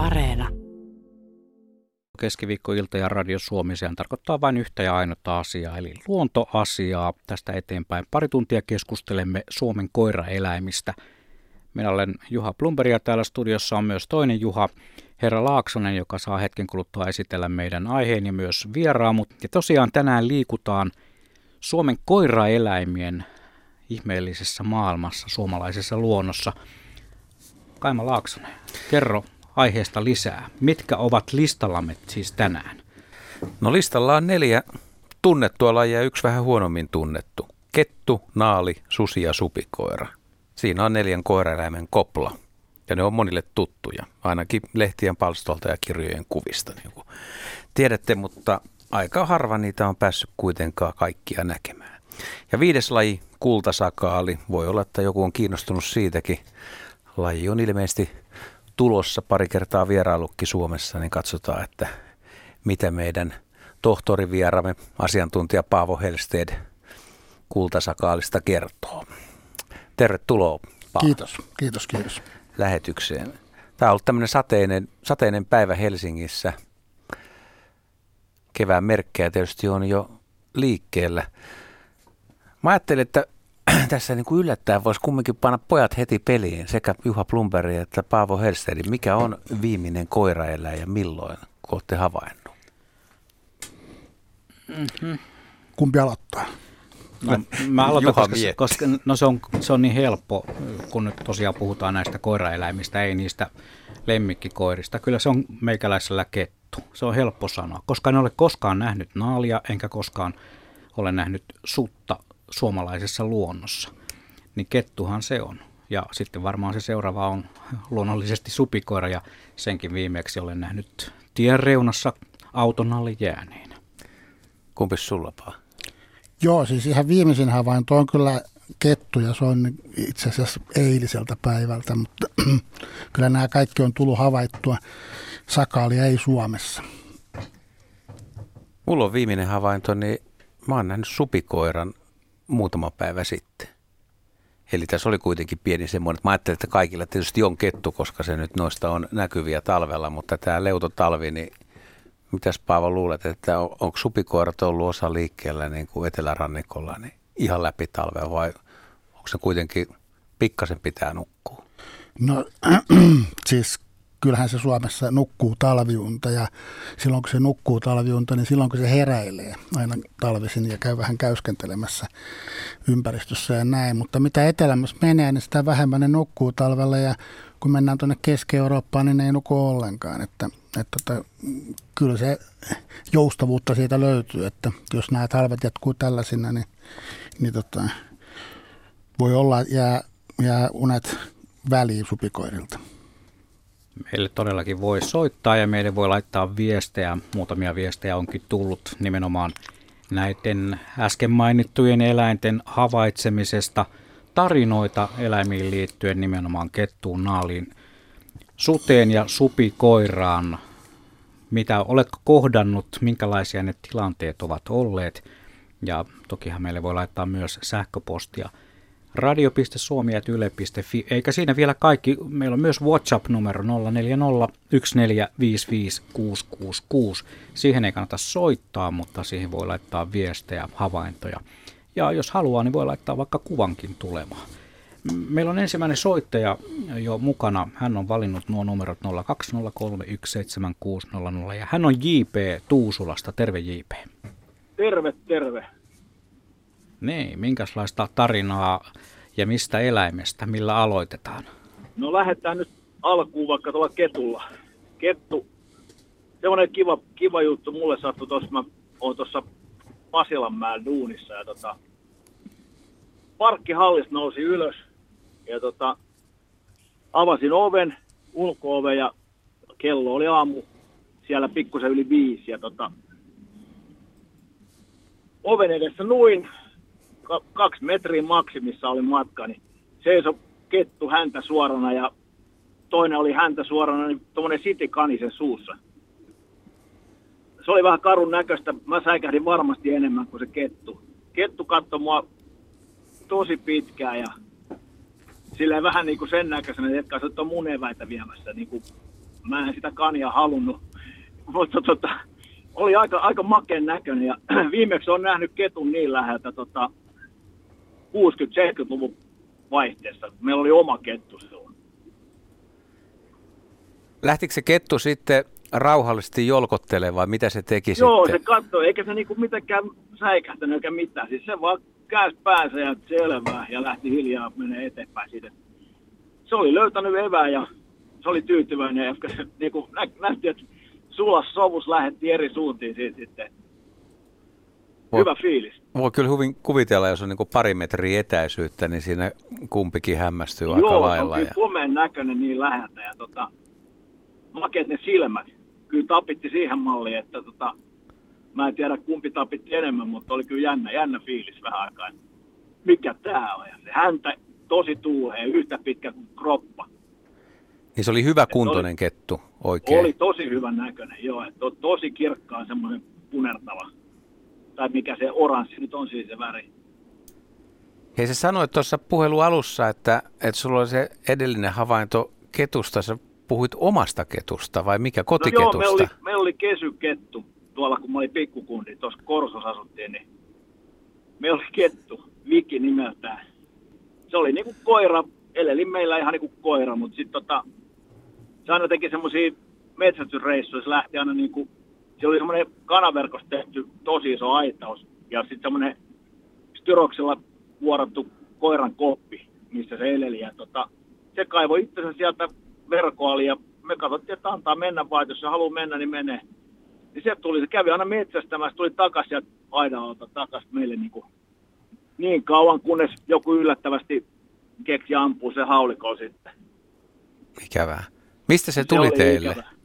Areena. Keskiviikkoilta ja Radio Suomi, sehän tarkoittaa vain yhtä ja ainutta asiaa, eli luontoasiaa. Tästä eteenpäin pari tuntia keskustelemme Suomen koiraeläimistä. Minä olen Juha Plumberg ja täällä studiossa on myös toinen Juha, herra Laaksonen, joka saa hetken kuluttua esitellä meidän aiheen ja myös vieraamut. Ja tosiaan tänään liikutaan Suomen koiraeläimien ihmeellisessä maailmassa, suomalaisessa luonnossa. Kaima Laaksonen, kerro aiheesta lisää. Mitkä ovat listallamme siis tänään? No listalla on neljä tunnettua lajia ja yksi vähän huonommin tunnettu. Kettu, naali, susi ja supikoira. Siinä on neljän koiraeläimen kopla. Ja ne on monille tuttuja, ainakin lehtien palstolta ja kirjojen kuvista. Niin kuin tiedätte, mutta aika harva niitä on päässyt kuitenkaan kaikkia näkemään. Ja viides laji, kultasakaali. Voi olla, että joku on kiinnostunut siitäkin. Laji on ilmeisesti tulossa pari kertaa vierailukki Suomessa, niin katsotaan, että mitä meidän tohtorivieramme, asiantuntija Paavo Helsted kultasakaalista kertoo. Tervetuloa Paavo. Kiitos, kiitos, kiitos. Lähetykseen. Tämä on ollut tämmöinen sateinen, sateinen päivä Helsingissä. Kevään merkkejä tietysti on jo liikkeellä. Mä ajattelin, että tässä niin kuin yllättäen voisi kumminkin panna pojat heti peliin, sekä Juha Plumberi että Paavo Helstedi. Mikä on viimeinen koiraeläin ja milloin, kun olette havainnut? Mm-hmm. Kumpi aloittaa? No, mä aloitan, koska, koska no se, on, se on niin helppo, kun nyt tosiaan puhutaan näistä koiraeläimistä, ei niistä lemmikkikoirista. Kyllä se on meikäläisellä kettu. Se on helppo sanoa, koska en ole koskaan nähnyt naalia, enkä koskaan ole nähnyt sutta suomalaisessa luonnossa. Niin kettuhan se on. Ja sitten varmaan se seuraava on luonnollisesti supikoira ja senkin viimeksi olen nähnyt tien reunassa auton alle jääneenä. Kumpi sulla paa? Joo, siis ihan viimeisin havainto on kyllä kettu ja se on itse asiassa eiliseltä päivältä, mutta kyllä nämä kaikki on tullut havaittua. Sakaalia ei Suomessa. Mulla on viimeinen havainto, niin mä oon nähnyt supikoiran muutama päivä sitten. Eli tässä oli kuitenkin pieni semmoinen, mä ajattelin, että kaikilla tietysti on kettu, koska se nyt noista on näkyviä talvella, mutta tämä leutotalvi, niin mitäs Paavo luulet, että on, onko supikoirat ollut osa liikkeellä niin kuin etelärannikolla niin ihan läpi talvea vai onko se kuitenkin pikkasen pitää nukkua? No siis kyllähän se Suomessa nukkuu talviunta ja silloin kun se nukkuu talviunta, niin silloin kun se heräilee aina talvisin ja käy vähän käyskentelemässä ympäristössä ja näin. Mutta mitä etelämässä menee, niin sitä vähemmän ne nukkuu talvella ja kun mennään tuonne Keski-Eurooppaan, niin ne ei nuku ollenkaan. Että, että, että kyllä se joustavuutta siitä löytyy, että jos nämä talvet jatkuu tällaisina, niin, niin tota, voi olla jää, jää unet väliin supikoirilta. Meille todellakin voi soittaa ja meille voi laittaa viestejä. Muutamia viestejä onkin tullut nimenomaan näiden äsken mainittujen eläinten havaitsemisesta. Tarinoita eläimiin liittyen nimenomaan kettuun, naaliin, suteen ja supikoiraan. Mitä oletko kohdannut, minkälaisia ne tilanteet ovat olleet? Ja tokihan meille voi laittaa myös sähköpostia – radio.suomi.yle.fi, eikä siinä vielä kaikki. Meillä on myös WhatsApp-numero 0401455666. Siihen ei kannata soittaa, mutta siihen voi laittaa viestejä, havaintoja. Ja jos haluaa, niin voi laittaa vaikka kuvankin tulemaan. Meillä on ensimmäinen soittaja jo mukana. Hän on valinnut nuo numerot 0203176600 ja hän on JP Tuusulasta. Terve JP. Terve, terve. Niin, minkälaista tarinaa ja mistä eläimestä, millä aloitetaan? No lähdetään nyt alkuun vaikka tuolla ketulla. Kettu, semmoinen kiva, kiva juttu mulle sattui tuossa, mä oon tuossa Pasilanmäen duunissa ja tota, parkkihallista nousi ylös ja tota, avasin oven, ulko ja kello oli aamu siellä pikkusen yli viisi ja tota, oven edessä nuin kaksi metriä maksimissa oli matka, niin seiso kettu häntä suorana ja toinen oli häntä suorana, niin tuommoinen sitikanisen suussa. Se oli vähän karun näköistä. Mä säikähdin varmasti enemmän kuin se kettu. Kettu katsoi mua tosi pitkään ja silleen vähän niin kuin sen näköisenä, että se on mun eväitä viemässä niin kuin mä en sitä kania halunnut. Mutta tota, oli aika, aika makeen näköinen ja viimeksi on nähnyt ketun niin läheltä tota, 60-70-luvun vaihteessa. Meillä oli oma kettu silloin. Lähtikö se kettu sitten rauhallisesti jolkottelemaan vai mitä se teki Joo, sitten? se katsoi, eikä se niinku mitenkään säikähtänyt eikä mitään. Siis se vaan käänsi päänsä ja selvää ja lähti hiljaa menee eteenpäin siitä. Se oli löytänyt evää ja se oli tyytyväinen, ja se niinku nä, näytti, että sulas sovus lähetti eri suuntiin siitä sitten. Voi- Hyvä fiilis. Voi kyllä hyvin kuvitella, jos on niin pari metriä etäisyyttä, niin siinä kumpikin hämmästyy aika Joo, on lailla. kyllä Ja... komeen näköinen niin läheltä ja tota, makeat ne silmät. Kyllä tapitti siihen malliin, että tota, mä en tiedä kumpi tapitti enemmän, mutta oli kyllä jännä, jännä fiilis vähän aikaa. Mikä tää on? Ja se häntä tosi tuuhea, yhtä pitkä kuin kroppa. Niin se oli hyvä kuntoinen kettu oikein. Oli tosi hyvän näköinen, joo. Että to, tosi kirkkaan semmoinen punertava. Tai mikä se oranssi nyt on siis se väri. Hei, sä sanoit tuossa puhelun alussa, että, että sulla oli se edellinen havainto ketusta. Sä puhuit omasta ketusta vai mikä No kotiketusta? joo, meillä oli, meillä oli kesykettu tuolla, kun mä olin pikkukundi, tuossa Korsossa asuttiin, niin meillä oli kettu, Viki nimeltään. Se oli niinku koira, eleli meillä ihan niinku koira, mutta sitten tota, se aina teki semmoisia metsästysreissuja, se lähti aina niinku, se oli semmoinen kanaverkosta tehty tosi iso aitaus, ja sitten semmoinen styroksella vuorattu koiran koppi, missä se eleli, ja tota, se kaivoi itsensä sieltä verkoali, ja me katsottiin, että antaa mennä vaan, jos se haluaa mennä, niin menee. Niin se tuli, se kävi aina metsästämässä, tuli takaisin sieltä aidalta takaisin meille niin, kuin, niin kauan, kunnes joku yllättävästi keksi ampua se haulikon sitten. Ikävää. Mistä se tuli oli teille? ikävä.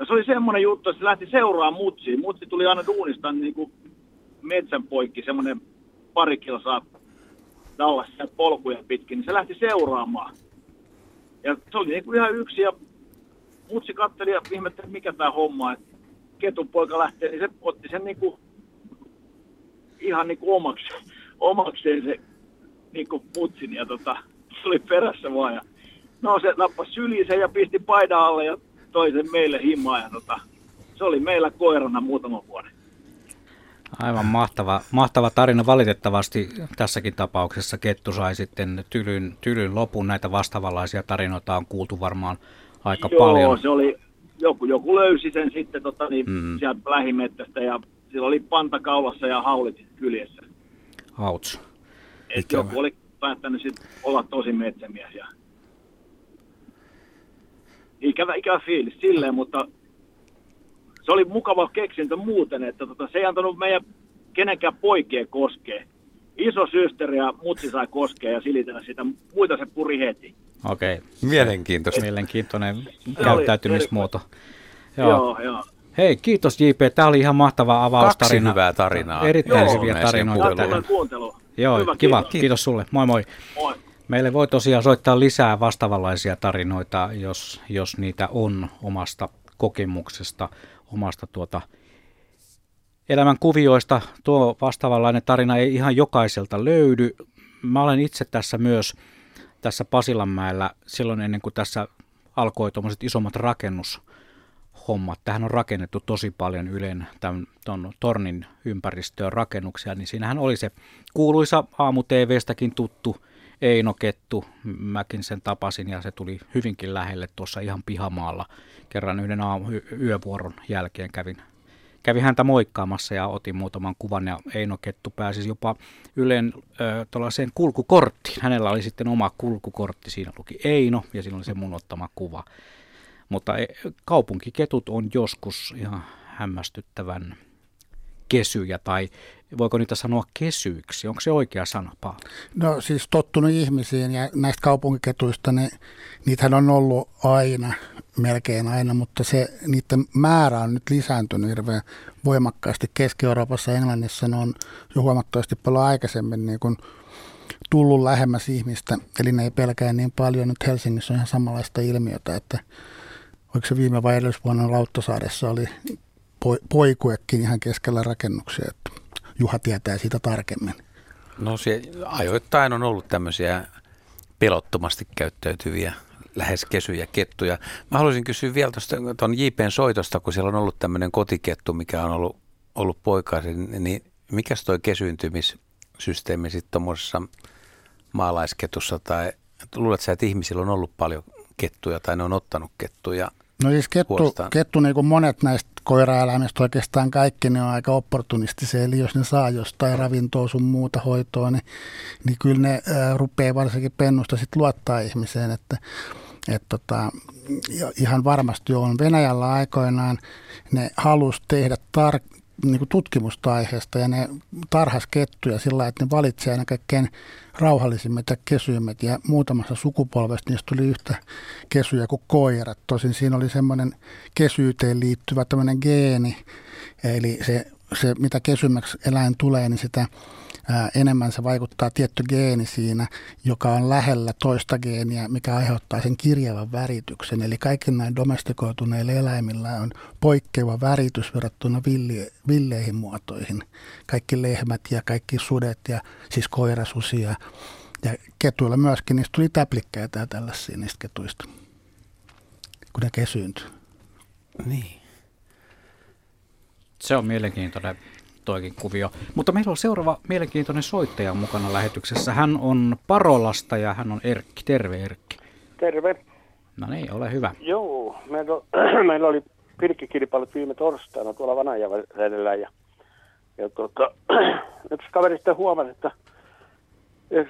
Ja se oli semmoinen juttu, että se lähti seuraamaan mutsiin. Mutsi tuli aina duunista niin kuin metsän poikki, semmoinen pari kilsaa sieltä polkuja pitkin, niin se lähti seuraamaan. Ja se oli niin kuin ihan yksi ja mutsi katteli ja ihmetteli, mikä tämä homma, että ketun poika lähtee, niin se otti sen niin kuin, ihan niin kuin omaksi, omakseen se niin kuin mutsin ja tota, se oli perässä vaan. Ja, no se nappasi syliin sen ja pisti paidan alle ja toi sen meille himaan ja tota, se oli meillä koirana muutama vuoden. Aivan mahtava, mahtava tarina. Valitettavasti tässäkin tapauksessa Kettu sai sitten tylyn, tylyn lopun. Näitä vastaavanlaisia tarinoita on kuultu varmaan aika Joo, paljon. se oli, joku, joku löysi sen sitten tota, niin, Mm. mm. sieltä lähimettästä ja sillä oli panta kaulassa ja haulit kyljessä. Auts. Et Ikävä. joku oli päättänyt sit olla tosi metsämies. Ja... Ikävä, ikävä fiilis silleen, mutta se oli mukava keksintö muuten, että tota, se ei antanut meidän kenenkään poikien koskea. Iso systeri ja mutsi sai koskea ja silitellä sitä, muita se puri heti. Okei, Mielenkiintoista. mielenkiintoinen käyttäytymismuoto. Joo, Joo. joo. joo. Hei, kiitos JP. Tämä oli ihan mahtava avaustarina. Kaksi hyvää tarinaa. Erittäin Joo. hyviä tarinoita. kuuntelua. Joo, Hyvä, kiva. kiitos. Kiitos sulle. Moi moi. Moi. Meille voi tosiaan soittaa lisää vastaavanlaisia tarinoita, jos, jos niitä on omasta kokemuksesta, omasta tuota elämän kuvioista. Tuo vastaavanlainen tarina ei ihan jokaiselta löydy. Mä olen itse tässä myös tässä Pasilanmäellä silloin ennen kuin tässä alkoi tuommoiset isommat rakennushommat. Tähän on rakennettu tosi paljon Ylen tämän ton tornin ympäristöön rakennuksia, niin siinähän oli se kuuluisa aamu TVstäkin tuttu Eino Kettu. Mäkin sen tapasin ja se tuli hyvinkin lähelle tuossa ihan pihamaalla. Kerran yhden aamu, yövuoron jälkeen kävin kävin häntä moikkaamassa ja otin muutaman kuvan ja Eino Kettu pääsi jopa Ylen tuollaiseen kulkukorttiin. Hänellä oli sitten oma kulkukortti, siinä luki Eino ja siinä oli se mun ottama kuva. Mutta e, kaupunkiketut on joskus ihan hämmästyttävän kesyjä tai voiko niitä sanoa kesyiksi? Onko se oikea sana, Paavo? No siis tottunut ihmisiin ja näistä kaupunkiketuista, niin niitähän on ollut aina, melkein aina, mutta se, niiden määrä on nyt lisääntynyt hirveän voimakkaasti. Keski-Euroopassa ja Englannissa ne on jo huomattavasti paljon aikaisemmin niin kuin tullut lähemmäs ihmistä, eli ne ei pelkää niin paljon. Nyt Helsingissä on ihan samanlaista ilmiötä, että oliko se viime vai edellisvuonna Lauttasaaressa oli poikuekin ihan keskellä rakennuksia, että Juha tietää siitä tarkemmin. No se ajoittain on ollut tämmöisiä pelottomasti käyttäytyviä lähes kesyjä kettuja. Mä haluaisin kysyä vielä tuon JPn soitosta, kun siellä on ollut tämmöinen kotikettu, mikä on ollut, ollut poikaisin, niin mikä toi kesyyntymissysteemi sitten tuommoisessa maalaisketussa tai luuletko sä, että ihmisillä on ollut paljon kettuja tai ne on ottanut kettuja No siis kettu, kettu niin kuin monet näistä koiraeläimistä oikeastaan kaikki ne on aika opportunistisia, eli jos ne saa jostain ravintoa sun muuta hoitoa, niin, niin kyllä ne ää, rupeaa varsinkin pennusta sit luottaa ihmiseen, että et tota, ihan varmasti on. Venäjällä aikoinaan ne halusi tehdä tar- niin kuin tutkimusta aiheesta ja ne tarhas kettuja sillä että ne valitsee aina kaikkein rauhallisimmat ja kesyimmät ja muutamassa sukupolvesta niistä tuli yhtä kesyjä kuin koirat. Tosin siinä oli semmoinen kesyyteen liittyvä tämmöinen geeni, eli se, se mitä kesymmäksi eläin tulee, niin sitä enemmän se vaikuttaa tietty geeni siinä, joka on lähellä toista geeniä, mikä aiheuttaa sen kirjavan värityksen. Eli kaikki näin domestikoituneilla eläimillä on poikkeava väritys verrattuna villi, villeihin muotoihin. Kaikki lehmät ja kaikki sudet ja siis koirasusia. Ja ketuilla myöskin niistä tuli täplikkäitä ja tällaisia niistä ketuista, kun ne kesyyntyy. Niin. Se on mielenkiintoinen toikin kuvio. Mutta meillä on seuraava mielenkiintoinen soittaja mukana lähetyksessä. Hän on Parolasta ja hän on Erkki. Terve Erkki. Terve. No niin, ole hyvä. Joo, meillä, on, meillä oli pilkkikilpailut viime torstaina tuolla Vanajavellä ja, ja tuota, yksi kaveri sitten huomasi, että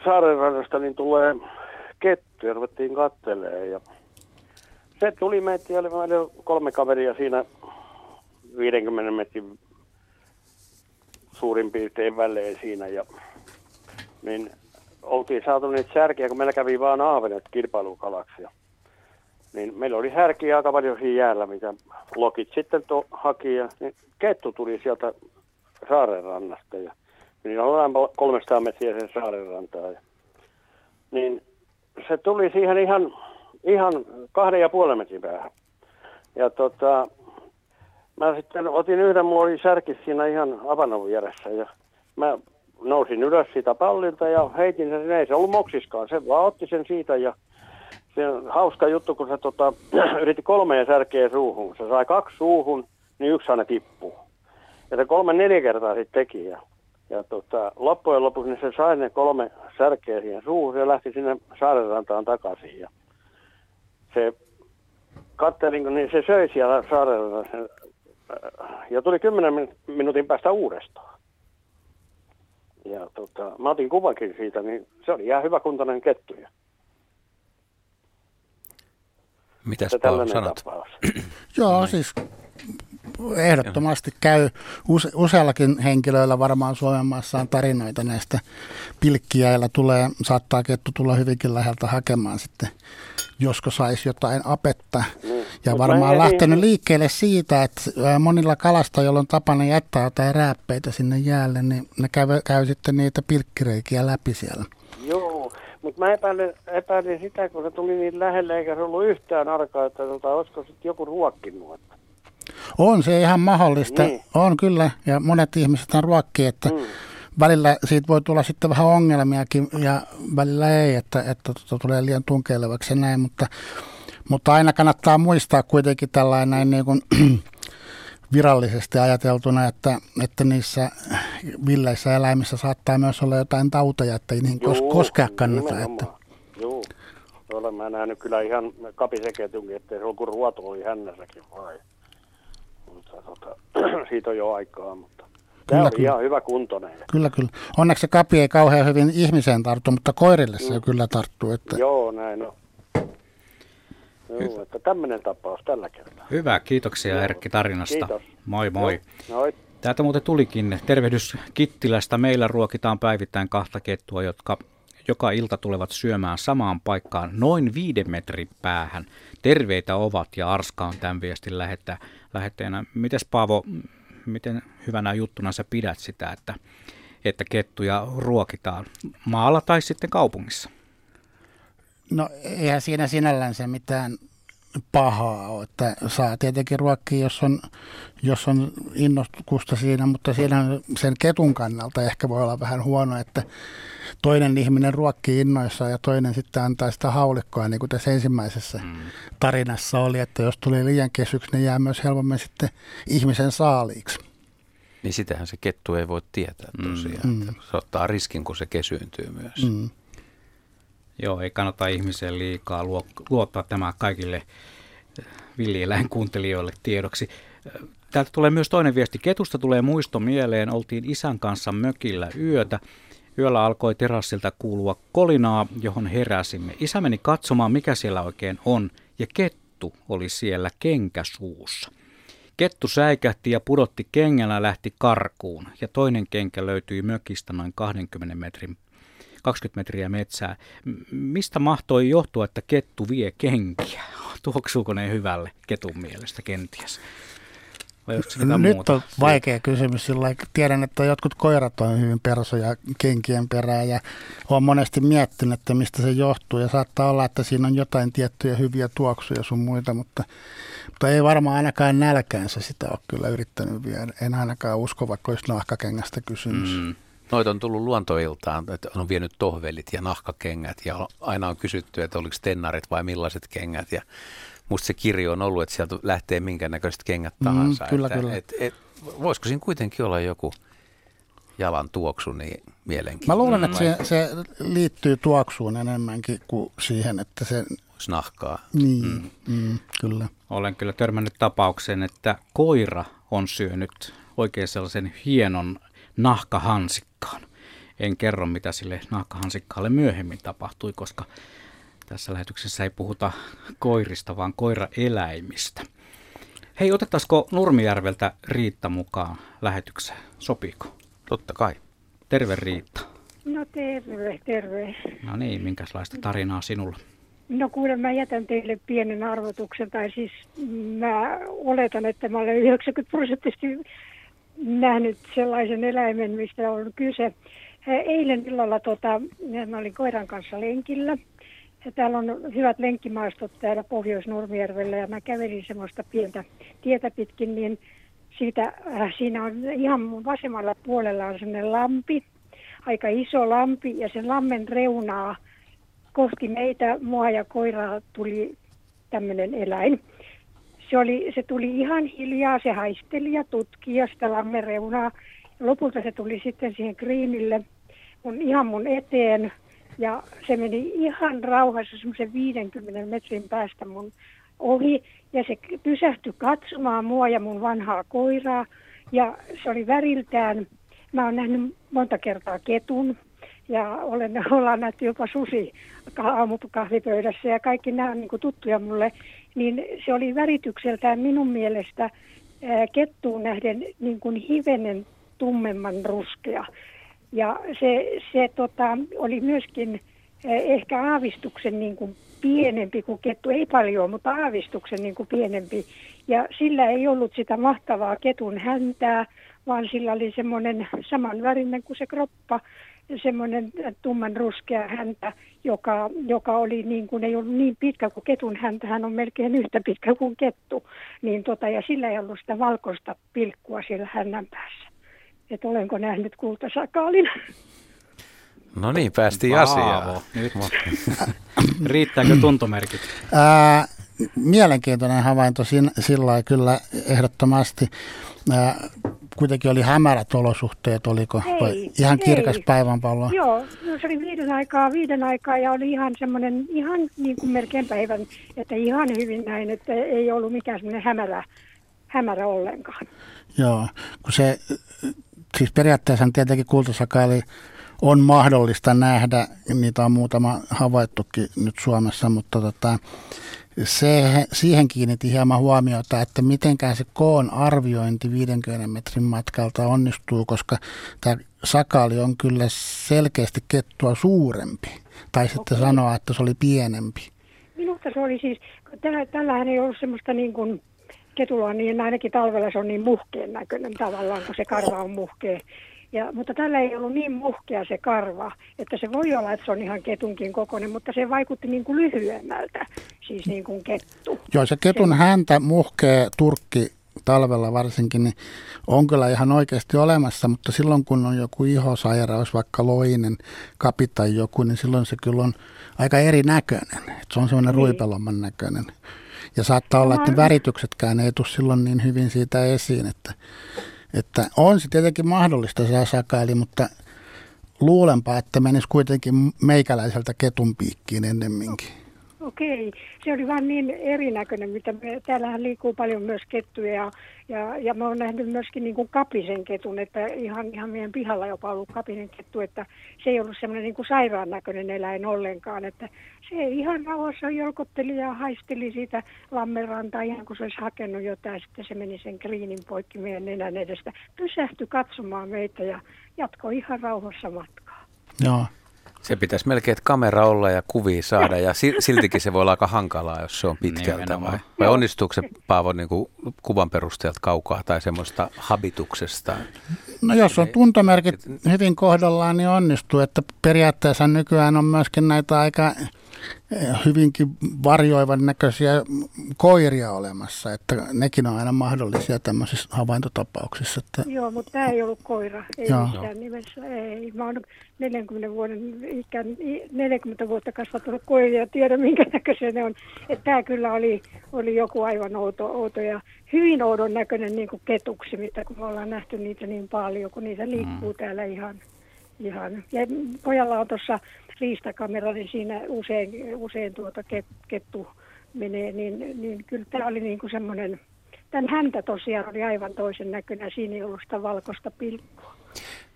Saarenrannasta niin tulee kettu ja ruvettiin kattelee ja se tuli meitä ja oli kolme kaveria siinä 50 metrin suurin piirtein välein siinä. Ja, niin oltiin saatu niitä särkiä, kun meillä kävi vaan aavenet kilpailukalaksi. Niin meillä oli härkiä aika paljon siinä jäällä, mitä lokit sitten to, haki. Ja, niin kettu tuli sieltä saaren rannasta. Ja, niin on 300 metriä sen saaren rantaa. Ja, niin se tuli siihen ihan, ihan kahden ja puolen metrin päähän. Ja tota, mä sitten otin yhden, mulla oli särki siinä ihan avannon vieressä ja mä nousin ylös siitä pallilta ja heitin sen, ei se ollut moksiskaan, se vaan otti sen siitä ja se on hauska juttu, kun se tota, yritti kolmeen särkeä suuhun. Se sai kaksi suuhun, niin yksi aina tippuu. Ja se kolme neljä kertaa sitten teki. Ja, ja tota, loppujen lopuksi niin se sai ne kolme särkeä siihen suuhun ja lähti sinne saarenrantaan takaisin. Ja se kattelin, niin se söi siellä saarella sen ja tuli kymmenen minuutin päästä uudestaan. Ja tota, mä otin kuvakin siitä, niin se oli ihan hyvä kuntoinen kettuja. Mitäs Paavo sanot? Joo, siis ehdottomasti käy use, useallakin henkilöillä varmaan Suomen maassa on tarinoita näistä pilkkiäillä tulee, saattaa kettu tulla hyvinkin läheltä hakemaan sitten, josko saisi jotain apetta. Mm. Ja Mut varmaan lähtenyt niin... liikkeelle siitä, että monilla kalastajilla on tapana jättää jotain rääppeitä sinne jäälle, niin ne käy, käy sitten niitä pilkkireikiä läpi siellä. Joo, mutta mä epäilin, epäilin sitä, kun se tuli niin lähelle eikä se ollut yhtään arkaa, että tota, olisiko sitten joku ruokkinut. On se ihan mahdollista. Niin. On kyllä, ja monet ihmiset on ruokkii, että mm. välillä siitä voi tulla sitten vähän ongelmiakin, ja välillä ei, että, että että tulee liian tunkeilevaksi ja näin, mutta, mutta aina kannattaa muistaa kuitenkin tällainen niin kuin, virallisesti ajateltuna, että, että niissä villeissä eläimissä saattaa myös olla jotain tauteja, että ei niihin Juu, koskea kannata. Että. Joo, olen mä nähnyt kyllä ihan kapiseketunkin, että se on kuin ruoto oli hännässäkin vai mutta tota, siitä on jo aikaa, mutta Tämä kyllä, oli ihan hyvä kuntoinen. Kyllä, kyllä. Onneksi se kapi ei kauhean hyvin ihmiseen tarttu, mutta koirille se mm. kyllä tarttuu. Että... Joo, näin on. Joo, että tämmöinen tapaus tällä kertaa. Hyvä, kiitoksia Joo. Erkki tarinasta. Kiitos. Moi moi. Moi. Täältä muuten tulikin tervehdys Kittilästä. Meillä ruokitaan päivittäin kahta kettua, jotka joka ilta tulevat syömään samaan paikkaan noin viiden metrin päähän. Terveitä ovat ja Arska on tämän viestin lähettää lähetteenä. Mites Paavo, miten hyvänä juttuna sä pidät sitä, että, että kettuja ruokitaan maalla tai sitten kaupungissa? No eihän siinä sinällänsä mitään pahaa ole. Että saa tietenkin ruokkia, jos on, jos on innostusta siinä, mutta siinä sen ketun kannalta ehkä voi olla vähän huono, että toinen ihminen ruokkii innoissaan ja toinen sitten antaa sitä haulikkoa, niin kuin tässä ensimmäisessä mm. tarinassa oli, että jos tulee liian kesyksi, niin jää myös helpommin sitten ihmisen saaliiksi. Niin sitähän se kettu ei voi tietää tosiaan. Mm. Se ottaa riskin, kun se kesyyntyy myös. Mm. Joo, ei kannata ihmiseen liikaa luottaa tämä kaikille villieläinkuuntelijoille tiedoksi. Täältä tulee myös toinen viesti. Ketusta tulee muisto mieleen. Oltiin isän kanssa mökillä yötä. Yöllä alkoi terassilta kuulua kolinaa, johon heräsimme. Isä meni katsomaan, mikä siellä oikein on, ja kettu oli siellä kenkäsuussa. Kettu säikähti ja pudotti kengällä lähti karkuun, ja toinen kenkä löytyi mökistä noin 20 metrin 20 metriä metsää. Mistä mahtoi johtua, että kettu vie kenkiä? Tuoksuuko ne hyvälle ketun mielestä kenties? Nyt muuta? on vaikea kysymys. Sillä tiedän, että jotkut koirat on hyvin persoja kenkien perään ja olen monesti miettinyt, että mistä se johtuu. Ja saattaa olla, että siinä on jotain tiettyjä hyviä tuoksuja sun muita, mutta, mutta ei varmaan ainakaan nälkäänsä sitä ole kyllä yrittänyt vielä. En ainakaan usko, vaikka olisi nahkakengästä kysymys. Mm. Noita on tullut luontoiltaan, että on vienyt tohvelit ja nahkakengät ja aina on kysytty, että oliko tennarit vai millaiset kengät. Ja musta se kirjo on ollut, että sieltä lähtee minkä näköiset kengät mm, tahansa. Mm, kyllä, että, kyllä. Et, et, voisiko siinä kuitenkin olla joku jalan tuoksu niin mielenkiintoinen? Mä luulen, että se, se liittyy tuoksuun enemmänkin kuin siihen, että se... Snahkaa. Niin, mm. Mm, kyllä. Olen kyllä törmännyt tapaukseen, että koira on syönyt oikein sellaisen hienon nahkahansikkaan. En kerro, mitä sille nahkahansikkaalle myöhemmin tapahtui, koska tässä lähetyksessä ei puhuta koirista, vaan koiraeläimistä. Hei, otetaanko Nurmijärveltä Riitta mukaan lähetykseen? Sopiiko? Totta kai. Terve Riitta. No terve, terve. No niin, minkälaista tarinaa sinulla? No kuule, mä jätän teille pienen arvotuksen, tai siis mä oletan, että mä olen 90 prosenttisesti nähnyt sellaisen eläimen, mistä on kyse. Eilen illalla tota, mä olin koiran kanssa lenkillä. Ja täällä on hyvät lenkkimaastot täällä Pohjois-Nurmijärvellä ja mä kävelin semmoista pientä tietä pitkin, niin siitä, äh, siinä on ihan vasemmalla puolella on sellainen lampi, aika iso lampi ja sen lammen reunaa kohti meitä, mua ja koiraa tuli tämmöinen eläin se, oli, se tuli ihan hiljaa, se haisteli ja tutki ja sitä lammen reunaa. Lopulta se tuli sitten siihen kriinille mun, ihan mun eteen. Ja se meni ihan rauhassa semmoisen 50 metrin päästä mun ohi. Ja se pysähtyi katsomaan mua ja mun vanhaa koiraa. Ja se oli väriltään, mä oon nähnyt monta kertaa ketun ja olen, ollaan nähty jopa susi aamukahvipöydässä ja kaikki nämä on niin tuttuja mulle niin se oli väritykseltään minun mielestä kettuun nähden niin kuin hivenen tummemman ruskea. Ja se, se tota, oli myöskin ehkä aavistuksen niin kuin pienempi kuin kettu, ei paljon, mutta aavistuksen niin kuin pienempi. Ja sillä ei ollut sitä mahtavaa ketun häntää, vaan sillä oli semmoinen samanvärinen kuin se kroppa semmoinen tumman ruskea häntä, joka, joka oli niin kuin, ei ollut niin pitkä kuin ketun häntä, hän on melkein yhtä pitkä kuin kettu, niin tota, ja sillä ei ollut sitä valkoista pilkkua siellä hännän päässä. Että olenko nähnyt kultasakaalin. No niin, päästiin asiaan. Nyt. Riittääkö tuntomerkit? Ää, mielenkiintoinen havainto sillä kyllä ehdottomasti. Ää, kuitenkin oli hämärät olosuhteet, oliko? Ei, vai ihan kirkas ei. päivänpallo? Joo, no se oli viiden aikaa, viiden aikaa ja oli ihan semmoinen, ihan niin kuin melkein päivän, että ihan hyvin näin, että ei ollut mikään semmoinen hämärä, hämärä ollenkaan. Joo, kun se, siis periaatteessa tietenkin kultasakaali on mahdollista nähdä, niitä on muutama havaittukin nyt Suomessa, mutta tota, se, siihen kiinnitti hieman huomiota, että mitenkään se koon arviointi 50 metrin matkalta onnistuu, koska tämä sakaali on kyllä selkeästi kettua suurempi. Tai sitten okay. sanoa, että se oli pienempi. Minusta se oli siis, tällä, tällähän ei ollut semmoista niin kuin ketulla, niin ainakin talvella se on niin muhkeen näköinen tavallaan, kun se karva on muhkea. Ja, mutta tällä ei ollut niin muhkea se karva, että se voi olla, että se on ihan ketunkin kokoinen, mutta se vaikutti niin kuin lyhyemmältä, siis niin kuin kettu. Joo, se ketun häntä muhkea turkki talvella varsinkin, niin on kyllä ihan oikeasti olemassa, mutta silloin kun on joku ihosairaus, vaikka loinen, kapi tai joku, niin silloin se kyllä on aika erinäköinen. Et se on semmoinen niin. ruipelomman näköinen. Ja saattaa olla, että ne värityksetkään ei tule silloin niin hyvin siitä esiin, että, että on se tietenkin mahdollista se sakaili, mutta luulenpa, että menisi kuitenkin meikäläiseltä ketun piikkiin ennemminkin. Okei, se oli vaan niin erinäköinen, mitä me, täällähän liikkuu paljon myös kettuja ja, ja, ja mä oon nähnyt myöskin niin kuin kapisen ketun, että ihan, ihan meidän pihalla jopa ollut kapinen kettu, että se ei ollut semmoinen niin kuin sairaan näköinen eläin ollenkaan, että se ihan rauhassa jolkotteli ja haisteli siitä lammenrantaa ihan kuin se olisi hakenut jotain, sitten se meni sen kriinin poikki meidän nenän edestä, pysähtyi katsomaan meitä ja jatkoi ihan rauhassa matkaa. Joo. Se pitäisi melkein että kamera olla ja kuvia saada ja siltikin se voi olla aika hankalaa, jos se on pitkältä. Vai, vai onnistuuko se Paavo niin kuin kuvan perusteelta kaukaa tai semmoista habituksesta? No jos on tuntomerkit hyvin kohdallaan, niin onnistuu. Että periaatteessa nykyään on myöskin näitä aika hyvinkin varjoivan näköisiä koiria olemassa, että nekin on aina mahdollisia tämmöisissä havaintotapauksissa. Että... Joo, mutta tämä ei ollut koira, ei Joo. missään nimessä, ei. Mä oon 40 vuoden ikään, 40 vuotta kasvattanut koiria ja tiedän minkä näköisiä ne on. Että tämä kyllä oli, oli joku aivan outo, outo ja hyvin oudon näköinen niin kuin ketuksi, mitä kun me ollaan nähty niitä niin paljon, kun niitä liikkuu mm. täällä ihan, ihan. Ja pojalla on tuossa riistakamera, niin siinä usein, usein tuota ket, kettu menee, niin, niin kyllä tämä oli niin kuin semmoinen, tämän häntä tosiaan oli aivan toisen näköinen, siinä ei ollut sitä valkoista pilkkua.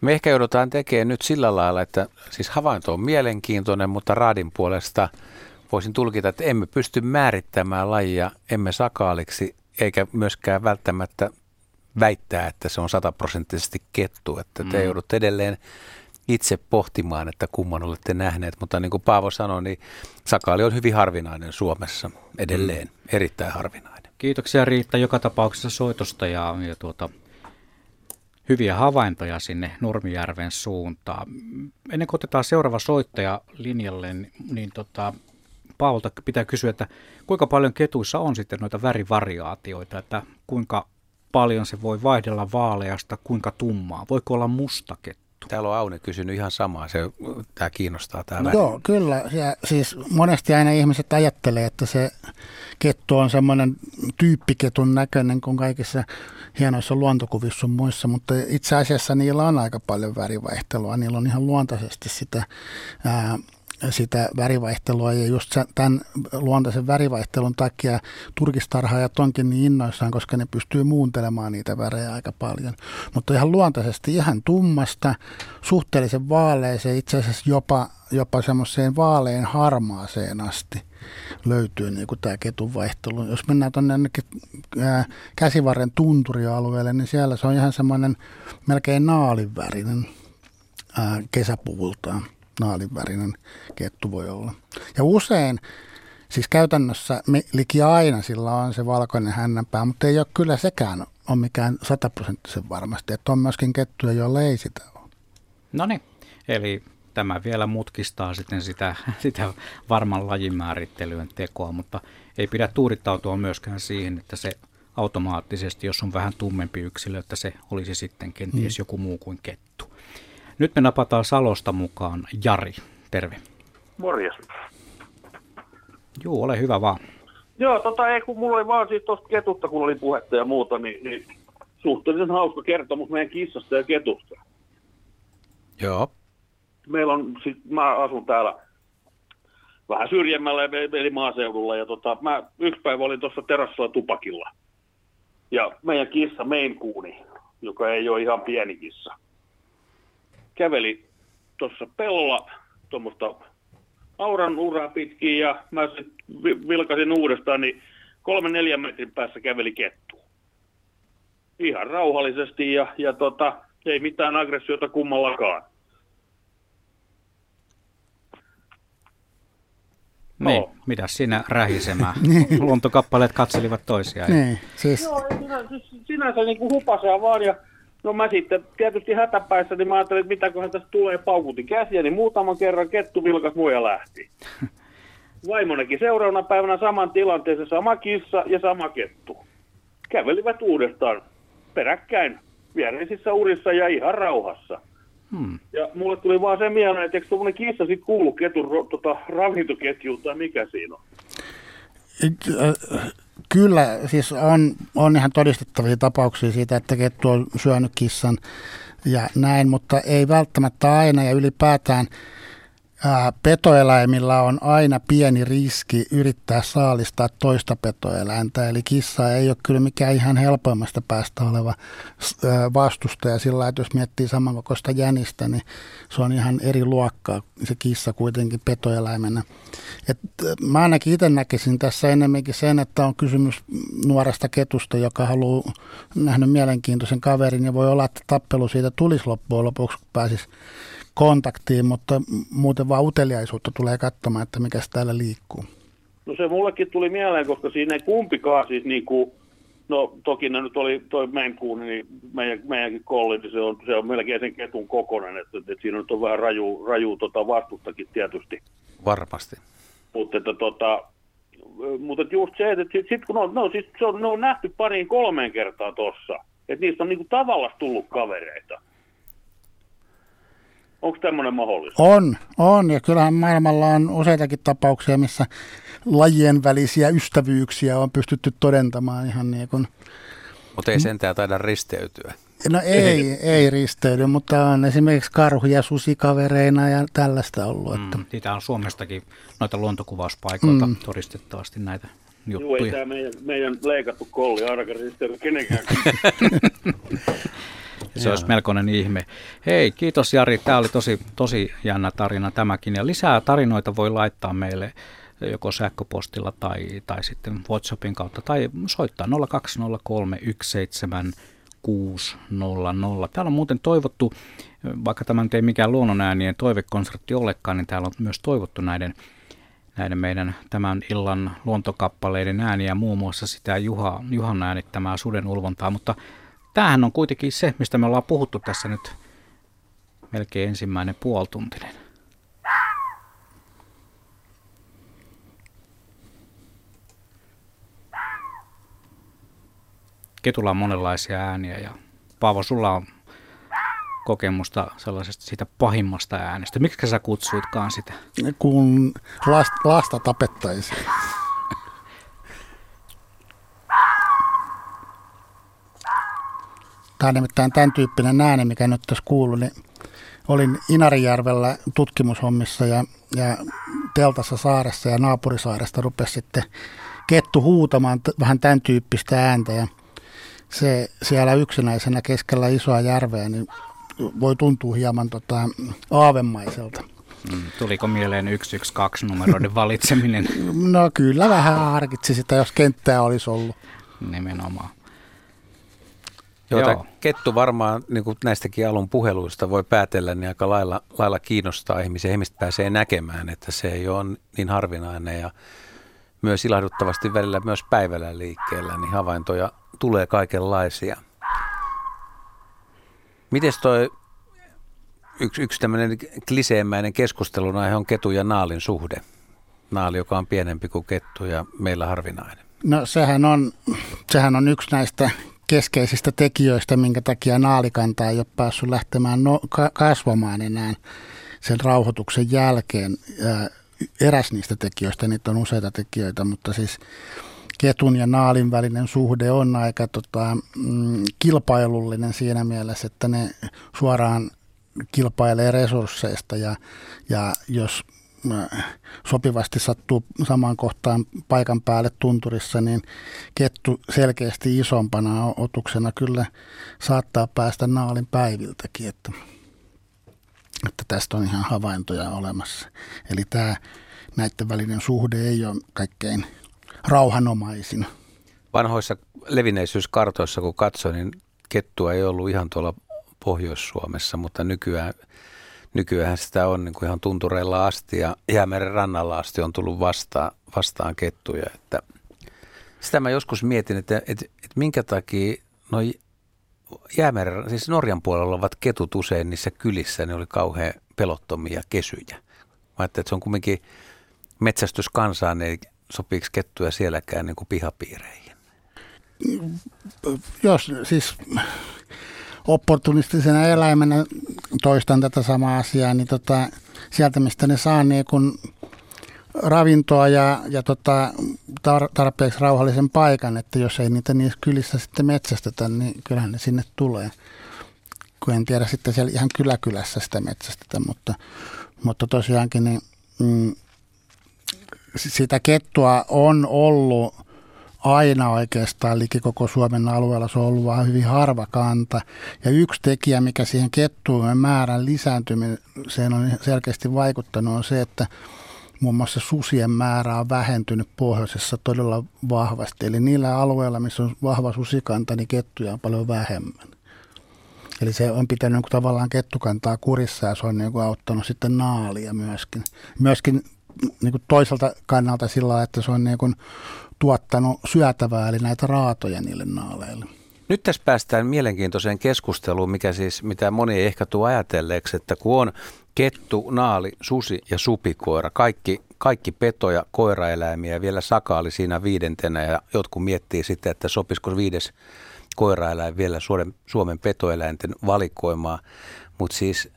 Me ehkä joudutaan tekemään nyt sillä lailla, että siis havainto on mielenkiintoinen, mutta raadin puolesta voisin tulkita, että emme pysty määrittämään lajia, emme sakaaliksi, eikä myöskään välttämättä väittää, että se on sataprosenttisesti kettu, että te mm. joudutte edelleen itse pohtimaan, että kumman olette nähneet, mutta niin kuin Paavo sanoi, niin sakaali on hyvin harvinainen Suomessa edelleen, mm. erittäin harvinainen. Kiitoksia Riitta joka tapauksessa soitosta ja, ja tuota, hyviä havaintoja sinne Nurmijärven suuntaan. Ennen kuin otetaan seuraava soittaja linjalle, niin, niin tota, Paavolta pitää kysyä, että kuinka paljon ketuissa on sitten noita värivariaatioita, että kuinka paljon se voi vaihdella vaaleasta, kuinka tummaa, voiko olla musta kettu? Täällä on Aune kysynyt ihan samaa, se, tämä kiinnostaa tämä no, Joo, kyllä. Ja siis monesti aina ihmiset ajattelee, että se kettu on semmoinen tyyppiketun näköinen kuin kaikissa hienoissa luontokuvissa muissa, mutta itse asiassa niillä on aika paljon värivaihtelua. Niillä on ihan luontaisesti sitä ää, sitä värivaihtelua ja just tämän luontaisen värivaihtelun takia turkistarhaajat onkin niin innoissaan, koska ne pystyy muuntelemaan niitä värejä aika paljon. Mutta ihan luontaisesti ihan tummasta, suhteellisen vaaleeseen, itse asiassa jopa, jopa semmoiseen vaaleen harmaaseen asti löytyy niin kuin tämä ketuvaihtelu. Jos mennään tuonne käsivarren tunturialueelle, niin siellä se on ihan semmoinen melkein naalinvärinen kesäpuvultaan naalinvärinen kettu voi olla. Ja usein, siis käytännössä liki aina sillä on se valkoinen hännänpää, mutta ei ole kyllä sekään on mikään sataprosenttisen varmasti, että on myöskin kettuja, joilla ei sitä ole. No niin, eli tämä vielä mutkistaa sitten sitä, sitä varman lajin määrittelyyn tekoa, mutta ei pidä tuurittautua myöskään siihen, että se automaattisesti, jos on vähän tummempi yksilö, että se olisi sitten kenties mm. joku muu kuin kettu. Nyt me napataan Salosta mukaan Jari. Terve. Morjes. Juu, ole hyvä vaan. Joo, tota ei, kun mulla oli vaan siitä tuosta ketutta, kun oli puhetta ja muuta, niin, niin suhteellisen hauska kertomus meidän kissasta ja ketusta. Joo. Meillä on, sit, mä asun täällä vähän syrjemmällä eli maaseudulla ja tota, mä yksi päivä olin tuossa terassilla tupakilla. Ja meidän kissa Maine joka ei ole ihan pieni kissa, käveli tuossa pellolla tuommoista auran uraa pitkin ja mä vilkasin uudestaan, niin kolme neljän metrin päässä käveli kettu. Ihan rauhallisesti ja, ja tota, ei mitään aggressiota kummallakaan. Niin, no. mitä siinä rähisemään? Luontokappaleet katselivat toisiaan. Niin, siis... Joo, sinä, siis sinänsä niin kuin hupasee vaan ja No mä sitten tietysti hätäpäissä, niin mä ajattelin, että mitäköhän tästä tulee, paukutin käsiä, niin muutaman kerran kettu vilkas muja lähti. Vaimonekin seuraavana päivänä saman tilanteeseen, sama kissa ja sama kettu. Kävelivät uudestaan peräkkäin viereisissä urissa ja ihan rauhassa. Hmm. Ja mulle tuli vaan se mieleen, että eikö tuommoinen kissa sitten kuulu ketun tota, ravintoketjuun tai mikä siinä on? Kyllä, siis on, on ihan todistettavia tapauksia siitä, että kettu on syönyt kissan ja näin, mutta ei välttämättä aina ja ylipäätään – petoeläimillä on aina pieni riski yrittää saalistaa toista petoeläintä, eli kissa ei ole kyllä mikään ihan helpoimmasta päästä oleva vastustaja sillä että jos miettii samankokoista jänistä, niin se on ihan eri luokkaa se kissa kuitenkin petoeläimenä. Et mä ainakin itse näkisin tässä enemmänkin sen, että on kysymys nuoresta ketusta, joka haluaa nähdä mielenkiintoisen kaverin ja voi olla, että tappelu siitä tulisi loppujen lopuksi, kun pääsisi kontaktiin, mutta muuten vaan uteliaisuutta tulee katsomaan, että mikä täällä liikkuu. No se mullekin tuli mieleen, koska siinä ei kumpikaan siis niin kuin, no toki ne nyt oli toi Menkuuni, niin meidän, meidänkin kolli, niin se on, se on melkein sen ketun kokonen, että, että siinä nyt on vähän raju, raju tota vastustakin tietysti. Varmasti. Mutta että tota, mutta just se, että sit, sit kun on, no, siis se on, ne on nähty pariin kolmeen kertaa tossa, että niistä on niinku tavallaan tullut kavereita. Onko tämmöinen mahdollista? On, on. Ja kyllähän maailmalla on useitakin tapauksia, missä lajien välisiä ystävyyksiä on pystytty todentamaan ihan niin kuin... Mutta ei sentään taida risteytyä. No ei, ei risteydy, mutta on esimerkiksi karhuja susikavereina ja tällaista ollut. Että... Mm, niitä on Suomestakin noita luontokuvauspaikoilta mm. todistettavasti näitä juttuja. Joo, ei tämä meidän, meidän leikattu kolli ainakaan risteydy kenenkään. Se olisi melkoinen ihme. Hei, kiitos Jari. Tämä oli tosi, tosi jännä tarina tämäkin. Ja lisää tarinoita voi laittaa meille joko sähköpostilla tai, tai sitten WhatsAppin kautta tai soittaa 020317600. Täällä on muuten toivottu, vaikka tämä nyt ei mikään luonnonäänien toivekonsertti olekaan, niin täällä on myös toivottu näiden, näiden meidän tämän illan luontokappaleiden ääniä, muun muassa sitä Juha, Juhan äänittämää suden ulvontaa, mutta Tämähän on kuitenkin se, mistä me ollaan puhuttu tässä nyt melkein ensimmäinen puoltuntinen. Ketulla on monenlaisia ääniä ja Paavo, sulla on kokemusta sellaisesta siitä pahimmasta äänestä. Miksi sä kutsuitkaan sitä? Kun lasta, lasta tapettaisiin. Tämä on nimittäin tämän tyyppinen ääni, mikä nyt tässä kuului, niin olin Inarijärvellä tutkimushommissa ja, ja Teltassa saaressa ja naapurisaaresta rupesi sitten kettu huutamaan t- vähän tämän tyyppistä ääntä ja se siellä yksinäisenä keskellä isoa järveä, niin voi tuntua hieman tota, aavemaiselta. Mm, tuliko mieleen 112 numeroiden valitseminen? No kyllä vähän harkitsi sitä, jos kenttää olisi ollut. Nimenomaan. Joo, Joo. kettu varmaan niin kuin näistäkin alun puheluista voi päätellä, niin aika lailla, lailla kiinnostaa ihmisiä. Ihmiset pääsee näkemään, että se ei ole niin harvinainen ja myös ilahduttavasti välillä myös päivällä liikkeellä, niin havaintoja tulee kaikenlaisia. Mites toi yksi, yksi tämmöinen kliseemäinen keskustelun aihe on ketun ja naalin suhde? Naali, joka on pienempi kuin kettu ja meillä harvinainen. No sehän on, sehän on yksi näistä keskeisistä tekijöistä, minkä takia naalikanta ei ole päässyt lähtemään no, ka- kasvamaan enää sen rauhoituksen jälkeen. Ää, eräs niistä tekijöistä, niitä on useita tekijöitä, mutta siis ketun ja naalin välinen suhde on aika tota, mm, kilpailullinen siinä mielessä, että ne suoraan kilpailee resursseista ja, ja jos sopivasti sattuu samaan kohtaan paikan päälle tunturissa, niin kettu selkeästi isompana otuksena kyllä saattaa päästä naalin päiviltäkin, että, että tästä on ihan havaintoja olemassa. Eli tämä näiden välinen suhde ei ole kaikkein rauhanomaisin. Vanhoissa levinneisyyskaartoissa, kun katsoin, niin kettua ei ollut ihan tuolla Pohjois-Suomessa, mutta nykyään – nykyään sitä on niin kuin ihan tuntureilla asti ja jäämeren rannalla asti on tullut vastaan, vastaan kettuja. Että sitä mä joskus mietin, että, että, että minkä takia no Jäämeren, siis Norjan puolella olevat ketut usein niissä kylissä, ne oli kauhean pelottomia kesyjä. Mä että se on kumminkin metsästyskansaa, niin sopiiko kettuja sielläkään niin kuin pihapiireihin? Jos siis opportunistisena eläimenä toistan tätä samaa asiaa, niin tota, sieltä mistä ne saa niin kun ravintoa ja, ja tota, tar- tarpeeksi rauhallisen paikan, että jos ei niitä niissä kylissä sitten metsästetä, niin kyllähän ne sinne tulee. Kun en tiedä sitten siellä ihan kyläkylässä sitä metsästetä, mutta, mutta tosiaankin niin, mm, sitä kettua on ollut aina oikeastaan liki koko Suomen alueella. Se on ollut vaan hyvin harva kanta. Ja yksi tekijä, mikä siihen kettujen määrän lisääntymiseen on selkeästi vaikuttanut, on se, että muun muassa susien määrä on vähentynyt pohjoisessa todella vahvasti. Eli niillä alueilla, missä on vahva susikanta, niin kettuja on paljon vähemmän. Eli se on pitänyt niin tavallaan kettukantaa kurissa ja se on niin kuin auttanut sitten naalia myöskin. Myöskin niin kuin toiselta kannalta sillä että se on niin kuin tuottanut syötävää, eli näitä raatoja niille naaleille. Nyt tässä päästään mielenkiintoiseen keskusteluun, mikä siis, mitä moni ei ehkä tule ajatelleeksi, että kun on kettu, naali, susi ja supikoira, kaikki, kaikki petoja, koiraeläimiä vielä sakaali siinä viidentenä ja jotkut miettii sitten, että sopisiko viides koiraeläin vielä Suomen, Suomen petoeläinten valikoimaa, mutta siis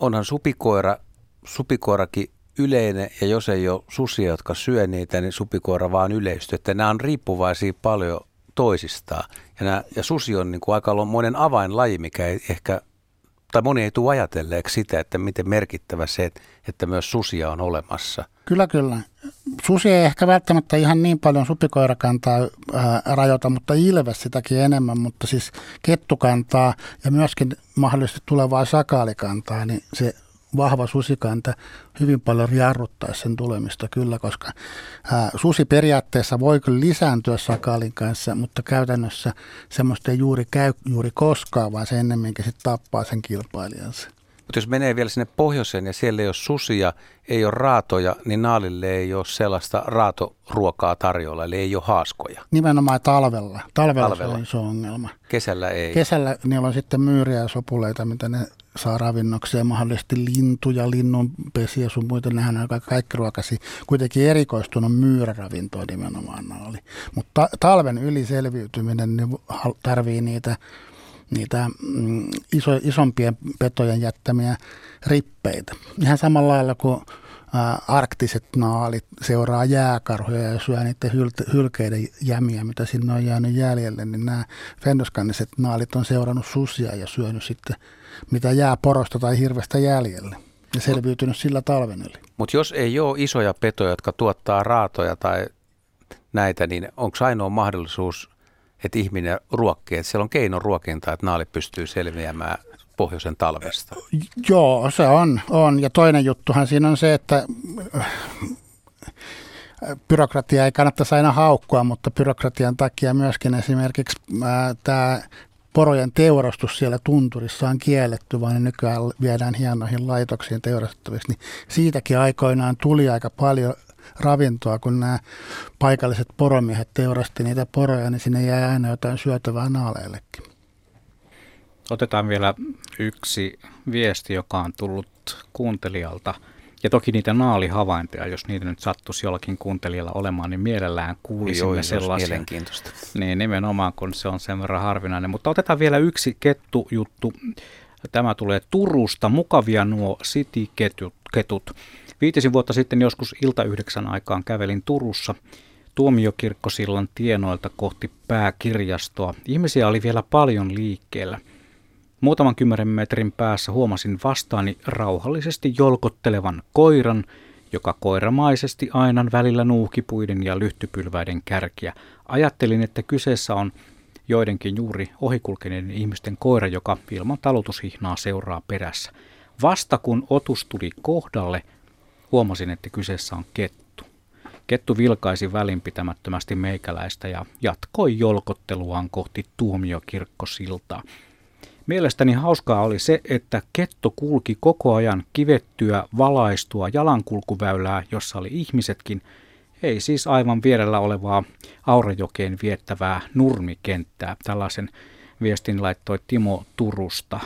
onhan supikoira, supikoirakin yleinen ja jos ei ole susia, jotka syö niitä, niin supikoira vaan yleistyy. Että nämä on riippuvaisia paljon toisistaan. Ja, nämä, ja susi on niin kuin aika monen avainlaji, mikä ei ehkä, tai moni ei tule ajatelleeksi sitä, että miten merkittävä se, että myös susia on olemassa. Kyllä, kyllä. Susi ei ehkä välttämättä ihan niin paljon supikoirakantaa ää, rajoita, mutta ilves sitäkin enemmän, mutta siis kettukantaa ja myöskin mahdollisesti tulevaa sakaalikantaa, niin se vahva susikanta hyvin paljon jarruttaa sen tulemista kyllä, koska ää, susi periaatteessa voi kyllä lisääntyä sakaalin kanssa, mutta käytännössä semmoista ei juuri käy juuri koskaan, vaan se ennemminkin sitten tappaa sen kilpailijansa. Mutta jos menee vielä sinne pohjoiseen ja siellä ei ole susia, ei ole raatoja, niin naalille ei ole sellaista raatoruokaa tarjolla, eli ei ole haaskoja. Nimenomaan talvella. Talvella, talvella. se on iso ongelma. Kesällä ei. Kesällä niillä on sitten myyriä ja sopuleita, mitä ne saa ravinnokseen, mahdollisesti lintuja, linnunpesiä sun muita, nehän on kaikki ruokasi. Kuitenkin erikoistunut myyräravintoa nimenomaan naali. Mutta talven yli selviytyminen niin tarvii niitä niitä mm, iso, isompien petojen jättämiä rippeitä. Ihan samalla lailla kuin arktiset naalit seuraa jääkarhoja ja syö niiden hyl- hylkeiden jämiä, mitä sinne on jäänyt jäljelle, niin nämä fendoskanniset naalit on seurannut susia ja syönyt sitten mitä jää porosta tai hirvestä jäljelle ja selviytynyt sillä talven yli. Mutta jos ei ole isoja petoja, jotka tuottaa raatoja tai näitä, niin onko ainoa mahdollisuus että ihminen ruokkii, että siellä on keino ruokintaa, että naali pystyy selviämään pohjoisen talvesta. Joo, se on, on. Ja toinen juttuhan siinä on se, että äh, byrokratia ei kannattaisi aina haukkua, mutta byrokratian takia myöskin esimerkiksi äh, tämä porojen teurastus siellä tunturissa on kielletty, vaan ne nykyään viedään hienoihin laitoksiin teurastettaviksi. Niin siitäkin aikoinaan tuli aika paljon ravintoa, kun nämä paikalliset poromiehet teurasti niitä poroja, niin sinne jää aina jotain syötävää naaleillekin. Otetaan vielä yksi viesti, joka on tullut kuuntelijalta. Ja toki niitä naalihavaintoja, jos niitä nyt sattuisi jollakin kuuntelijalla olemaan, niin mielellään kuulisimme Joo, sellaisia. mielenkiintoista. Niin, nimenomaan, kun se on sen verran harvinainen. Mutta otetaan vielä yksi kettujuttu. Tämä tulee Turusta. Mukavia nuo city-ketut. Viitisin vuotta sitten joskus ilta yhdeksän aikaan kävelin Turussa tuomiokirkkosillan tienoilta kohti pääkirjastoa. Ihmisiä oli vielä paljon liikkeellä. Muutaman kymmenen metrin päässä huomasin vastaani rauhallisesti jolkottelevan koiran, joka koiramaisesti ainan välillä nuukipuiden ja lyhtypylväiden kärkiä. Ajattelin, että kyseessä on joidenkin juuri ohikulkeneiden ihmisten koira, joka ilman talutushihnaa seuraa perässä. Vasta kun otus tuli kohdalle, Huomasin, että kyseessä on kettu. Kettu vilkaisi välinpitämättömästi meikäläistä ja jatkoi jolkotteluaan kohti tuomiokirkkosiltaa. Mielestäni hauskaa oli se, että ketto kulki koko ajan kivettyä, valaistua jalankulkuväylää, jossa oli ihmisetkin, ei siis aivan vierellä olevaa Aurajokeen viettävää nurmikenttää, tällaisen viestin laittoi Timo Turusta.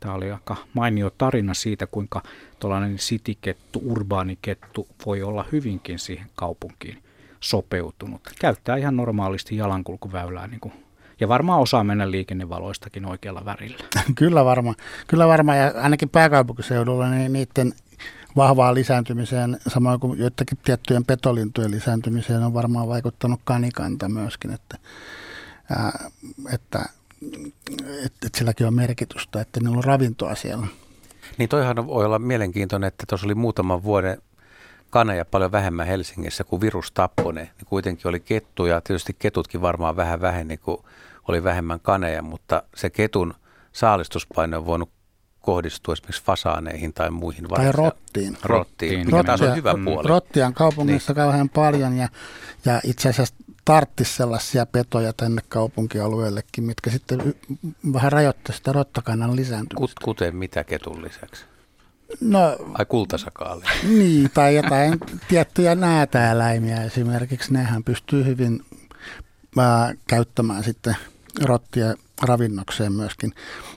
Tämä oli aika mainio tarina siitä, kuinka tuollainen sitikettu, urbaanikettu voi olla hyvinkin siihen kaupunkiin sopeutunut. Käyttää ihan normaalisti jalankulkuväylää niin kuin ja varmaan osaa mennä liikennevaloistakin oikealla värillä. kyllä varmaan. Kyllä varmaan ja ainakin pääkaupunkiseudulla niin niiden vahvaan lisääntymiseen, samoin kuin joidenkin tiettyjen petolintujen lisääntymiseen on varmaan vaikuttanut kanikanta myöskin, että, ää, että, että, että silläkin on merkitystä, että niillä on ravintoa siellä. Niin toihan voi olla mielenkiintoinen, että tuossa oli muutaman vuoden kaneja paljon vähemmän Helsingissä kuin virus tappoi ne. Niin kuitenkin oli kettuja, tietysti ketutkin varmaan vähän väheni, kun oli vähemmän kaneja, mutta se ketun saalistuspaine on voinut kohdistua esimerkiksi fasaaneihin tai muihin. Tai rottiin. Rottiin, mikä taas on hyvä puoli. Rottia on kaupungissa niin. kauhean paljon ja, ja itse asiassa tarttisi sellaisia petoja tänne kaupunkialueellekin, mitkä sitten vähän rajoittaisi sitä rottakannan lisääntymistä. Kuten mitä ketun lisäksi? No, Ai kultasakaali. Niin, tai jotain tiettyjä näätäeläimiä esimerkiksi. Nehän pystyy hyvin ää, käyttämään sitten rottia ravinnokseen myöskin.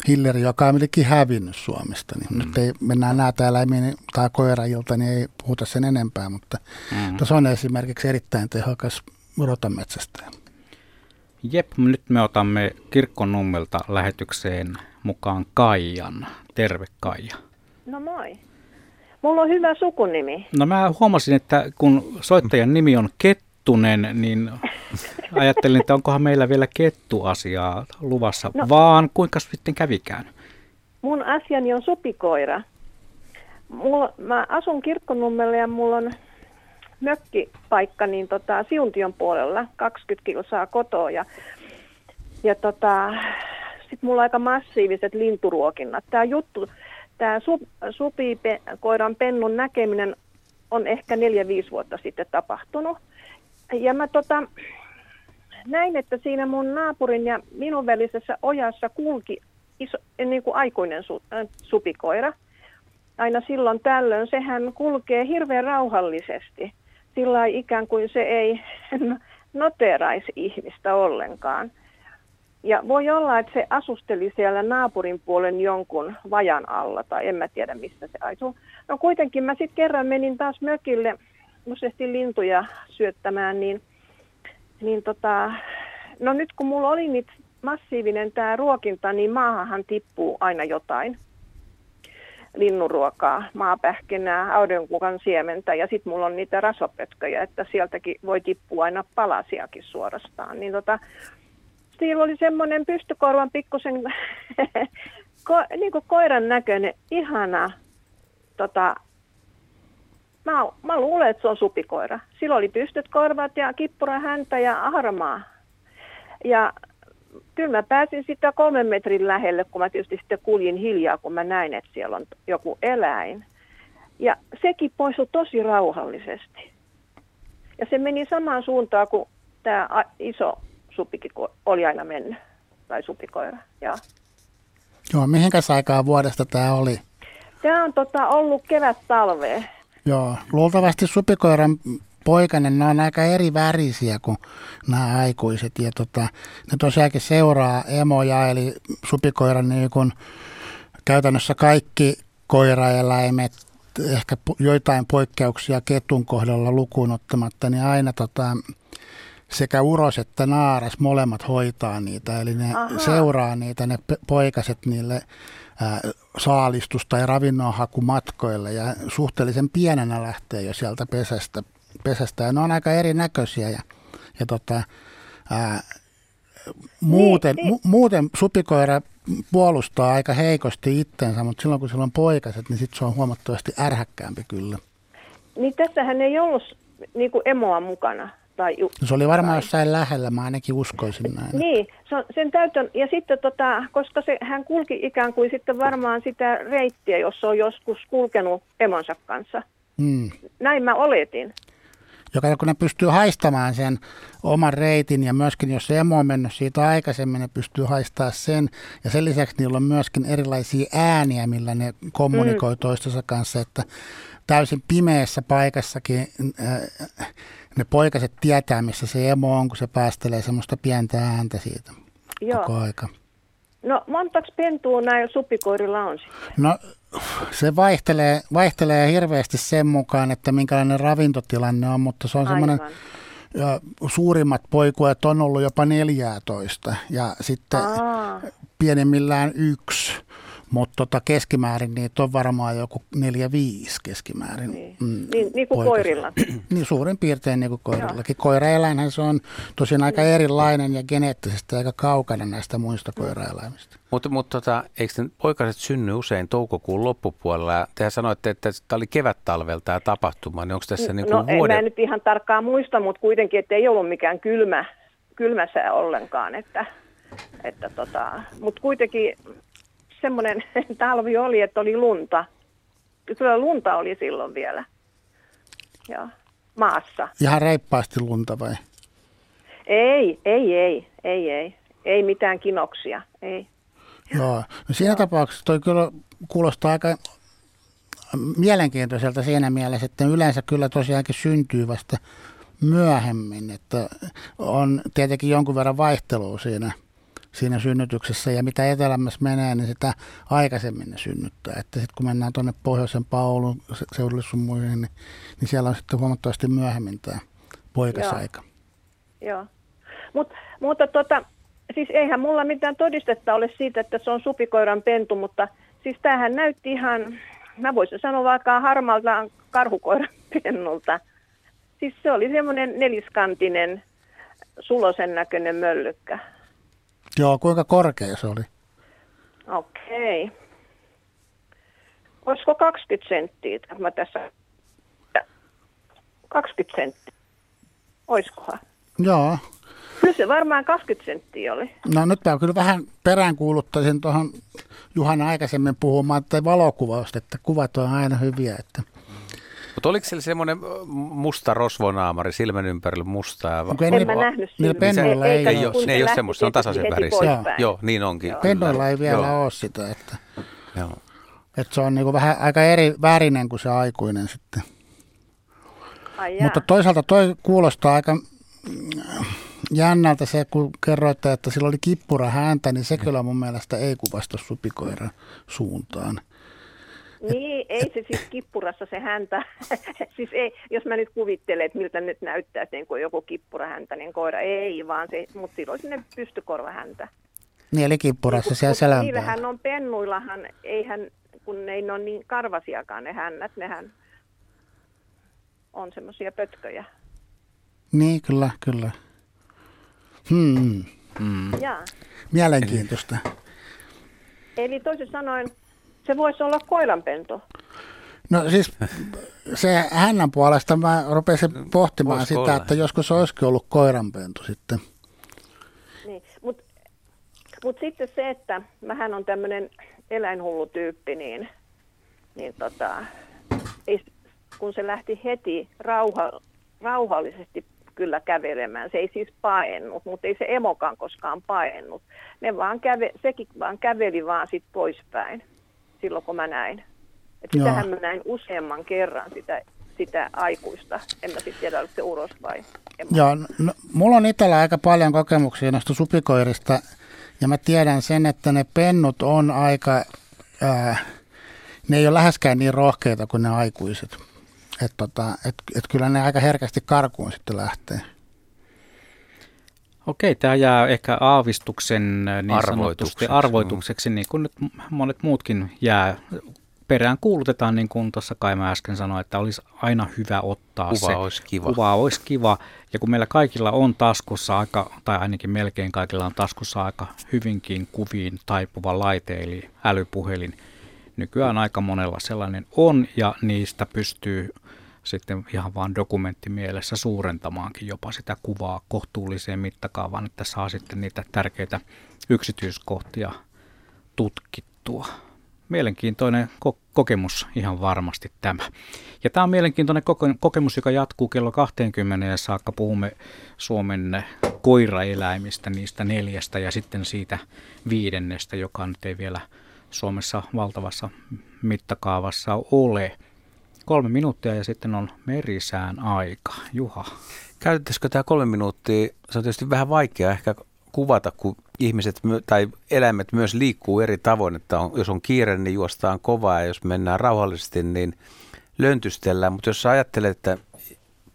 Hilleri, joka on melkein hävinnyt Suomesta, niin mm. nyt ei mennään näätäeläimiin tai koirailta, niin ei puhuta sen enempää, mutta mm. tuossa on esimerkiksi erittäin tehokas rotametsästäjä. Jep, nyt me otamme Kirkkonummelta lähetykseen mukaan Kaijan. Terve Kaija. No moi. Mulla on hyvä sukunimi. No mä huomasin, että kun soittajan nimi on Kettunen, niin ajattelin, että onkohan meillä vielä kettuasiaa luvassa, no, vaan kuinka sitten kävikään? Mun asiani on supikoira. Mulla, mä asun Kirkkonummella ja mulla on mökkipaikka niin tota, Siuntion puolella, 20 kilsaa kotoa. Ja, ja tota, sitten mulla on aika massiiviset linturuokinnat. Tämä juttu, tämä su, supikoiran pennun näkeminen on ehkä neljä 5 vuotta sitten tapahtunut. Ja mä tota, näin, että siinä mun naapurin ja minun välisessä ojassa kulki iso, niin kuin aikuinen su, äh, supikoira. Aina silloin tällöin sehän kulkee hirveän rauhallisesti. Sillä ikään kuin se ei noteraisi ihmistä ollenkaan. Ja voi olla, että se asusteli siellä naapurin puolen jonkun vajan alla, tai en mä tiedä mistä se aisuu. No kuitenkin mä sitten kerran menin taas mökille useasti lintuja syöttämään, niin, niin tota, no nyt kun mulla oli nyt massiivinen tämä ruokinta, niin maahan tippuu aina jotain linnunruokaa, maapähkinää, aurinkukan siementä ja sitten mulla on niitä rasopötköjä, että sieltäkin voi tippua aina palasiakin suorastaan. Niin tota, Siinä oli semmoinen pystykorvan pikkusen ko, niin koiran näköinen, ihana, tota, mä, mä luulen, että se on supikoira. Sillä oli pystyt korvat ja kippura häntä ja harmaa. Ja kyllä mä pääsin sitä kolmen metrin lähelle, kun mä tietysti sitten kuljin hiljaa, kun mä näin, että siellä on joku eläin. Ja sekin poistui tosi rauhallisesti. Ja se meni samaan suuntaan kuin tämä iso supikin oli aina mennyt, tai supikoira, joo. Joo, mihinkäs aikaa vuodesta tämä oli? Tämä on tota, ollut kevät-talvea. Joo, luultavasti supikoiran poikainen, ne on aika eri värisiä kuin nämä aikuiset. Ja tota, ne tosiaankin seuraa emoja, eli supikoiran niin kun käytännössä kaikki koiraeläimet, ehkä joitain poikkeuksia ketun kohdalla lukuun ottamatta, niin aina tota, sekä uros että naaras molemmat hoitaa niitä, eli ne Aha. seuraa niitä, ne poikaset niille ää, saalistus- tai ravinnonhakumatkoille ja suhteellisen pienenä lähtee jo sieltä pesästä, pesästä. ja ne on aika erinäköisiä ja, ja tota, ää, muuten, niin, niin. Mu, muuten supikoira puolustaa aika heikosti itsensä, mutta silloin kun sillä on poikaset, niin sitten se on huomattavasti ärhäkkäämpi kyllä. Niin tässähän ei ollut niin kuin emoa mukana. Tai, se oli varmaan tai... jossain lähellä, mä ainakin uskoisin näin. Niin, se on, sen täytön, ja sitten tota, koska se, hän kulki ikään kuin sitten varmaan sitä reittiä, jos on joskus kulkenut emonsa kanssa. Hmm. Näin mä oletin. Joka kun ne pystyy haistamaan sen oman reitin ja myöskin jos se emo on mennyt siitä aikaisemmin, ne pystyy haistamaan sen. Ja sen lisäksi niillä on myöskin erilaisia ääniä, millä ne kommunikoi hmm. toistensa kanssa, että täysin pimeässä paikassakin äh, ne poikaset tietää, missä se emo on, kun se päästelee semmoista pientä ääntä siitä Joo. koko aika. No montaks pentua näillä supikoirilla on sitten? No se vaihtelee, vaihtelee hirveästi sen mukaan, että minkälainen ravintotilanne on, mutta se on semmoinen ja suurimmat poikuet on ollut jopa 14 ja sitten Aa. pienimmillään yksi. Mutta tota keskimäärin niitä on varmaan joku 4-5 keskimäärin. Niin, mm, niin, niin kuin koirilla. niin suurin piirtein niin kuin koirillakin. Koiraeläinhän se on tosiaan aika niin. erilainen ja geneettisesti aika kaukana näistä muista mm. koiraeläimistä. Mutta mut tota, eikö poikaset synny usein toukokuun loppupuolella? Tehän sanoitte, että tämä oli kevät-talvelta tämä tapahtuma, niin onko tässä niin kuin no, vuoden... en mä nyt ihan tarkkaan muista, mutta kuitenkin, että ei ollut mikään kylmä, kylmä sää ollenkaan. Että, että tota, mutta kuitenkin semmoinen talvi oli, että oli lunta. Kyllä lunta oli silloin vielä. Ja maassa. Ihan reippaasti lunta vai? Ei, ei, ei, ei, ei. Ei mitään kinoksia, ei. Joo, no siinä Joo. tapauksessa toi kyllä kuulostaa aika mielenkiintoiselta siinä mielessä, että yleensä kyllä tosiaankin syntyy vasta myöhemmin, että on tietenkin jonkun verran vaihtelua siinä – siinä synnytyksessä ja mitä etelämmässä menee, niin sitä aikaisemmin ne synnyttää. Että sitten kun mennään tuonne pohjoisen Paulun seudulle sun muihin, niin, niin siellä on sitten huomattavasti myöhemmin tämä poikasaika. Joo, Joo. Mut, mutta tota, siis eihän mulla mitään todistetta ole siitä, että se on supikoiran pentu, mutta siis tämähän näytti ihan, mä voisin sanoa vaikka harmalta karhukoiran pennulta. Siis se oli semmoinen neliskantinen sulosen näköinen möllykkä. Joo, kuinka korkea se oli? Okei. Okay. Olisiko 20 senttiä? Mä tässä... 20 senttiä. Oiskohan? Joo. Kyllä se varmaan 20 senttiä oli. No nyt mä kyllä vähän peräänkuuluttaisin tuohon Juhan aikaisemmin puhumaan että valokuvausta, että kuvat on aina hyviä. Että mutta oliko siellä semmoinen musta rosvonaamari silmän ympärillä mustaa? En en mä nähnyt Niillä pennoilla ei, ei, ole, ne ei ole semmoista, se on tasaisen värisiä. Joo. Joo, niin onkin. Pennoilla ei vielä Joo. ole sitä, että, Joo. että se on niinku vähän aika eri värinen kuin se aikuinen sitten. Ai Mutta toisaalta toi kuulostaa aika jännältä se, kun kerroitte, että sillä oli kippura häntä, niin se kyllä mun mielestä ei kuvasta supikoiran suuntaan. Niin, ei se siis kippurassa se häntä. siis ei, jos mä nyt kuvittelen, että miltä nyt näyttää, että niin kuin joku niin koira, ei vaan se, mutta silloin sinne pystykorva häntä. Niin, eli kippurassa niin, siellä selän Niillähän on pennuillahan, eihän, kun ne ei ole niin karvasiakaan ne hännät, nehän on semmoisia pötköjä. Niin, kyllä, kyllä. Hmm. Hmm. Mielenkiintoista. Eli toisin sanoen, se voisi olla koiranpentu. No siis se hännän puolesta mä rupesin pohtimaan Voisiko sitä, olla? että joskus olisikin ollut koiranpentu sitten. Niin, mutta mut sitten se, että mähän on tämmöinen eläinhullu tyyppi, niin, niin tota, ei, kun se lähti heti rauha, rauhallisesti kyllä kävelemään. Se ei siis paennut, mutta ei se emokaan koskaan paennut. Ne vaan käve, sekin vaan käveli vaan sit poispäin silloin, kun mä näin. Että sitähän mä näin useamman kerran sitä, sitä aikuista. En mä sitten tiedä, oliko se uros vai. Joo, no, mulla on itsellä aika paljon kokemuksia noista supikoirista. Ja mä tiedän sen, että ne pennut on aika, ää, ne ei ole läheskään niin rohkeita kuin ne aikuiset. Että tota, et, et kyllä ne aika herkästi karkuun sitten lähtee. Okei, tämä jää ehkä aavistuksen niin arvoitukseksi, arvoitukseksi, niin kuin nyt monet muutkin jää. Perään kuulutetaan, niin kuin tuossa kai mä äsken sanoin, että olisi aina hyvä ottaa kuva se. Olisi kiva. Kuva olisi kiva. Ja kun meillä kaikilla on taskussa aika, tai ainakin melkein kaikilla on taskussa aika hyvinkin kuviin taipuva laite, eli älypuhelin. Nykyään aika monella sellainen on, ja niistä pystyy sitten ihan vaan dokumenttimielessä suurentamaankin jopa sitä kuvaa kohtuulliseen mittakaavaan, että saa sitten niitä tärkeitä yksityiskohtia tutkittua. Mielenkiintoinen ko- kokemus ihan varmasti tämä. Ja tämä on mielenkiintoinen koko- kokemus, joka jatkuu kello 20 saakka. Puhumme Suomen koiraeläimistä, niistä neljästä ja sitten siitä viidennestä, joka nyt ei vielä Suomessa valtavassa mittakaavassa ole. Kolme minuuttia ja sitten on merisään aika. Juha. Käytettäisikö tämä kolme minuuttia? Se on tietysti vähän vaikea ehkä kuvata, kun ihmiset tai eläimet myös liikkuu eri tavoin, että on, jos on kiire, niin juostaan kovaa ja jos mennään rauhallisesti, niin löntystellään. Mutta jos sä ajattelet, että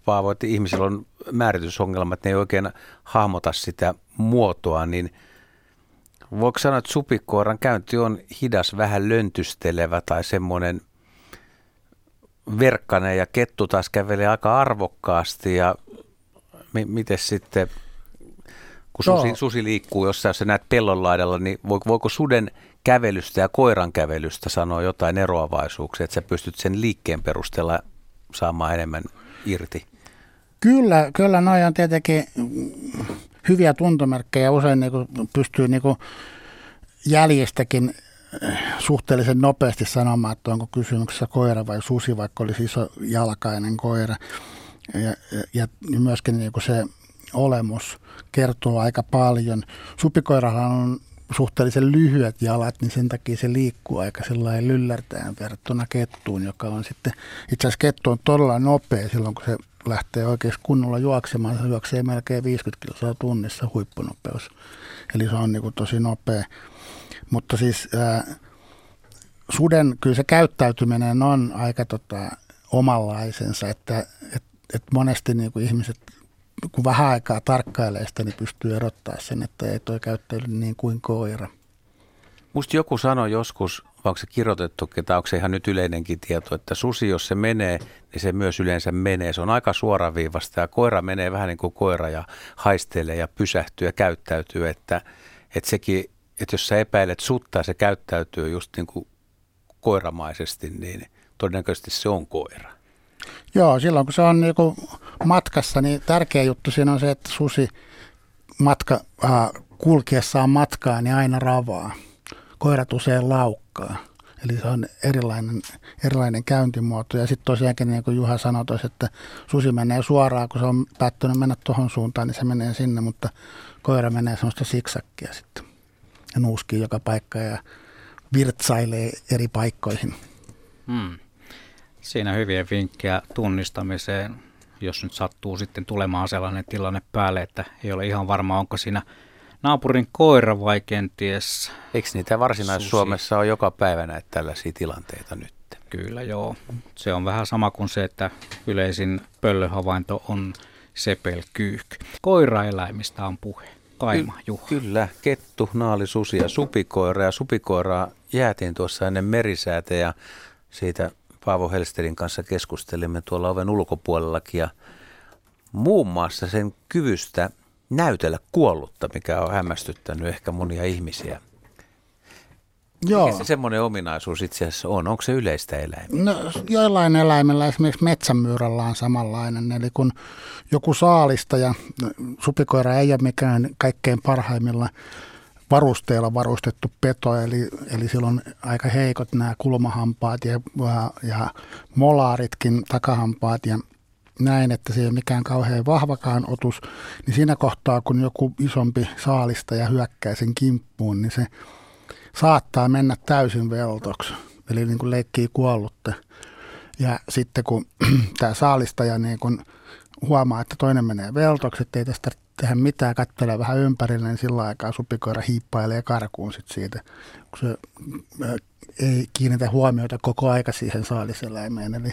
Paavo, että ihmisillä on määritysongelmat, ne ei oikein hahmota sitä muotoa, niin voiko sanoa, että supikoiran käynti on hidas, vähän löntystelevä tai semmoinen verkkainen ja kettu taas kävelee aika arvokkaasti ja m- miten sitten, kun susi, susi liikkuu jossain, jos sä näet pellon laidalla, niin voiko suden kävelystä ja koiran kävelystä sanoa jotain eroavaisuuksia, että sä pystyt sen liikkeen perusteella saamaan enemmän irti? Kyllä, kyllä noin on tietenkin hyviä tuntomerkkejä. Usein niin pystyy niin kuin jäljestäkin suhteellisen nopeasti sanomaan, että onko kysymyksessä koira vai susi, vaikka olisi iso jalkainen koira. Ja, ja, ja myöskin niin kuin se olemus kertoo aika paljon. Supikoirahan on suhteellisen lyhyet jalat, niin sen takia se liikkuu aika sellainen lyllärtäen verrattuna kettuun, joka on sitten, itse asiassa kettu on todella nopea silloin, kun se lähtee oikeasti kunnolla juoksemaan. Se juoksee melkein 50 kiloa tunnissa huippunopeus. Eli se on niin kuin tosi nopea. Mutta siis ää, suden kyllä se käyttäytyminen on aika tota, omanlaisensa, että et, et monesti niin kuin ihmiset kun vähän aikaa tarkkailee sitä, niin pystyy erottaa sen, että ei toi käyttäydy niin kuin koira. Musta joku sanoi joskus, onko se kirjoitettu, tai onko se ihan nyt yleinenkin tieto, että susi, jos se menee, niin se myös yleensä menee. Se on aika suoraviivasta ja koira menee vähän niin kuin koira ja haistelee ja pysähtyy ja käyttäytyy, että, että sekin, että jos sä epäilet sutta ja se käyttäytyy just niin kuin koiramaisesti, niin todennäköisesti se on koira. Joo, silloin kun se on niinku matkassa, niin tärkeä juttu siinä on se, että susi matka, äh, kulkiessaan matkaa, niin aina ravaa. Koirat usein laukkaa. Eli se on erilainen, erilainen käyntimuoto. Ja sitten tosiaankin, niin kuin Juha sanoi, että susi menee suoraan, kun se on päättänyt mennä tuohon suuntaan, niin se menee sinne, mutta koira menee sellaista siksakkia sitten. Ja nuuskii joka paikka ja virtsailee eri paikkoihin. Hmm. Siinä hyviä vinkkejä tunnistamiseen, jos nyt sattuu sitten tulemaan sellainen tilanne päälle, että ei ole ihan varma, onko siinä naapurin koira vai kenties Eikö niitä varsinais-Suomessa ole joka päivä näitä tällaisia tilanteita nyt? Kyllä joo. Se on vähän sama kuin se, että yleisin pöllöhavainto on sepelkyyhk. Koiraeläimistä on puhe. Kaima, Ky- Juha. Kyllä, kettu, naali, susi ja supikoira. Ja supikoiraa jäätiin tuossa ennen merisäätä ja siitä Paavo Helsterin kanssa keskustelimme tuolla oven ulkopuolellakin ja muun muassa sen kyvystä näytellä kuollutta, mikä on hämmästyttänyt ehkä monia ihmisiä. Joo. Mikä se semmoinen ominaisuus itse asiassa on? Onko se yleistä eläimillä? No, joillain eläimillä, esimerkiksi metsämyyrällä on samanlainen. Eli kun joku saalista ja supikoira ei ole mikään kaikkein parhaimmilla varusteella varustettu peto, eli, eli silloin aika heikot nämä kulmahampaat ja, ja, ja molaaritkin, takahampaat ja näin, että se ei ole mikään kauhean vahvakaan otus, niin siinä kohtaa, kun joku isompi saalista ja hyökkää sen kimppuun, niin se saattaa mennä täysin veltoksi, eli niin kuin leikkii kuollutta. Ja sitten kun tämä saalistaja niin kun huomaa, että toinen menee veltoksi, että ei tästä tehdä mitään, katselee vähän ympärille, niin sillä aikaa supikoira hiippailee karkuun sit siitä, kun se ei kiinnitä huomiota koko aika siihen saaliseläimeen. Eli,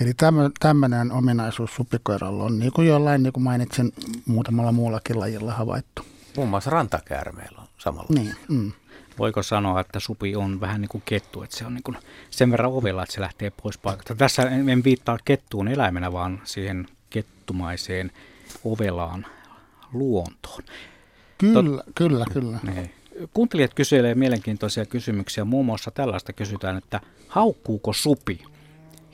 eli tämmöinen ominaisuus supikoiralla on, niin kuin jollain, niin kuin mainitsin, muutamalla muullakin lajilla havaittu. Muun muassa rantakäärmeillä on samalla. Niin, mm. Voiko sanoa, että supi on vähän niin kuin kettu, että se on niin kuin sen verran ovella, että se lähtee pois paikalta. Tässä en viittaa kettuun eläimenä, vaan siihen kettumaiseen ovelaan luontoon. Kyllä, Tot, kyllä, kyllä. Niin. Kuuntelijat kyselee mielenkiintoisia kysymyksiä. Muun muassa tällaista kysytään, että haukkuuko supi?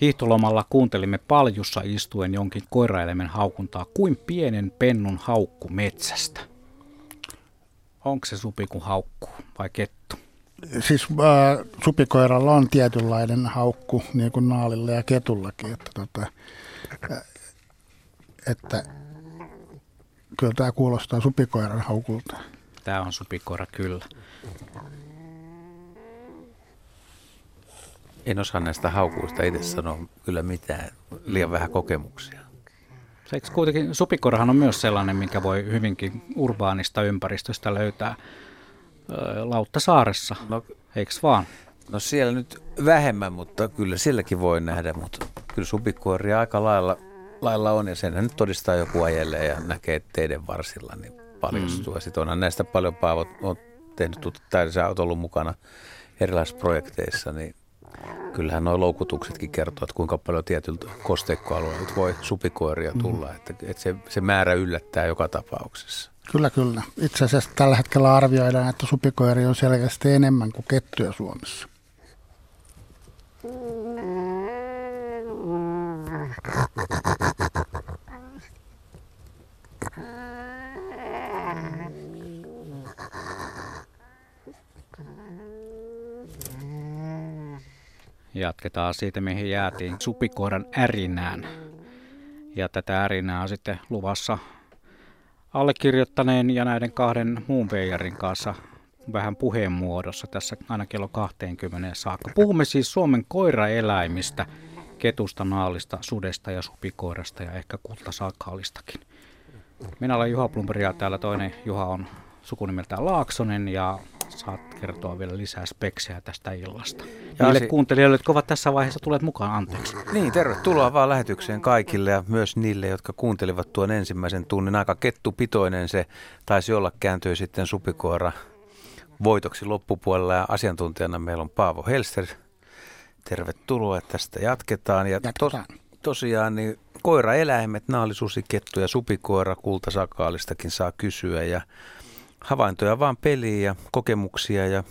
Hiihtolomalla kuuntelimme paljussa istuen jonkin koiraeläimen haukuntaa kuin pienen pennun haukku metsästä. Onko se supi kuin haukkuu vai kettu? Siis äh, supikoiralla on tietynlainen haukku, niin kuin naalilla ja ketullakin. Että, tota, äh, että kyllä tämä kuulostaa supikoiran haukulta. Tämä on supikoira, kyllä. En osaa näistä haukuista itse sanoa kyllä mitään, liian vähän kokemuksia. Eikö kuitenkin supikoirahan on myös sellainen, minkä voi hyvinkin urbaanista ympäristöstä löytää Lauttasaaressa, no, eikö vaan? No siellä nyt vähemmän, mutta kyllä silläkin voi nähdä, mutta kyllä supikoiria aika lailla, lailla on ja senhän nyt todistaa joku ajelee ja näkee teidän varsilla, niin paljastuu. Mm. Sitten onhan näistä paljon paavot, on tehnyt, tai sä oot ollut mukana erilaisissa projekteissa, niin kyllähän nuo loukutuksetkin kertovat, että kuinka paljon tietyltä kosteikkoalueelta voi supikoiria tulla, mm. että, että se, se määrä yllättää joka tapauksessa. Kyllä, kyllä. Itse asiassa tällä hetkellä arvioidaan, että supikoiria on selkeästi enemmän kuin kettuja Suomessa. Jatketaan siitä, mihin jäätiin supikoiran ärinään. Ja tätä ärinää on sitten luvassa allekirjoittaneen ja näiden kahden muun veijarin kanssa vähän puheen muodossa tässä aina kello 20 saakka. Puhumme siis Suomen koiraeläimistä, ketusta, naalista, sudesta ja supikoirasta ja ehkä kultasakaalistakin. Minä olen Juha Plumberg ja täällä toinen Juha on sukunimeltään Laaksonen ja saat kertoa vielä lisää speksejä tästä illasta. Ja Niille si- kuuntelijoille, jotka ovat tässä vaiheessa tulleet mukaan, anteeksi. Niin, tervetuloa vaan lähetykseen kaikille ja myös niille, jotka kuuntelivat tuon ensimmäisen tunnin. Aika kettupitoinen se taisi olla, kääntyi sitten supikoira voitoksi loppupuolella ja asiantuntijana meillä on Paavo Helster. Tervetuloa, että tästä jatketaan. Ja tos, tosiaan niin koiraeläimet, naalisusi, kettu ja supikoira, kultasakaalistakin saa kysyä ja havaintoja vaan peliä ja kokemuksia ja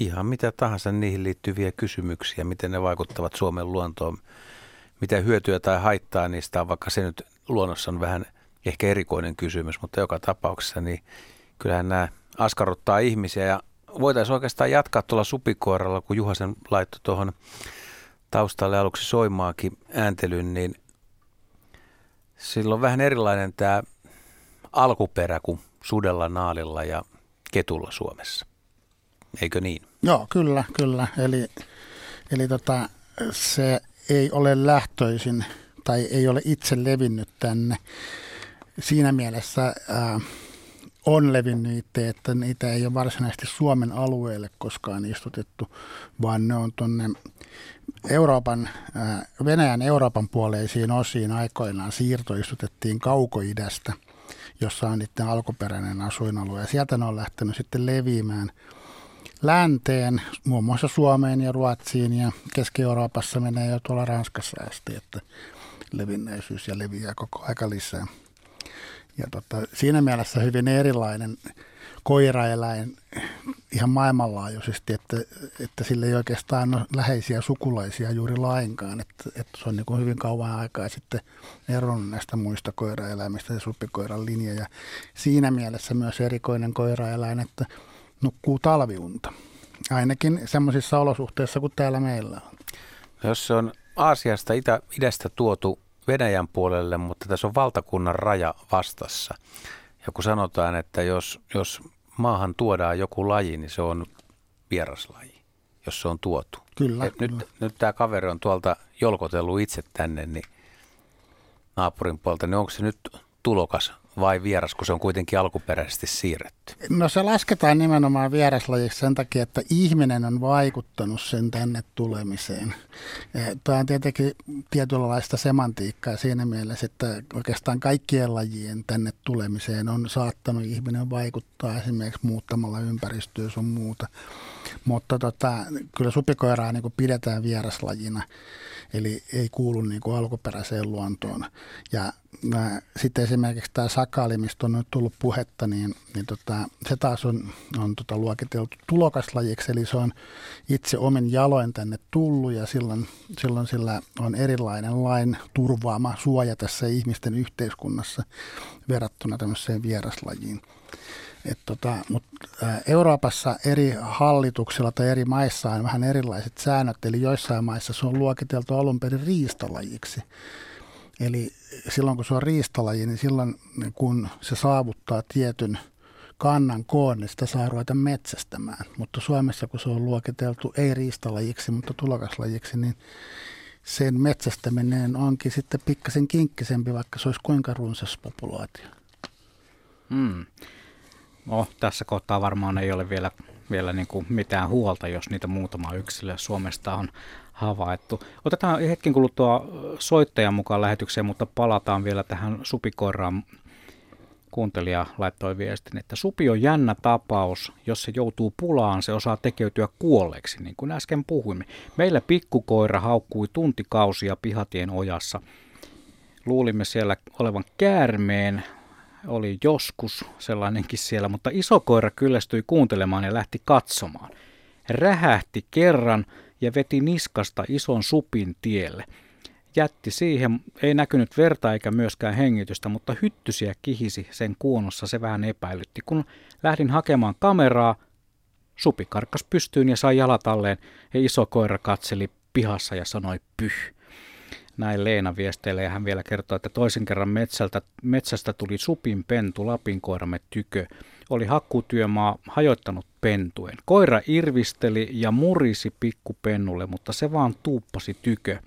ihan mitä tahansa niihin liittyviä kysymyksiä, miten ne vaikuttavat Suomen luontoon, mitä hyötyä tai haittaa niistä on, vaikka se nyt luonnossa on vähän ehkä erikoinen kysymys, mutta joka tapauksessa niin kyllähän nämä askarruttaa ihmisiä. Ja voitaisiin oikeastaan jatkaa tuolla supikoiralla, kun Juhasen laittoi tuohon taustalle aluksi soimaakin ääntelyn, niin silloin vähän erilainen tämä alkuperä kuin sudella, naalilla ja ketulla Suomessa. Eikö niin? Joo, kyllä, kyllä. Eli, eli tota, se ei ole lähtöisin tai ei ole itse levinnyt tänne. Siinä mielessä ää, on levinnyt itse, että niitä ei ole varsinaisesti Suomen alueelle koskaan istutettu, vaan ne on tuonne Euroopan, Venäjän Euroopan puoleisiin osiin aikoinaan siirtoistutettiin kaukoidästä – jossa on niiden alkuperäinen asuinalue. Ja sieltä ne on lähtenyt sitten leviämään länteen, muun muassa Suomeen ja Ruotsiin ja Keski-Euroopassa menee jo tuolla Ranskassa asti, että levinneisyys ja leviää koko aika lisää. Ja tota, siinä mielessä hyvin erilainen koiraeläin ihan maailmanlaajuisesti, että, että sille ei oikeastaan ole läheisiä sukulaisia juuri lainkaan. Että, että se on niin hyvin kauan aikaa sitten eronnut näistä muista koiraeläimistä ja supikoiran linja. Ja siinä mielessä myös erikoinen koiraeläin, että nukkuu talviunta. Ainakin semmoisissa olosuhteissa kuin täällä meillä on. Jos se on Aasiasta itä, idästä tuotu Venäjän puolelle, mutta tässä on valtakunnan raja vastassa. Ja kun sanotaan, että jos, jos maahan tuodaan joku laji, niin se on vieraslaji, jos se on tuotu. Kyllä, Et kyllä. Nyt, nyt tämä kaveri on tuolta jolkotellut itse tänne, niin naapurin puolta, niin onko se nyt tulokas vai vieras, kun se on kuitenkin alkuperäisesti siirretty? No se lasketaan nimenomaan vieraslajiksi sen takia, että ihminen on vaikuttanut sen tänne tulemiseen. Tämä on tietenkin tietynlaista semantiikkaa siinä mielessä, että oikeastaan kaikkien lajien tänne tulemiseen on saattanut ihminen vaikuttaa esimerkiksi muuttamalla ympäristöä sun muuta. Mutta tota, kyllä supikoiraa niin pidetään vieraslajina eli ei kuulu niin kuin alkuperäiseen luontoon. Ja sitten esimerkiksi tämä sakaali, mistä on nyt tullut puhetta, niin, niin tota, se taas on, on tota luokiteltu tulokaslajiksi, eli se on itse omin jaloin tänne tullut ja silloin, silloin sillä on erilainen lain turvaama suoja tässä ihmisten yhteiskunnassa verrattuna tämmöiseen vieraslajiin. Et tota, mutta Euroopassa eri hallituksilla tai eri maissa on vähän erilaiset säännöt, eli joissain maissa se on luokiteltu alun perin riistalajiksi. Eli silloin kun se on riistalaji, niin silloin kun se saavuttaa tietyn kannan koon, niin sitä saa ruveta metsästämään. Mutta Suomessa kun se on luokiteltu ei riistalajiksi, mutta tulokaslajiksi, niin sen metsästäminen onkin sitten pikkasen kinkkisempi, vaikka se olisi kuinka runsas populaatio. Hmm. No, tässä kohtaa varmaan ei ole vielä, vielä niin kuin mitään huolta, jos niitä muutama yksilö Suomesta on havaittu. Otetaan hetken kuluttua soittajan mukaan lähetykseen, mutta palataan vielä tähän supikoiraan. Kuuntelija laittoi viestin, että supi on jännä tapaus. Jos se joutuu pulaan, se osaa tekeytyä kuolleeksi, niin kuin äsken puhuimme. Meillä pikkukoira haukkui tuntikausia pihatien ojassa. Luulimme siellä olevan käärmeen, oli joskus sellainenkin siellä, mutta iso koira kyllästyi kuuntelemaan ja lähti katsomaan. Rähähti kerran ja veti niskasta ison supin tielle. Jätti siihen, ei näkynyt verta eikä myöskään hengitystä, mutta hyttysiä kihisi sen kuonossa, se vähän epäilytti. Kun lähdin hakemaan kameraa, supi karkkas pystyyn ja sai jalat alleen ja iso koira katseli pihassa ja sanoi pyh. Näin Leena viesteille ja hän vielä kertoo, että toisen kerran metsältä, metsästä tuli supin pentu lapinkoiramme tykö. Oli hakkutyömaa hajoittanut pentuen. Koira irvisteli ja murisi pikkupennulle, mutta se vaan tuuppasi tykö.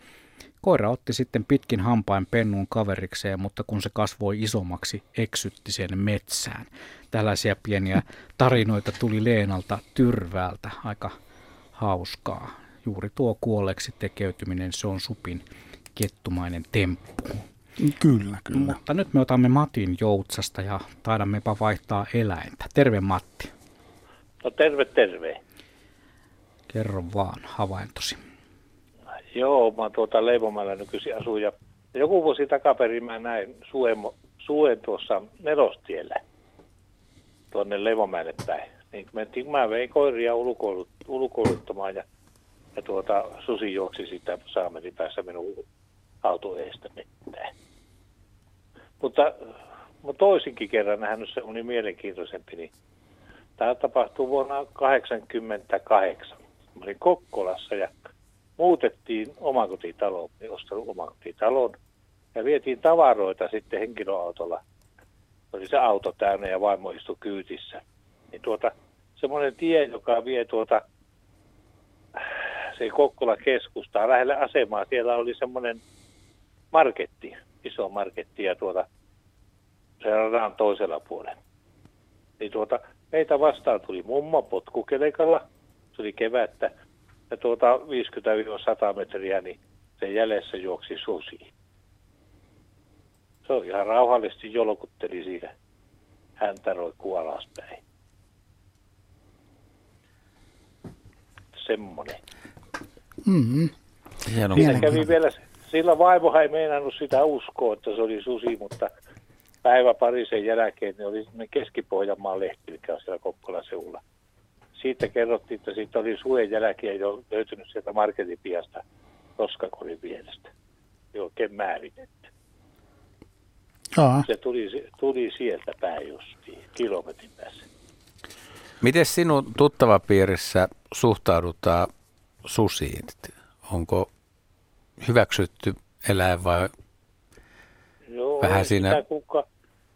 Koira otti sitten pitkin hampain pennun kaverikseen, mutta kun se kasvoi isommaksi, eksytti sen metsään. Tällaisia pieniä tarinoita tuli Leenalta Tyrväältä. Aika hauskaa. Juuri tuo kuolleeksi tekeytyminen, se on supin kettumainen temppu. Kyllä, kyllä. Mutta nyt me otamme Matin Joutsasta ja taidammepa vaihtaa eläintä. Terve Matti. No terve, terve. Kerro vaan havaintosi. Joo, mä tuota Leivomäellä nykyisin asun ja joku vuosi takaperin mä näin suen, suen tuossa nelostiellä tuonne Leivomäelle päin. Niin mentiin, mä vein koiria ulkoilut, ulkoiluttamaan ja, ja tuota, susi juoksi sitä saameni päässä minun auto eestä mitään. Mutta, mutta toisinkin kerran nähnyt niin mielenkiintoisempi, niin tämä tapahtuu vuonna 1988. Mä olin Kokkolassa ja muutettiin omakotitaloon, ostanut omakotitalon ja vietiin tavaroita sitten henkilöautolla. Oli se auto täynnä ja vaimo istui kyytissä. Niin tuota, semmoinen tie, joka vie tuota se Kokkola keskustaa lähelle asemaa. Siellä oli semmoinen marketti, iso marketti ja tuota, se radan toisella puolella. Niin tuota, meitä vastaan tuli mummo potkukelekalla, se oli kevättä, ja tuota 50-100 metriä, niin sen jäljessä juoksi susi. Se oli ihan rauhallisesti jolkutteli siinä. Häntä roikkuu alaspäin. Semmonen. Mm-hmm. Siinä kävi vielä, sillä vaimohan ei meinannut sitä uskoa, että se oli susi, mutta päivä pari sen jälkeen niin oli Keski-Pohjanmaan lehti, mikä on siellä Kokkolan seulla. Siitä kerrottiin, että siitä oli suen jälkiä jo löytynyt sieltä marketin piasta roskakorin vierestä. Jo oikein määritetty. Jaa. Se tuli, tuli sieltä päin justiin, kilometrin päässä. Miten sinun tuttavapiirissä suhtaudutaan susiin? Onko hyväksytty eläin vai Joo, Vähän siinä- kuka,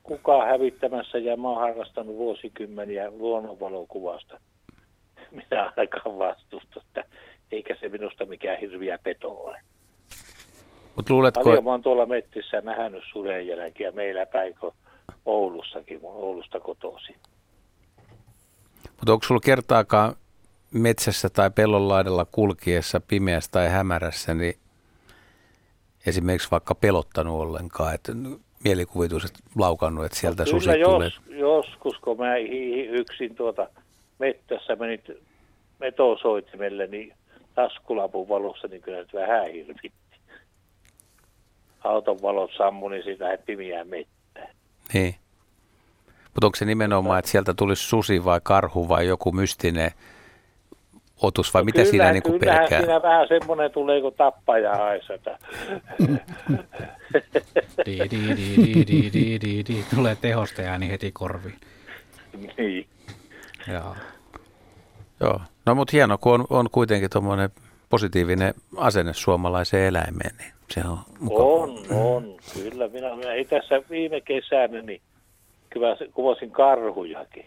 kukaan hävittämässä ja mä oon harrastanut vuosikymmeniä luonnonvalokuvasta. Minä ainakaan vastusta, että eikä se minusta mikään hirviä peto ole. Mutta luuletko, Paljon mä oon tuolla metsissä nähnyt suden jälkiä meillä päin kuin Oulussakin, oon Oulusta kotoisin. mutta onko sulla kertaakaan metsässä tai pellon laidalla kulkiessa pimeässä tai hämärässä, niin esimerkiksi vaikka pelottanut ollenkaan, että mielikuvitus, että laukannut, että sieltä susi Kyllä tulee. jos, joskus, kun mä yksin tuota mettässä menin metosoitimelle, niin taskulapun valossa, niin kyllä nyt vähän hirvitti. Auton valot sammui, niin siitä lähti pimeään mettään. Niin. Mutta onko se nimenomaan, että sieltä tulisi susi vai karhu vai joku mystinen otus vai mitä siinä niin kuin pelkää? siinä vähän semmoinen tulee, kun tappaja haisata. Di, di, di, di, di, di, di, di. Tulee tehosta ääni heti korviin. niin. Joo. Joo. No mutta hieno, kun on, on kuitenkin tuommoinen positiivinen asenne suomalaiseen eläimeen, niin se on mukava. On, on. Kyllä. Minä, minä tässä viime kesänä, niin kyllä kuvasin karhujakin.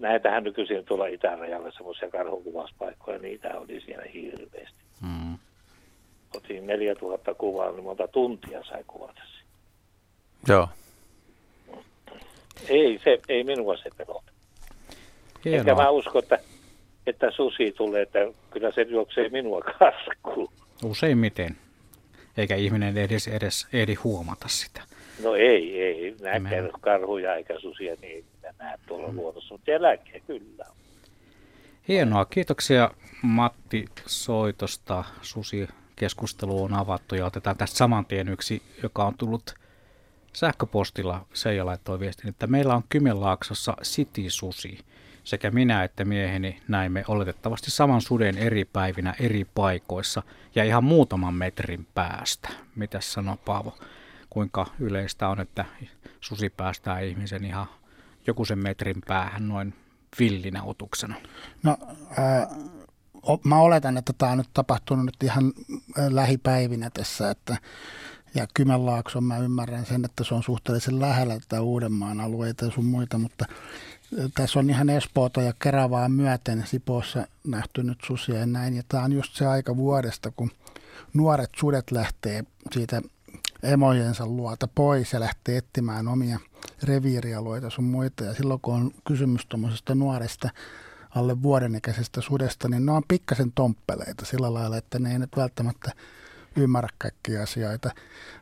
Näitähän nykyisin tuolla itärajalla semmoisia karhukuvauspaikkoja, niitä oli siellä hirveästi. Mm. Otin 4000 kuvaa, niin monta tuntia sai kuvata Joo. Ei, se, ei minua se pelota. Hienoa. Enkä mä usko, että, että susi tulee, että kyllä se juoksee minua kaskuun. Useimmiten. Eikä ihminen edes, edes ehdi huomata sitä. No ei, ei. Näkee karhuja eikä susia, niin ei näe tuolla mm. luonnossa, mutta eläkeä kyllä. Hienoa. Kiitoksia Matti soitosta. Susi keskustelu on avattu ja otetaan tästä saman tien yksi, joka on tullut sähköpostilla. Seija laittoi viestin, että meillä on Kymenlaaksossa City-susi. Sekä minä että mieheni näimme oletettavasti saman suden eri päivinä eri paikoissa ja ihan muutaman metrin päästä. Mitäs sanoo Paavo? Kuinka yleistä on, että susi päästää ihmisen ihan joku sen metrin päähän noin villinä otuksena? No, ää, mä oletan, että tämä on nyt tapahtunut nyt ihan lähipäivinä tässä, että ja Kymenlaakson mä ymmärrän sen, että se on suhteellisen lähellä tätä Uudenmaan alueita ja sun muita, mutta tässä on ihan Espoota ja Keravaa myöten Sipoossa nähty nyt susia ja näin. Ja tämä on just se aika vuodesta, kun nuoret sudet lähtee siitä emojensa luota pois ja lähtee etsimään omia reviirialueita sun muita. Ja silloin kun on kysymys tuommoisesta nuoresta alle vuoden ikäisestä sudesta, niin ne on pikkasen tomppeleita sillä lailla, että ne ei nyt välttämättä ymmärrä kaikkia asioita.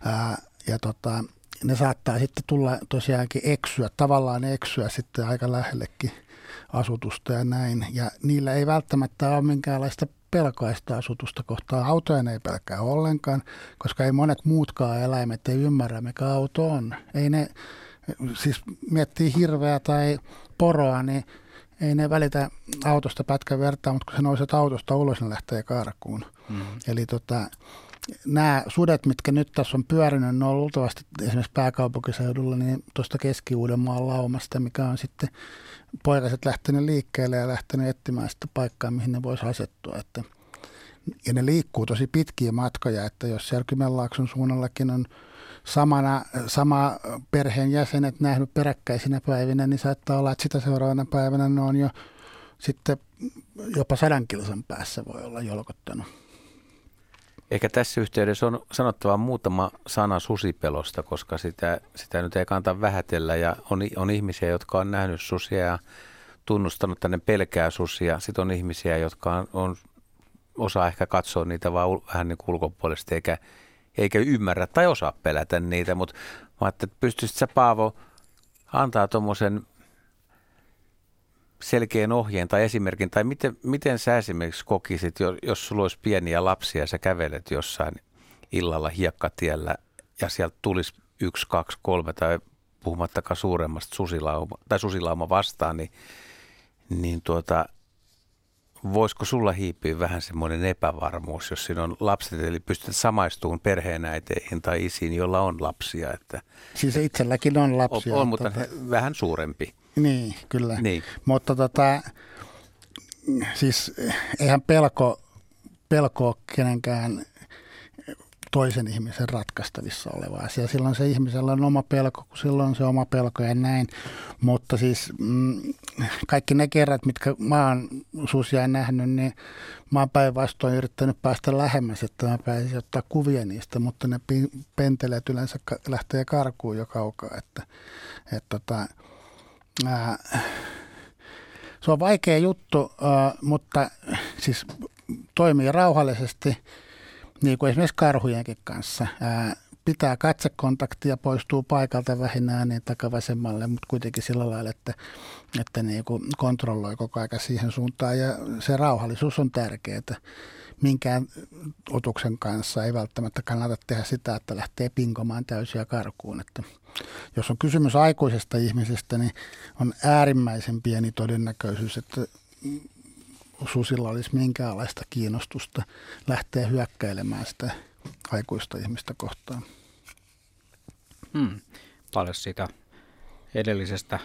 Ää, ja tota, ne saattaa sitten tulla tosiaankin eksyä, tavallaan eksyä sitten aika lähellekin asutusta ja näin. Ja niillä ei välttämättä ole minkäänlaista pelkaista asutusta kohtaa. Autojen ei pelkää ollenkaan, koska ei monet muutkaan eläimet ei ymmärrä, mikä auto on. Ei ne, siis miettii hirveä tai poroa, niin ei ne välitä autosta pätkän vertaa, mutta kun se nouset autosta ulos, ne lähtee karkuun. Mm. Eli tota, nämä sudet, mitkä nyt tässä on pyörinyt, ne on luultavasti esimerkiksi pääkaupunkiseudulla, niin tuosta Keski-Uudenmaan laumasta, mikä on sitten poikaset lähtenyt liikkeelle ja lähtenyt etsimään sitä paikkaa, mihin ne voisi asettua. Että, ja ne liikkuu tosi pitkiä matkoja, että jos siellä Kymenlaakson suunnallakin on samana, sama perheen jäsenet nähnyt peräkkäisinä päivinä, niin saattaa olla, että sitä seuraavana päivänä ne on jo sitten jopa sadan kilsan päässä voi olla jolkottanut. Ehkä tässä yhteydessä on sanottava muutama sana susipelosta, koska sitä, sitä nyt ei kannata vähätellä. Ja on, on ihmisiä, jotka on nähnyt susia ja tunnustanut, että ne pelkää susia. Sitten on ihmisiä, jotka on, on osaa ehkä katsoa niitä vaan vähän niin ulkopuolisesti, eikä, eikä ymmärrä tai osaa pelätä niitä. Mutta mä ajattelin, että pystyisit sä Paavo antaa tuommoisen selkeän ohjeen tai esimerkin, tai miten, miten sä esimerkiksi kokisit, jos sulla olisi pieniä lapsia ja sä kävelet jossain illalla hiekkatiellä ja sieltä tulisi yksi, kaksi, kolme tai puhumattakaan suuremmasta susilauma, tai susilauma vastaan, niin, niin tuota, voisiko sulla hiipiä vähän semmoinen epävarmuus, jos siinä on lapset, eli pystyt samaistumaan perheenäiteihin tai isiin, jolla on lapsia. Että, siis itselläkin on lapsia. On, on mutta tota... vähän suurempi. Niin, kyllä. Niin. Mutta tota, siis eihän pelko, pelko ole kenenkään toisen ihmisen ratkaistavissa oleva asia. Silloin se ihmisellä on oma pelko, kun silloin se oma pelko ja näin. Mutta siis mm, kaikki ne kerrat, mitkä mä oon susia nähnyt, niin mä oon päinvastoin yrittänyt päästä lähemmäs, että mä pääsin ottaa kuvia niistä, mutta ne penteleet yleensä lähtee karkuun jo kaukaa. Että, et tota, ää, se on vaikea juttu, ää, mutta siis toimii rauhallisesti, niin kuin esimerkiksi karhujenkin kanssa. Ää, pitää katsekontaktia, poistuu paikalta vähinään niin takavasemmalle, mutta kuitenkin sillä lailla, että, että niin kuin kontrolloi koko ajan siihen suuntaan. Ja se rauhallisuus on tärkeää. Minkään otuksen kanssa ei välttämättä kannata tehdä sitä, että lähtee pinkomaan täysiä karkuun. Että jos on kysymys aikuisesta ihmisestä, niin on äärimmäisen pieni todennäköisyys, että susilla olisi minkäänlaista kiinnostusta lähteä hyökkäilemään sitä aikuista ihmistä kohtaan. Hmm. Paljon siitä edellisestä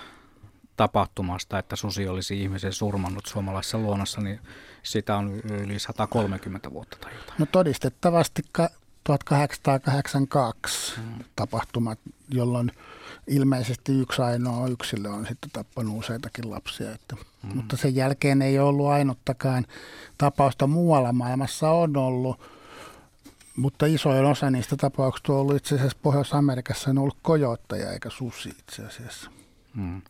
tapahtumasta, että susi olisi ihmisen surmannut suomalaisessa luonnossa, niin sitä on yli 130 vuotta tai jotain. No todistettavasti ka- 1882 hmm. tapahtumat, jolloin ilmeisesti yksi ainoa yksilö on sitten tappanut useitakin lapsia. Että, hmm. Mutta sen jälkeen ei ollut ainuttakaan tapausta muualla maailmassa on ollut, mutta isoin osa niistä tapauksista on ollut itse asiassa Pohjois-Amerikassa on ollut kojottaja eikä susi itse asiassa. Hmm.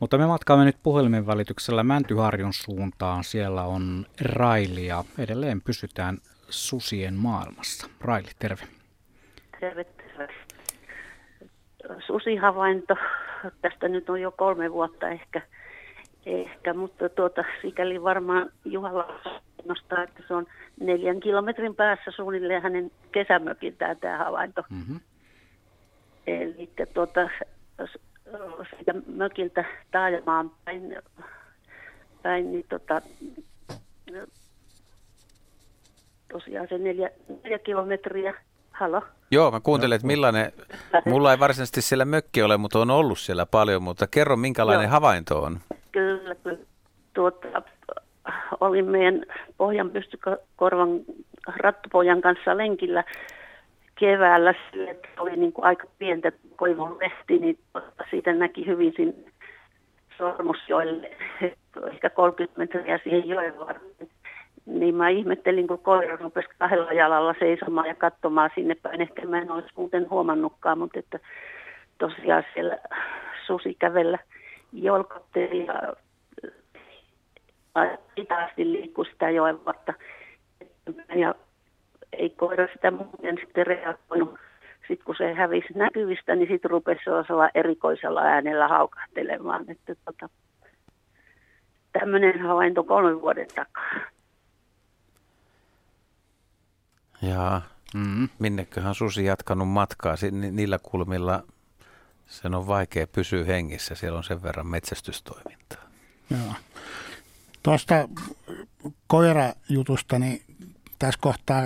Mutta me matkaamme nyt puhelimen välityksellä Mäntyharjun suuntaan. Siellä on Raili ja edelleen pysytään susien maailmassa. Raili, terve. Terve, terve. Susihavainto, tästä nyt on jo kolme vuotta ehkä, ehkä mutta tuota, sikäli varmaan Juhalla nostaa, että se on neljän kilometrin päässä suunnilleen hänen kesämökiltään tämä havainto. Mm-hmm. Eli tuota, siitä mökiltä taajamaan päin, päin niin tota, tosiaan se neljä, neljä kilometriä. Halo? Joo, mä kuuntelen, että millainen, mulla ei varsinaisesti siellä mökki ole, mutta on ollut siellä paljon, mutta kerro minkälainen Joo. havainto on. Kyllä, kyllä. Tuota, olin meidän pohjan pystykorvan rattupojan kanssa lenkillä keväällä sille, että oli niin kuin aika pientä koivun lehti, niin siitä näki hyvin sinne Sormusjoelle, ehkä 30 metriä siihen joen varten. Niin mä ihmettelin, kun koira rupesi kahdella jalalla seisomaan ja katsomaan sinne päin. Ehkä mä en olisi muuten huomannutkaan, mutta että tosiaan siellä susi kävellä jolkotteli ja hitaasti liikkui sitä joen vartta. Ja ei koira sitä muuten sitten reagoinut. Sitten kun se hävisi näkyvistä, niin sitten rupesi sellaisella erikoisella äänellä haukahtelemaan. Että tota, tämmöinen havainto kolmen vuoden takaa. Jaa, mm. minneköhän susi jatkanut matkaa? Niillä kulmilla sen on vaikea pysyä hengissä, siellä on sen verran metsästystoimintaa. Joo. Tuosta koirajutusta, niin tässä kohtaa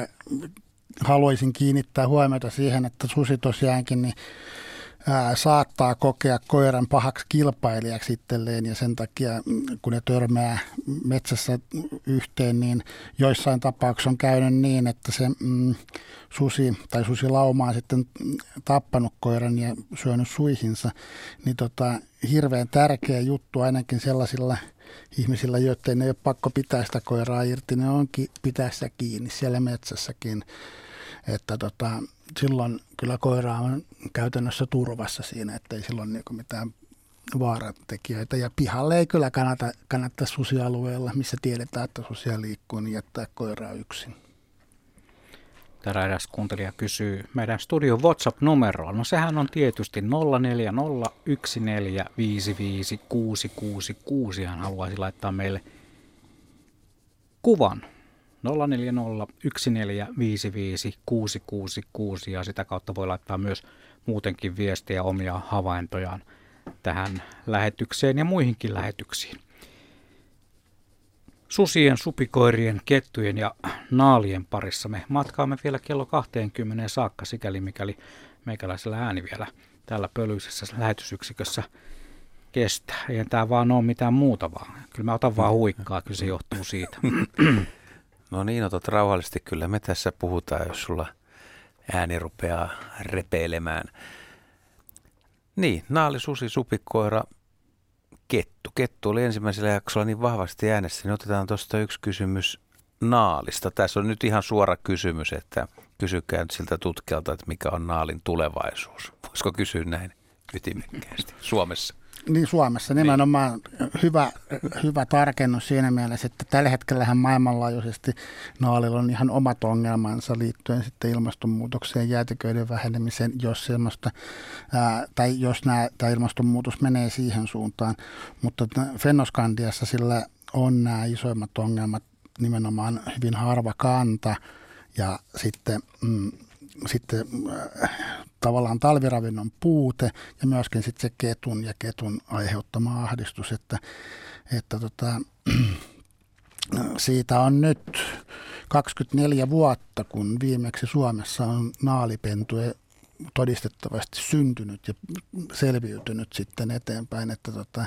haluaisin kiinnittää huomiota siihen, että susi tosiaankin niin, ää, saattaa kokea koiran pahaksi kilpailijaksi itselleen ja sen takia, kun ne törmää metsässä yhteen, niin joissain tapauksissa on käynyt niin, että se mm, susi tai susilauma on sitten tappanut koiran ja syönyt suihinsa, niin tota, hirveän tärkeä juttu ainakin sellaisilla – ihmisillä, joiden ei ole pakko pitää sitä koiraa irti, ne onkin pitää sitä kiinni siellä metsässäkin. Että tota, silloin kyllä koira on käytännössä turvassa siinä, että ei silloin niinku mitään vaaratekijöitä. Ja pihalle ei kyllä kannata, kannata susialueella, missä tiedetään, että susia liikkuu, niin jättää koiraa yksin. Täällä eräs kuuntelija kysyy meidän studion WhatsApp-numeroa. No sehän on tietysti 0401455666. Hän haluaisi laittaa meille kuvan 0401455666 ja sitä kautta voi laittaa myös muutenkin viestiä omia havaintojaan tähän lähetykseen ja muihinkin lähetyksiin. Susien, supikoirien, kettujen ja naalien parissa me matkaamme vielä kello 20 saakka, sikäli mikäli meikäläisellä ääni vielä täällä pölyisessä lähetysyksikössä kestää. Ei tämä vaan ole mitään muuta vaan. Kyllä mä otan vaan huikkaa, kyllä se johtuu siitä. No niin, otat rauhallisesti. Kyllä me tässä puhutaan, jos sulla ääni rupeaa repeilemään. Niin, naali, susi, supikoira, kettu. Kettu oli ensimmäisellä jaksolla niin vahvasti äänessä, niin otetaan tuosta yksi kysymys naalista. Tässä on nyt ihan suora kysymys, että kysykää nyt siltä tutkijalta, että mikä on naalin tulevaisuus. Voisiko kysyä näin ytimekkäästi Suomessa? Niin Suomessa nimenomaan niin. hyvä, hyvä tarkennus siinä mielessä, että tällä hetkellä maailmanlaajuisesti naalilla on ihan omat ongelmansa liittyen sitten ilmastonmuutokseen, jäätiköiden vähenemiseen, jos semmoista, ää, tai jos nämä, tämä ilmastonmuutos menee siihen suuntaan. Mutta Fennoskandiassa sillä on nämä isoimmat ongelmat nimenomaan hyvin harva kanta ja sitten mm, sitten äh, tavallaan talviravinnon puute ja myöskin sitten se ketun ja ketun aiheuttama ahdistus, että, että tota, siitä on nyt 24 vuotta, kun viimeksi Suomessa on naalipentuja todistettavasti syntynyt ja selviytynyt sitten eteenpäin, että tota,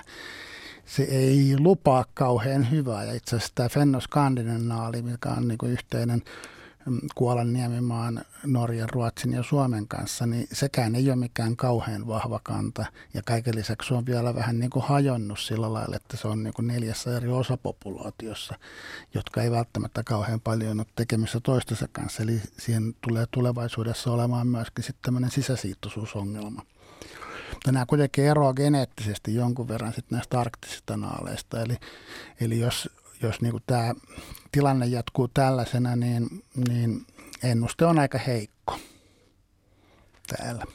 se ei lupaa kauhean hyvää. Ja itse asiassa tämä fennoskandinen naali, mikä on niin yhteinen Kuolan niemimaan Norjan, Ruotsin ja Suomen kanssa, niin sekään ei ole mikään kauhean vahva kanta. Ja kaiken lisäksi se on vielä vähän niin kuin hajonnut sillä lailla, että se on niin kuin neljässä eri osapopulaatiossa, jotka ei välttämättä kauhean paljon ole tekemissä toistensa kanssa. Eli siihen tulee tulevaisuudessa olemaan myöskin sitten tämmöinen sisäsiittoisuusongelma. Mutta nämä kuitenkin eroavat geneettisesti jonkun verran sitten näistä arktisista naaleista. Eli, eli jos jos niin tämä tilanne jatkuu tällaisena, niin, niin ennuste on aika heikko täällä.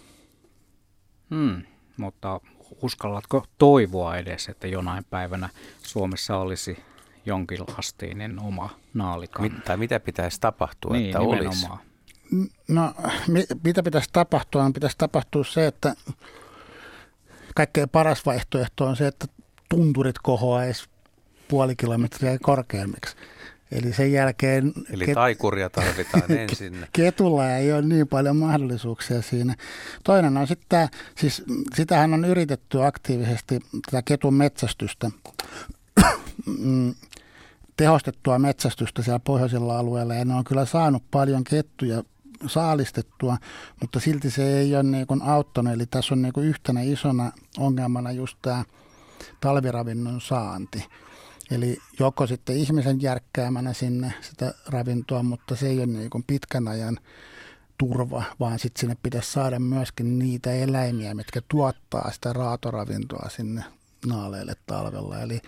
Hmm, mutta uskallatko toivoa edes, että jonain päivänä Suomessa olisi jonkinlainen oma naalikanta? Mit, tai mitä pitäisi tapahtua, niin, että nimenomaan. olisi? No, mitä pitäisi tapahtua? Pitäisi tapahtua se, että kaikkein paras vaihtoehto on se, että tunturit kohoaisi puoli kilometriä korkeammiksi. Eli sen jälkeen... Eli ket... taikuria tarvitaan ensin. Ketulla ei ole niin paljon mahdollisuuksia siinä. Toinen on sitten tämä, siis sitähän on yritetty aktiivisesti, tätä ketun metsästystä, mm, tehostettua metsästystä siellä pohjoisilla alueilla, ja ne on kyllä saanut paljon kettuja saalistettua, mutta silti se ei ole niin kuin auttanut. Eli tässä on niin kuin yhtenä isona ongelmana just tämä talviravinnon saanti. Eli joko sitten ihmisen järkkäämänä sinne sitä ravintoa, mutta se ei ole niin kuin pitkän ajan turva, vaan sitten sinne pitäisi saada myöskin niitä eläimiä, mitkä tuottaa sitä raatoravintoa sinne naaleille talvella. Eli,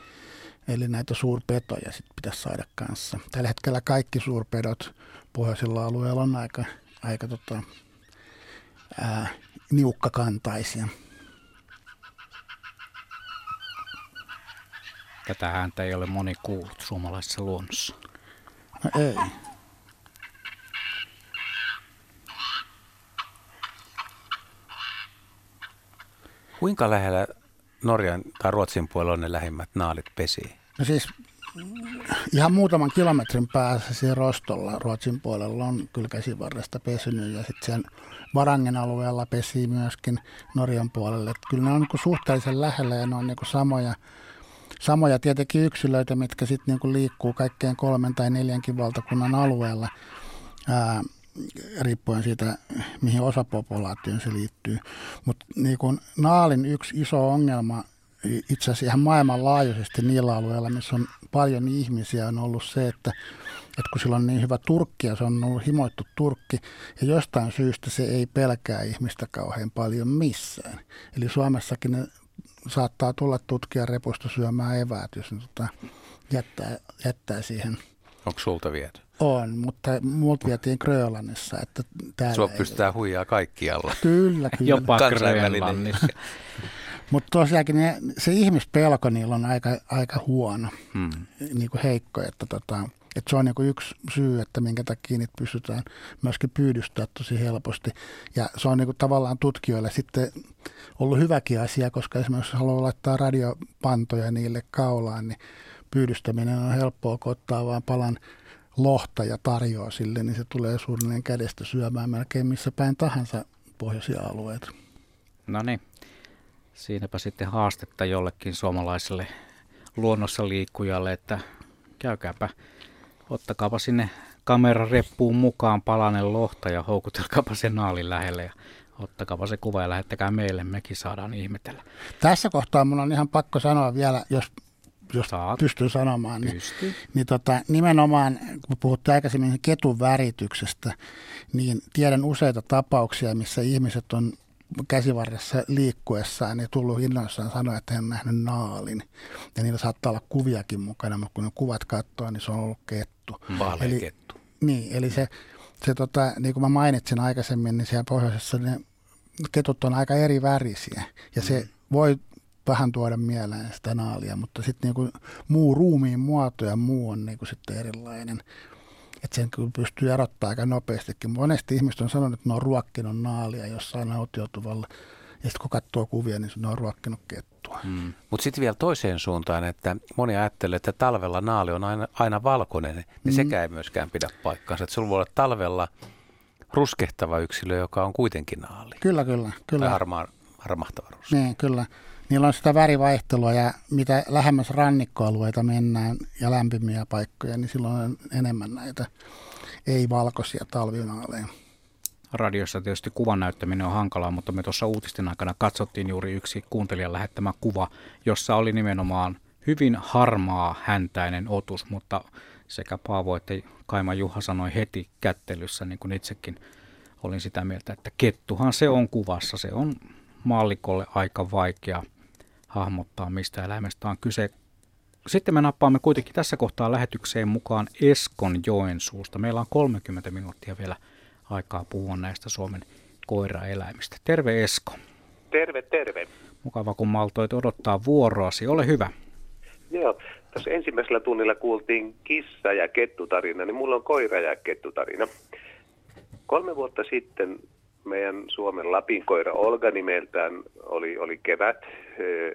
eli näitä suurpetoja sitten pitäisi saada kanssa. Tällä hetkellä kaikki suurpedot pohjoisilla alueilla on aika, aika tota, ää, niukkakantaisia. Tätä ääntä ei ole moni kuullut suomalaisessa luonnossa. No ei. Kuinka lähellä Norjan tai Ruotsin puolella on ne lähimmät naalit pesi? No siis ihan muutaman kilometrin päässä siellä Rostolla Ruotsin puolella on kyllä käsivarresta pesynyt ja sitten sen Varangen alueella pesi myöskin Norjan puolelle. Että kyllä ne on niin suhteellisen lähellä ja ne on niin samoja samoja tietenkin yksilöitä, mitkä sitten niin liikkuu kaikkeen kolmen tai neljänkin valtakunnan alueella, ää, riippuen siitä, mihin osapopulaatioon se liittyy. Mutta niin naalin yksi iso ongelma itse asiassa ihan maailmanlaajuisesti niillä alueilla, missä on paljon ihmisiä, on ollut se, että, että kun sillä on niin hyvä turkki ja se on ollut himoittu turkki, ja jostain syystä se ei pelkää ihmistä kauhean paljon missään. Eli Suomessakin ne saattaa tulla tutkia repusta syömään eväät, jos ne tota, jättää, jättää siihen. Onko sulta viety? On, mutta multa vietiin Grönlannissa. Että täällä Sua pystytään huijaa kaikkialla. Kyllä, kyllä. Jopa Grönlannissa. Mutta tosiaankin ne, se ihmispelko niillä on aika, aika huono, hmm. niin kuin heikko, että tota, et se on niin yksi syy, että minkä takia niitä pystytään myöskin pyydystämään tosi helposti. Ja se on niin tavallaan tutkijoille sitten ollut hyväkin asia, koska esimerkiksi jos haluaa laittaa radiopantoja niille kaulaan, niin pyydystäminen on helppoa, kun ottaa vaan palan lohta ja tarjoaa sille, niin se tulee suunnilleen kädestä syömään melkein missä päin tahansa pohjoisia alueita. No niin, siinäpä sitten haastetta jollekin suomalaiselle luonnossa liikkujalle, että käykääpä ottakaapa sinne kamerareppuun mukaan palanen lohta ja houkutelkaapa sen naalin lähelle ja ottakaapa se kuva ja lähettäkää meille, mekin saadaan ihmetellä. Tässä kohtaa mun on ihan pakko sanoa vielä, jos, jos Saat. pystyy sanomaan, niin, niin tota, nimenomaan, kun puhuttiin aikaisemmin ketun värityksestä, niin tiedän useita tapauksia, missä ihmiset on käsivarressa liikkuessaan niin tullut innoissaan sanoa, että hän on nähnyt naalin. Ja niillä saattaa olla kuviakin mukana, mutta kun ne kuvat katsoo, niin se on ollut kettu. eli, kettu. Niin, eli se, se tota, niin kuin mä mainitsin aikaisemmin, niin siellä pohjoisessa ne ketut on aika eri värisiä. Ja se mm. voi vähän tuoda mieleen sitä naalia, mutta sitten niin muu ruumiin muoto ja muu on niin kuin sitten erilainen että sen kyllä pystyy erottaa aika nopeastikin. Monesti ihmiset on sanonut, että ne on ruokkinut naalia jossain autiotuvalla. Ja sitten kun katsoo kuvia, niin ne on ruokkinut kettua. Mm. Mutta sitten vielä toiseen suuntaan, että moni ajattelee, että talvella naali on aina, aina valkoinen, niin mm. sekä ei myöskään pidä paikkaansa. Että sulla voi olla talvella ruskehtava yksilö, joka on kuitenkin naali. Kyllä, kyllä. kyllä. Tai harmaa, harmahtava ruske. Niin, kyllä. Niillä on sitä värivaihtelua ja mitä lähemmäs rannikkoalueita mennään ja lämpimiä paikkoja, niin silloin on enemmän näitä ei-valkoisia talvinaaleja. Radiossa tietysti kuvan näyttäminen on hankalaa, mutta me tuossa uutisten aikana katsottiin juuri yksi kuuntelijan lähettämä kuva, jossa oli nimenomaan hyvin harmaa häntäinen otus, mutta sekä Paavo että Kaima Juha sanoi heti kättelyssä, niin kuin itsekin olin sitä mieltä, että kettuhan se on kuvassa. Se on mallikolle aika vaikea hahmottaa, mistä eläimestä on kyse. Sitten me nappaamme kuitenkin tässä kohtaa lähetykseen mukaan Eskon Joensuusta. Meillä on 30 minuuttia vielä aikaa puhua näistä Suomen koiraeläimistä. Terve Esko. Terve, terve. Mukava kun maltoit odottaa vuoroasi. Ole hyvä. Joo, tuossa ensimmäisellä tunnilla kuultiin kissa- ja kettutarina, niin mulla on koira- ja kettutarina. Kolme vuotta sitten meidän Suomen Lapin koira Olga nimeltään oli, oli kevät,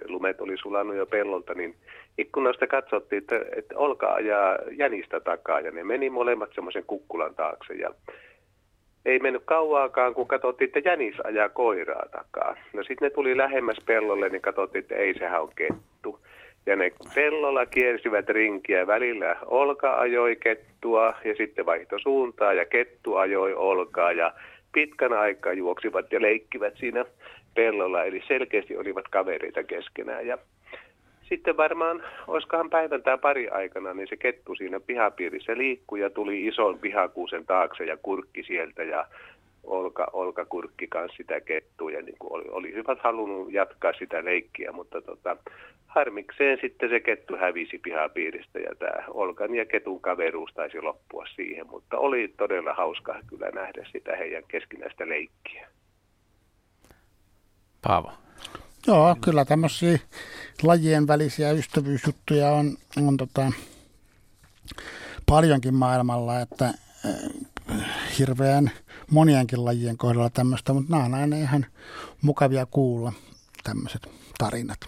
lumet oli sulannut jo pellolta, niin ikkunasta katsottiin, että, että Olga ajaa jänistä takaa ja ne meni molemmat semmoisen kukkulan taakse ja ei mennyt kauaakaan, kun katsottiin, että jänis ajaa koiraa takaa. No sitten ne tuli lähemmäs pellolle, niin katsottiin, että ei, sehän on kettu. Ja ne pellolla kiersivät rinkiä. Välillä Olka ajoi kettua ja sitten vaihto suuntaa ja kettu ajoi Olkaa. Ja pitkän aikaa juoksivat ja leikkivät siinä pellolla. Eli selkeästi olivat kavereita keskenään. Ja sitten varmaan, olisikohan päivän tai pari aikana, niin se kettu siinä pihapiirissä liikkui ja tuli ison pihakuusen taakse ja kurkki sieltä ja Olka, Olka kurkki kanssa sitä kettua ja niin kuin oli, oli hyvät halunnut jatkaa sitä leikkiä, mutta tota, harmikseen sitten se kettu hävisi pihapiiristä ja tämä Olkan ja ketun kaveruus taisi loppua siihen, mutta oli todella hauska kyllä nähdä sitä heidän keskinäistä leikkiä. Paavo. Joo, kyllä tämmöisiä lajien välisiä ystävyysjuttuja on, on tota, paljonkin maailmalla, että hirveän monienkin lajien kohdalla tämmöistä, mutta nämä on aina ihan mukavia kuulla tämmöiset tarinat.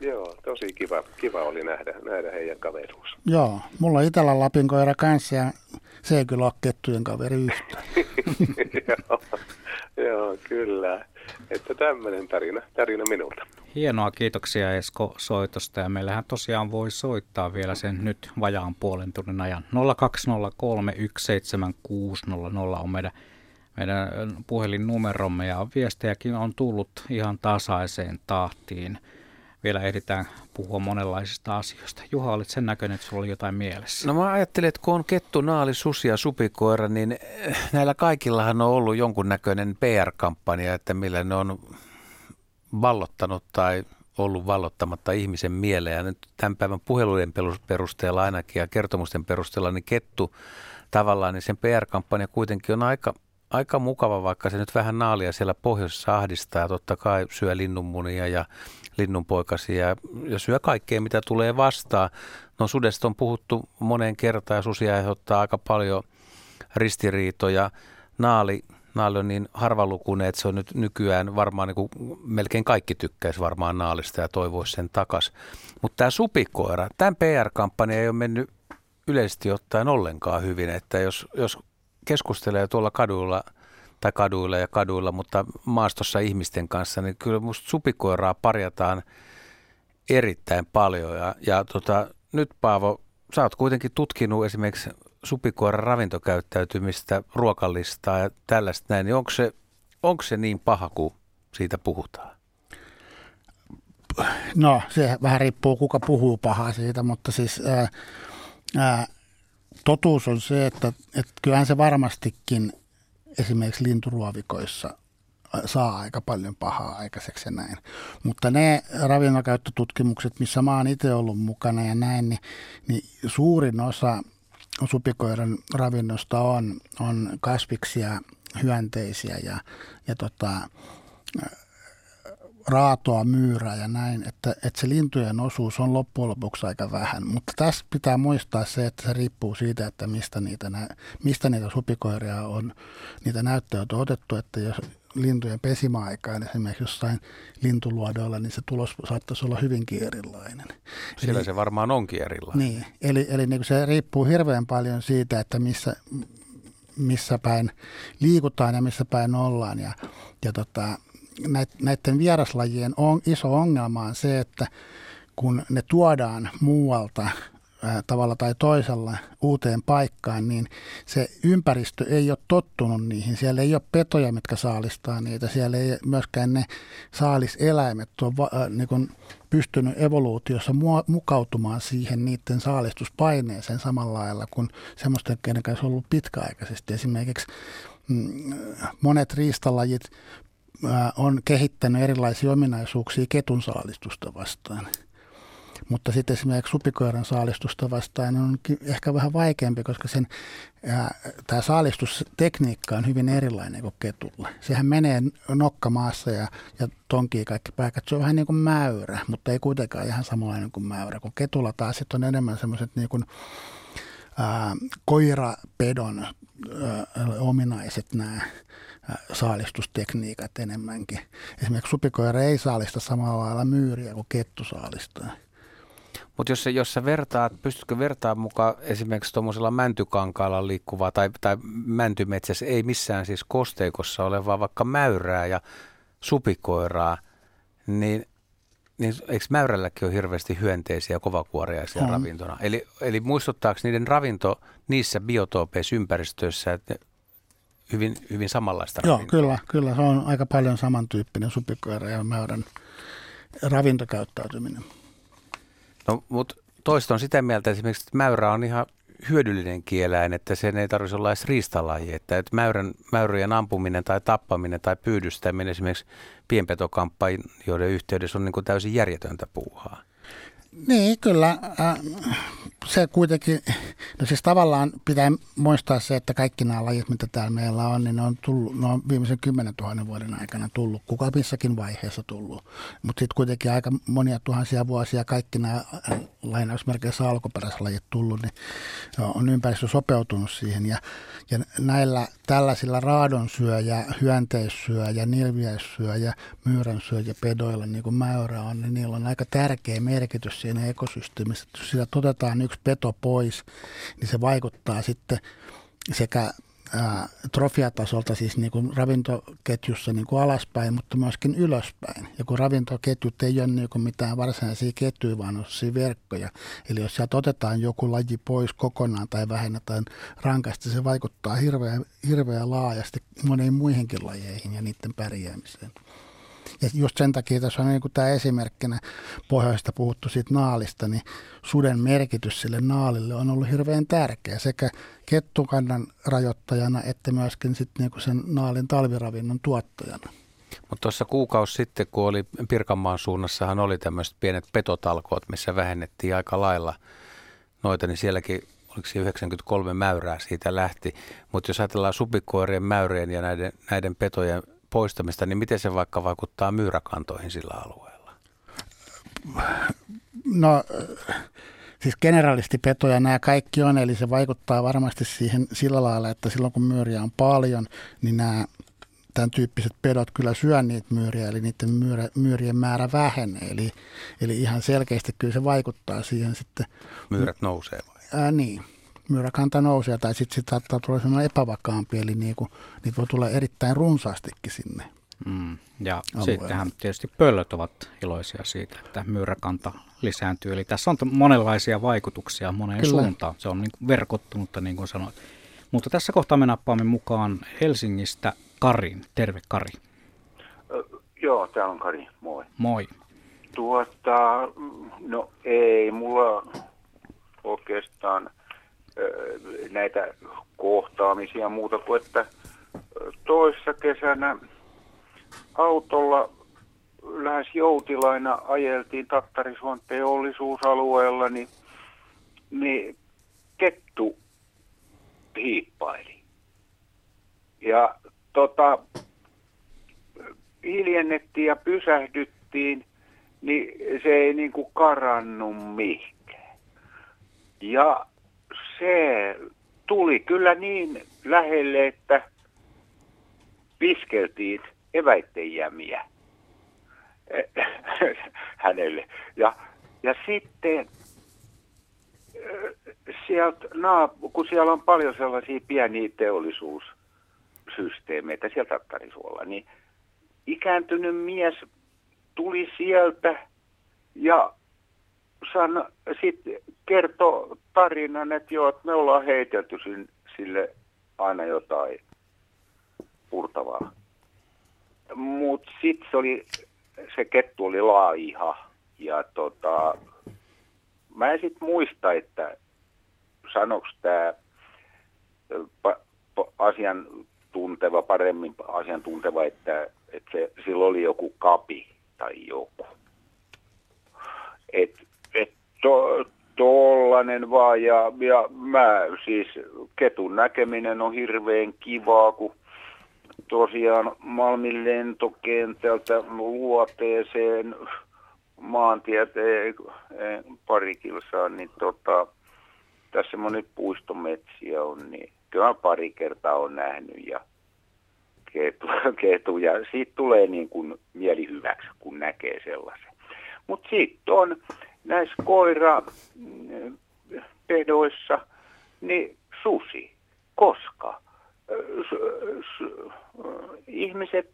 Joo, tosi kiva, kiva oli nähdä, nähdä heidän kaveruus. Joo, mulla on Itelän Lapin koira kanssa ja se ei kyllä ole kettujen kaveri yhtään. joo, joo, kyllä. Että tämmöinen tarina, tarina minulta. Hienoa, kiitoksia Esko soitosta ja meillähän tosiaan voi soittaa vielä sen nyt vajaan puolen tunnin ajan. 0203 17600 on meidän, meidän puhelinnumeromme ja viestejäkin on tullut ihan tasaiseen tahtiin. Vielä ehditään puhua monenlaisista asioista. Juha, olit sen näköinen, että sulla oli jotain mielessä. No mä ajattelin, että kun on kettu, naali, susi ja supikoira, niin näillä kaikillahan on ollut jonkunnäköinen PR-kampanja, että millä ne on vallottanut tai ollut vallottamatta ihmisen mieleen. Ja nyt tämän päivän puhelujen perusteella ainakin ja kertomusten perusteella, niin kettu tavallaan, niin sen PR-kampanja kuitenkin on aika, aika mukava, vaikka se nyt vähän naalia siellä pohjoisessa ahdistaa ja totta kai syö linnunmunia ja linnunpoikasia ja, ja syö kaikkea, mitä tulee vastaan. No sudesta on puhuttu moneen kertaan ja susia aiheuttaa aika paljon ristiriitoja. Naali naali on niin harvalukuinen, että se on nyt nykyään varmaan niin kuin melkein kaikki tykkäisi varmaan naalista ja toivoisi sen takas. Mutta tämä supikoira, tämän PR-kampanja ei ole mennyt yleisesti ottaen ollenkaan hyvin, että jos, jos keskustelee tuolla kaduilla tai kaduilla ja kaduilla, mutta maastossa ihmisten kanssa, niin kyllä musta supikoiraa parjataan erittäin paljon. Ja, ja tota, nyt Paavo, sä oot kuitenkin tutkinut esimerkiksi supikoiran ravintokäyttäytymistä, ruokalistaa ja tällaista näin, niin onko se, onko se niin paha kuin siitä puhutaan? No, se vähän riippuu kuka puhuu pahaa siitä, mutta siis ää, ää, totuus on se, että, että kyllähän se varmastikin esimerkiksi linturuovikoissa saa aika paljon pahaa aikaiseksi ja näin. Mutta ne ravinnonkäyttötutkimukset, missä mä oon itse ollut mukana ja näin, niin, niin suurin osa supikoiran ravinnosta on, on kasviksia, hyönteisiä ja, ja tota, raatoa, myyrää ja näin, että, että se lintujen osuus on loppujen lopuksi aika vähän. Mutta tässä pitää muistaa se, että se riippuu siitä, että mistä niitä, mistä niitä supikoiria on, niitä näyttöjä on otettu, että jos lintujen pesimäaikaan esimerkiksi jossain lintuluodoilla, niin se tulos saattaisi olla hyvinkin erilainen. Siellä eli, se varmaan onkin erilainen. Niin, eli, eli niin se riippuu hirveän paljon siitä, että missä, missä päin liikutaan ja missä päin ollaan. Ja, ja tota, näiden vieraslajien on, iso ongelma on se, että kun ne tuodaan muualta tavalla tai toisella uuteen paikkaan, niin se ympäristö ei ole tottunut niihin. Siellä ei ole petoja, mitkä saalistaa niitä. Siellä ei myöskään ne saaliseläimet ole niin kuin pystynyt evoluutiossa mukautumaan siihen niiden saalistuspaineeseen samalla lailla kuin semmoisten, kenen kanssa on ollut pitkäaikaisesti. Esimerkiksi mm, monet riistalajit on kehittänyt erilaisia ominaisuuksia ketun saalistusta vastaan – mutta sitten esimerkiksi supikoiran saalistusta vastaan on ehkä vähän vaikeampi, koska sen, ää, tämä saalistustekniikka on hyvin erilainen kuin ketulla. Sehän menee nokkamaassa ja, ja tonkii kaikki paikat. Se on vähän niin kuin mäyrä, mutta ei kuitenkaan ihan samanlainen kuin mäyrä. Kun ketulla taas sitten on enemmän semmoiset niin kuin, ää, koirapedon ää, ominaiset nämä saalistustekniikat enemmänkin. Esimerkiksi supikoira ei saalista samalla lailla myyriä kuin kettu saalistaa. Mutta jos, jos sä vertaat, pystytkö vertaamaan mukaan esimerkiksi tuommoisella mäntykankaalla liikkuvaa tai, tai mäntymetsässä, ei missään siis kosteikossa olevaa vaikka mäyrää ja supikoiraa, niin, niin eikö mäyrälläkin ole hirveästi hyönteisiä kovakuoriaisia on. ravintona? Eli, eli muistuttaako niiden ravinto niissä biotoopeissa ympäristöissä, että hyvin, hyvin samanlaista Joo, ravintoa? kyllä, kyllä. Se on aika paljon samantyyppinen supikoira ja mäyrän ravintokäyttäytyminen. No, mutta toista on sitä mieltä esimerkiksi, että mäyrä on ihan hyödyllinen kieläin, että sen ei tarvitsisi olla edes riistalaji. Että, että mäyrän, mäyryjen ampuminen tai tappaminen tai pyydystäminen esimerkiksi pienpetokamppajoiden yhteydessä on niin kuin täysin järjetöntä puuhaa. Niin, kyllä. Se kuitenkin, no siis tavallaan pitää muistaa se, että kaikki nämä lajit, mitä täällä meillä on, niin ne on, tullut, ne on viimeisen 10 000 vuoden aikana tullut, kuka missäkin vaiheessa tullut. Mutta sitten kuitenkin aika monia tuhansia vuosia kaikki nämä lainausmerkeissä alkuperäislajit tullut, niin on ympäristö sopeutunut siihen. Ja, ja näillä tällaisilla raadonsyöjä, hyönteissyöjä, nilviäissyöjä, myyränsyöjä pedoilla, niin kuin mäyrä on, niin niillä on aika tärkeä merkitys siinä ekosysteemissä. Jos sitä otetaan yksi peto pois, niin se vaikuttaa sitten sekä trofiatasolta, siis niin kuin ravintoketjussa niin kuin alaspäin, mutta myöskin ylöspäin. Ja kun ravintoketjut ei ole niin kuin mitään varsinaisia ketjuja, vaan on verkkoja. Eli jos sieltä otetaan joku laji pois kokonaan tai vähennetään rankasti, se vaikuttaa hirveän, hirveän laajasti moniin muihinkin lajeihin ja niiden pärjäämiseen. Ja just sen takia tässä on niin tämä esimerkkinä pohjoista puhuttu siitä naalista, niin suden merkitys sille naalille on ollut hirveän tärkeä sekä kettukannan rajoittajana että myöskin sitten niin sen naalin talviravinnon tuottajana. Mutta tuossa kuukausi sitten, kun oli Pirkanmaan suunnassahan oli tämmöiset pienet petotalkoot, missä vähennettiin aika lailla noita, niin sielläkin oliko se 93 mäyrää siitä lähti. Mutta jos ajatellaan supikoirien, mäyrien ja näiden, näiden petojen poistamista, niin miten se vaikka vaikuttaa myyräkantoihin sillä alueella? No siis generalistipetoja nämä kaikki on, eli se vaikuttaa varmasti siihen sillä lailla, että silloin kun myyriä on paljon, niin nämä tämän tyyppiset pedot kyllä syö niitä myyriä, eli niiden myyrä, myyrien määrä vähenee. Eli, eli ihan selkeästi kyllä se vaikuttaa siihen sitten. Myyrät nousee vai? Ää, niin myyräkanta nousee tai sitten sit saattaa tulla sellainen epävakaampi, eli niinku, niitä voi tulla erittäin runsaastikin sinne. Mm, ja sittenhän tietysti pöllöt ovat iloisia siitä, että myyräkanta lisääntyy. Eli tässä on monenlaisia vaikutuksia moneen Kyllä. suuntaan. Se on niin kuin verkottunutta, niin kuin sanoit. Mutta tässä kohtaa me nappaamme mukaan Helsingistä Karin. Terve Kari. Ö, joo, täällä on Kari. Moi. Moi. Tuota, no ei mulla oikeastaan näitä kohtaamisia ja muuta kuin, että toissa kesänä autolla lähes joutilaina ajeltiin Tattarisuon teollisuusalueella, niin, niin kettu hiippaili. Ja tota, hiljennettiin ja pysähdyttiin, niin se ei niin kuin karannut mihinkään. Ja se tuli kyllä niin lähelle, että piskeltiin eväitten jämiä hänelle. Ja, ja sitten sieltä, kun siellä on paljon sellaisia pieniä teollisuussysteemeitä sieltä Tattarisuolla, niin ikääntynyt mies tuli sieltä ja san, sitten kertoi tarinan, että joo, että me ollaan heitelty sille aina jotain purtavaa. Mutta sitten se oli, se kettu oli laiha ja tota, mä en sitten muista, että sanoks tämä asiantunteva, paremmin asiantunteva, että, että se, sillä oli joku kapi tai joku. Et to, tollanen vaan ja, ja mä siis ketun näkeminen on hirveän kivaa, kun tosiaan Malmin lentokentältä luoteeseen maantieteen pari kilsaa, niin tota, tässä semmoinen puistometsiä on, niin kyllä pari kertaa on nähnyt ja ketu, ketu ja siitä tulee niin kuin mieli hyväksi, kun näkee sellaisen. Mutta sitten on näissä koira pedoissa, niin susi. Koska? ihmiset,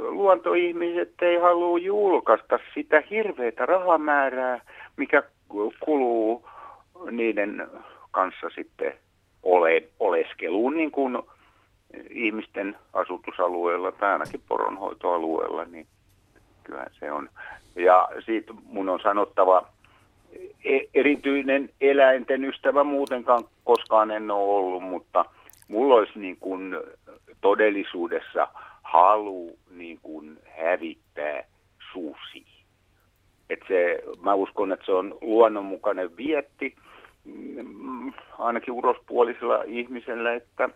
luontoihmiset ei halua julkaista sitä hirveitä rahamäärää, mikä kuluu niiden kanssa sitten ole, oleskeluun niin kuin ihmisten asutusalueella tai ainakin poronhoitoalueella, niin kyllä se on. Ja siitä mun on sanottava, erityinen eläinten ystävä muutenkaan koskaan en ole ollut, mutta mulla olisi niin kuin todellisuudessa halu niin kuin hävittää susi. Et se, mä uskon, että se on luonnonmukainen vietti, mm, ainakin urospuolisella ihmisellä, että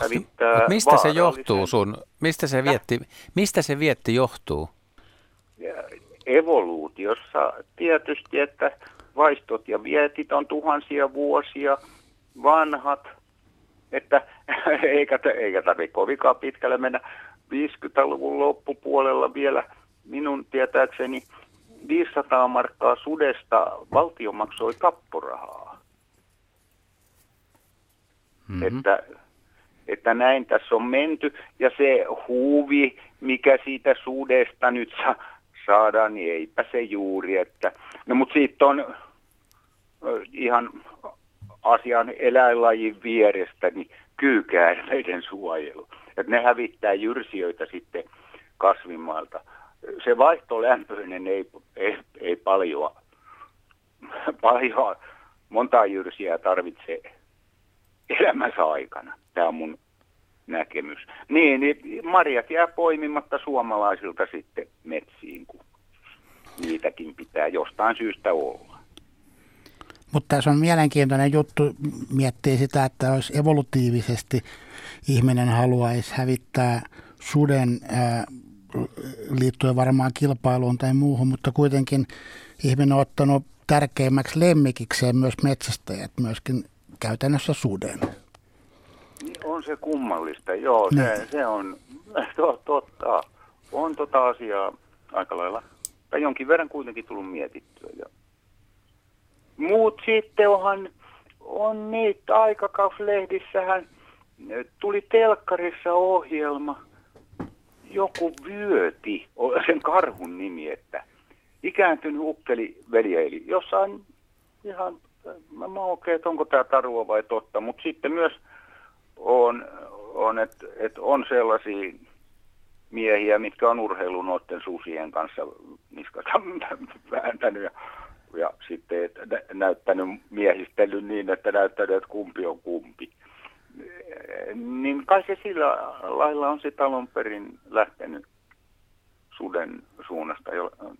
hävittää Mut mistä se johtuu sun, mistä se vietti, mistä se vietti johtuu? Evoluutiossa tietysti, että vaistot ja vietit on tuhansia vuosia vanhat, että eikä, eikä tarvitse kovinkaan pitkälle mennä 50-luvun loppupuolella vielä minun tietääkseni 500 markkaa sudesta valtio maksoi tapporahaa. Mm-hmm. Että, että näin tässä on menty. Ja se huvi, mikä siitä sudesta nyt sa- saadaan, niin eipä se juuri. Että, no mutta siitä on ihan asian eläinlajin vierestä niin kyykäärmeiden suojelu. Että ne hävittää jyrsijöitä sitten kasvimaalta. Se vaihtolämpöinen ei, ei, ei paljon, paljon montaa jyrsiä tarvitse elämänsä aikana. Tämä on mun näkemys. Niin, niin marjat jää poimimatta suomalaisilta sitten metsiin, kun niitäkin pitää jostain syystä olla. Mutta tässä on mielenkiintoinen juttu miettiä sitä, että olisi evolutiivisesti ihminen haluaisi hävittää suden ää, liittyen varmaan kilpailuun tai muuhun, mutta kuitenkin ihminen on ottanut tärkeimmäksi lemmikikseen myös metsästäjät, myöskin käytännössä suden. On se kummallista, joo, se, niin. se on to, totta. On tota asiaa aika lailla, tai jonkin verran kuitenkin tullut mietittyä. Ja Muut sitten onhan, on niitä aikakauslehdissähän, tuli telkkarissa ohjelma, joku vyöti, sen karhun nimi, että ikääntynyt ukkeli veljeili jossain ihan, mä, mä oikein, että onko tämä tarua vai totta, mutta sitten myös on, on että et on sellaisia miehiä, mitkä on urheilu noiden susien kanssa niskata vääntänyt ja ja sitten näyttänyt miehistellyt niin, että näyttänyt, että kumpi on kumpi. Niin kai se sillä lailla on se alun perin lähtenyt suden suunnasta,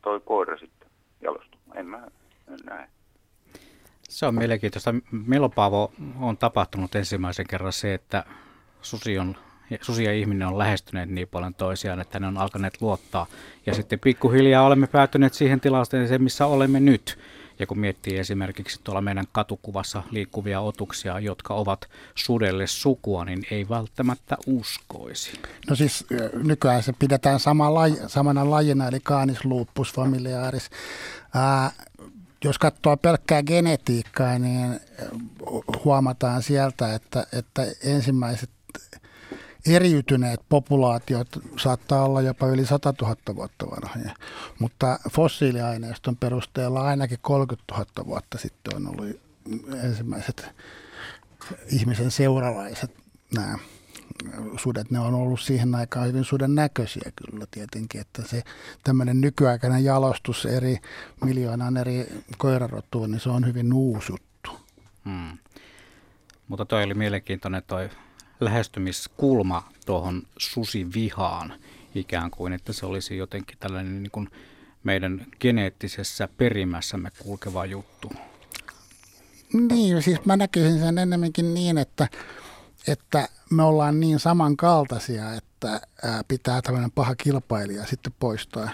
toi koira sitten jalostumaan. En mä näe. Se on mielenkiintoista. Melopaavo on tapahtunut ensimmäisen kerran se, että susi, on, susi ja ihminen on lähestyneet niin paljon toisiaan, että ne on alkaneet luottaa. Ja sitten pikkuhiljaa olemme päätyneet siihen tilanteeseen, missä olemme nyt. Ja kun miettii esimerkiksi tuolla meidän katukuvassa liikkuvia otuksia, jotka ovat sudelle sukua, niin ei välttämättä uskoisi. No siis nykyään se pidetään sama laji, samana lajina, eli Canis lupus familiaris. Ää, jos katsoo pelkkää genetiikkaa, niin huomataan sieltä, että, että ensimmäiset eriytyneet populaatiot saattaa olla jopa yli 100 000 vuotta vanhoja, mutta fossiiliaineiston perusteella ainakin 30 000 vuotta sitten on ollut ensimmäiset ihmisen seuralaiset nämä sudet, ne on ollut siihen aikaan hyvin suden näköisiä kyllä tietenkin, että se tämmöinen nykyaikainen jalostus eri miljoonan eri koirarotuun, niin se on hyvin uusi juttu. Hmm. Mutta toi oli mielenkiintoinen toi lähestymiskulma tuohon susivihaan ikään kuin, että se olisi jotenkin tällainen niin kuin meidän geneettisessä perimässämme kulkeva juttu. Niin, siis mä näkisin sen enemmänkin niin, että, että me ollaan niin samankaltaisia, että pitää tämmöinen paha kilpailija sitten poistaa,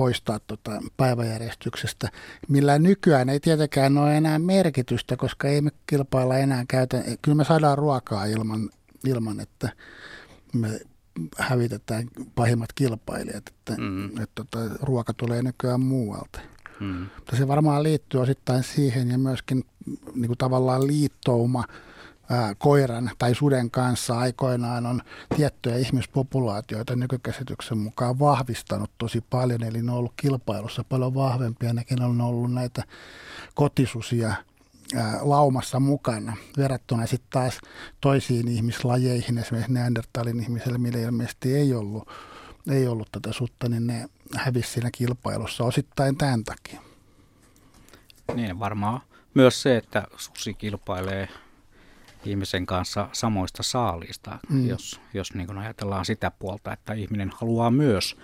poistaa tota päiväjärjestyksestä, millä nykyään ei tietenkään ole enää merkitystä, koska ei me kilpailla enää käytä. Kyllä me saadaan ruokaa ilman, ilman että me hävitetään pahimmat kilpailijat, että, mm. että, että tota, ruoka tulee nykyään muualta. Mm. Mutta se varmaan liittyy osittain siihen ja myöskin niin kuin tavallaan liittouma koiran tai suden kanssa aikoinaan on tiettyjä ihmispopulaatioita nykykäsityksen mukaan vahvistanut tosi paljon. Eli ne on ollut kilpailussa paljon vahvempia. Nekin on ollut näitä kotisusia laumassa mukana verrattuna sitten taas toisiin ihmislajeihin, esimerkiksi Neandertalin ihmiselle, millä ilmeisesti ei ollut ei ollut tätä sutta, niin ne hävisi siinä kilpailussa osittain tämän takia. Niin varmaan myös se, että susi kilpailee ihmisen kanssa samoista saalista, mm. jos, jos niin ajatellaan sitä puolta, että ihminen haluaa myös